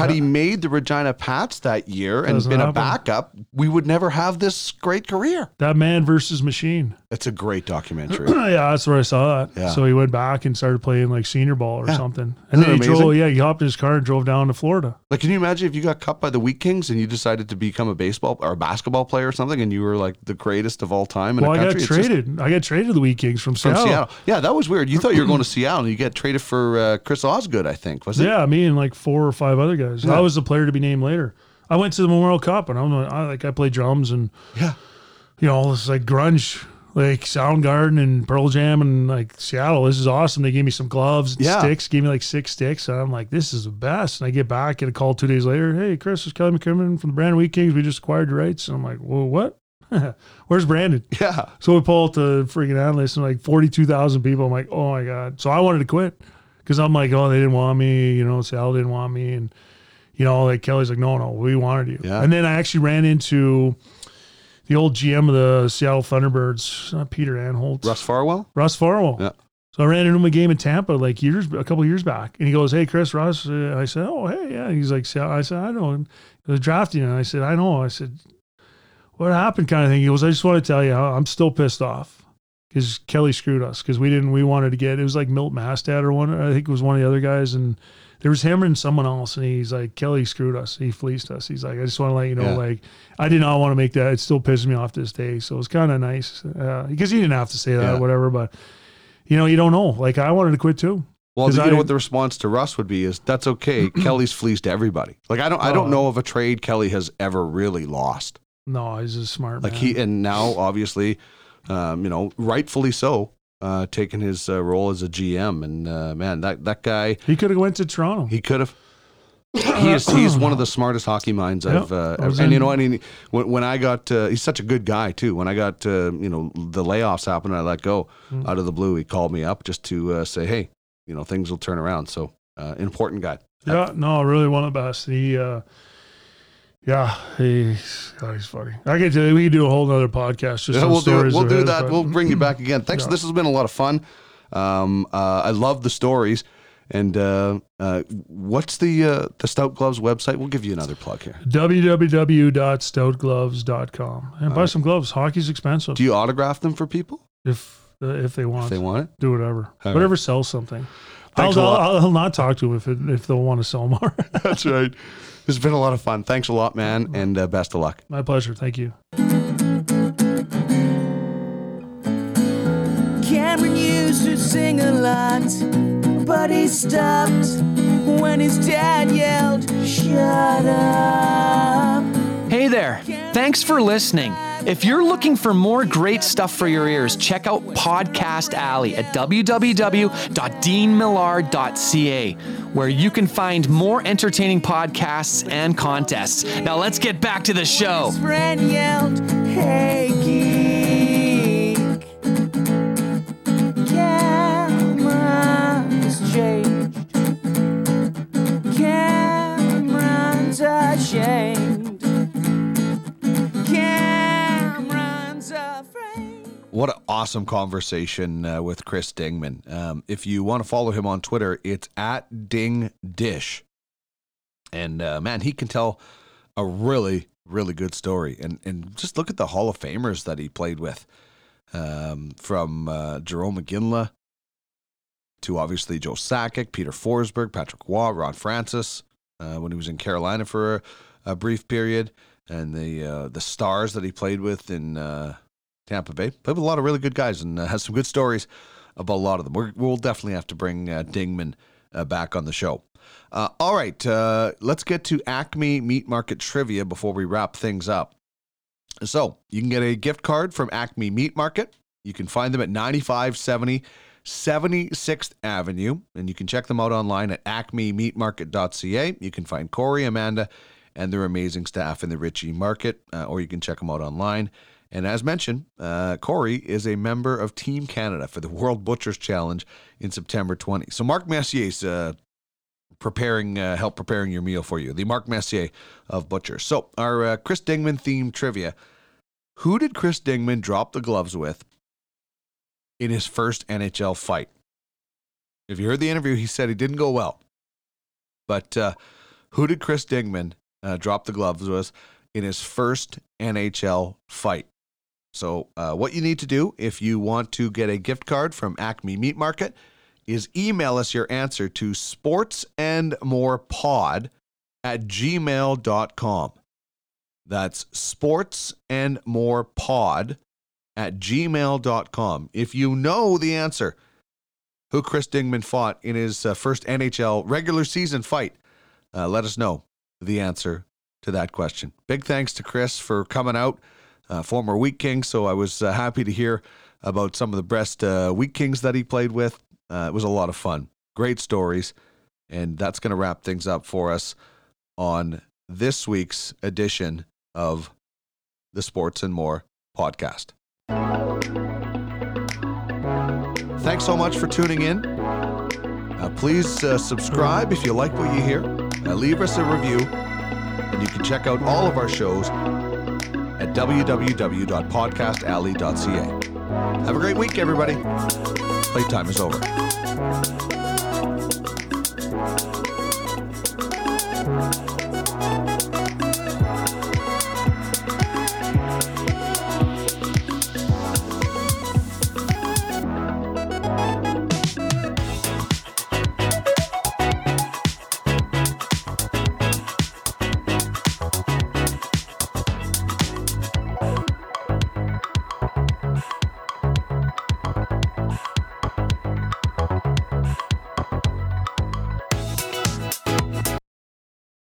Speaker 4: had he made the Regina Pats that year and
Speaker 5: Doesn't
Speaker 4: been a backup, we would never have this great career.
Speaker 5: That man versus machine.
Speaker 4: It's a great documentary.
Speaker 5: yeah, that's where I saw that.
Speaker 4: Yeah.
Speaker 5: So he went back and started playing like senior ball or something.
Speaker 4: Isn't
Speaker 5: And then he
Speaker 4: amazing?
Speaker 5: drove, yeah, he hopped in his car and drove down to Florida.
Speaker 4: like, can you imagine if you got cut by the Wheat Kings and you decided to become a baseball or a basketball player or something, and you were like the greatest of all time in
Speaker 5: Well,
Speaker 4: a
Speaker 5: I got
Speaker 4: country? It's just-
Speaker 5: traded. I got traded to the Wheat Kings from
Speaker 4: from
Speaker 5: Seattle.
Speaker 4: Seattle. Yeah, that was weird. You thought you were going to Seattle, and you get traded for uh, Chris Osgood, I think. Was it?
Speaker 5: Yeah, me and like four or five other guys.
Speaker 4: Yeah.
Speaker 5: I was the player to be named later. I went to the Memorial Cup and I'm I, like I play drums and
Speaker 4: Yeah.
Speaker 5: you know all this like grunge, like Soundgarden and Pearl Jam and like Seattle. This is awesome. They gave me some gloves, and
Speaker 4: Yeah.
Speaker 5: sticks. Gave me like six sticks. And I'm like, this is the best. And I get back, get a call two days later. Hey, Chris, is Kelly McCrimmon from the Brandon Wheat Kings. We just acquired your rights. And I'm like, well, what? Where's Brandon?
Speaker 4: Yeah.
Speaker 5: So we pull out the freaking analyst and like 42,000 people. I'm like, oh my God. So I wanted to quit because I'm like, oh, they didn't want me. You know, Sal didn't want me. And, you know, like Kelly's like, no, no, we wanted you.
Speaker 4: Yeah.
Speaker 5: And then I actually ran into the old GM of the Seattle Thunderbirds, not Peter Anholt,
Speaker 4: Russ Farwell?
Speaker 5: Russ Farwell.
Speaker 4: Yeah.
Speaker 5: So I ran into him a game in Tampa like years, a couple years back, and he goes, "Hey, Chris Russ." Uh, I said, "Oh, hey, yeah." He's like, "So-" "I said, I know." And he was drafting, and I said, "I know." I said, "What happened?" Kind of thing. He goes, "I just want to tell you, I'm still pissed off because Kelly screwed us because we didn't. We wanted to get it was like Milt Mastad or one. I think it was one of the other guys, and there was him and someone else, and he's like, Kelly screwed us. He fleeced us. He's like, I just want to let you know,
Speaker 4: Yeah.
Speaker 5: like, I did not want to make that. It still pisses me off this day. So it's kind of nice uh, because he didn't have to say that,
Speaker 4: Yeah.
Speaker 5: or whatever, but." You know, you don't know. Like I wanted to quit too.
Speaker 4: Well, you
Speaker 5: I
Speaker 4: know what the response to Russ would be is that's okay. Kelly's fleeced everybody. Like I don't I
Speaker 5: Oh.
Speaker 4: don't know of a trade Kelly has ever really lost.
Speaker 5: No, he's a smart man.
Speaker 4: Like
Speaker 5: man.
Speaker 4: he and now obviously, um, you know, rightfully so, uh, taking his uh, role as a GM. And uh, man, that that guy
Speaker 5: he could have went to Toronto.
Speaker 4: he could have. He is he's one of the smartest hockey minds I've uh,
Speaker 5: was
Speaker 4: and you know I mean when, when I got uh, he's such a good guy too when I got uh, you know the layoffs happened I let go
Speaker 5: Mm.
Speaker 4: out of the blue he called me up just to uh, say hey you know things will turn around so uh, important guy
Speaker 5: yeah, no, really one of the best. He, uh, yeah, he's, God, he's funny. I could do, we could do a whole other podcast. Just
Speaker 4: Yeah, we'll do it. We'll do
Speaker 5: his,
Speaker 4: that.
Speaker 5: but-
Speaker 4: We'll bring you back again. Thanks.
Speaker 5: Yeah.
Speaker 4: This has been a lot of fun. Um, uh, I love the stories. And uh, uh, what's the uh, the Stout Gloves website? We'll give you another plug here.
Speaker 5: www.stoutgloves.com and buy some gloves. Hockey's expensive.
Speaker 4: Do you autograph them for people
Speaker 5: if uh, if they want,
Speaker 4: if they want it?
Speaker 5: do whatever,
Speaker 4: All
Speaker 5: whatever sells something. I'll. I'll, I'll not talk to them if it, if they'll want to sell more.
Speaker 4: That's right. It's been a lot of fun. Thanks a lot, man, and uh, best of luck.
Speaker 5: My pleasure. Thank you.
Speaker 6: Cameron used to sing a lot, but he stopped when his dad yelled, Shut up.
Speaker 2: Hey there. Thanks for listening. If you're looking for more great stuff for your ears, check out Podcast Alley at www.deanmillard.ca, where you can find more entertaining podcasts and contests. Now let's get back to the show.
Speaker 4: What an awesome conversation uh, with Chris Dingman. Um, if you want to follow him on Twitter, it's at Ding Dish. And uh, man, he can tell a really, really good story. And and just look at the Hall of Famers that he played with, um, from uh, Jarome Iginla to obviously Joe Sakic, Peter Forsberg, Patrick Roy, Ron Francis, uh, when he was in Carolina for a, a brief period, and the uh, the stars that he played with in. Tampa Bay. Played with a lot of really good guys and uh, has some good stories about a lot of them. We're, we'll definitely have to bring uh, Dingman uh, back on the show. Uh, all right, let's get to Acme Meat Market trivia before we wrap things up. So you can get a gift card from Acme Meat Market. You can find them at 9570 76th Avenue, and you can check them out online at acmemeatmarket.ca. You can find Corey, Amanda, and their amazing staff in the Ritchie Market, uh, or you can check them out online. And as mentioned, uh, Corey is a member of Team Canada for the World Butchers Challenge in September 20. So Mark Messier's uh, preparing, uh, help preparing your meal for you. The Mark Messier of Butchers. So our uh, Chris Dingman themed trivia: Who did Chris Dingman drop the gloves with in his first NHL fight? If you heard the interview, he said he didn't go well. But uh, who did Chris Dingman uh, drop the gloves with in his first NHL fight? So, uh, what you need to do if you want to get a gift card from Acme Meat Market is email us your answer to sportsandmorepod at gmail.com. That's sportsandmorepod at gmail.com. If you know the answer, who Chris Dingman fought in his uh, first NHL regular season fight, uh, let us know the answer to that question. Big thanks to Chris for coming out, uh, former Wheat King. So I was uh, happy to hear about some of the best uh, Wheat Kings that he played with. Uh, it was a lot of fun. Great stories. And that's going to wrap things up for us on this week's edition of the Sports and More podcast. Thanks so much for tuning in. Uh, please uh, subscribe if you like what you hear. Uh, leave us a review. And you can check out all of our shows at www.podcastalley.ca. Have a great week, everybody. Playtime is over.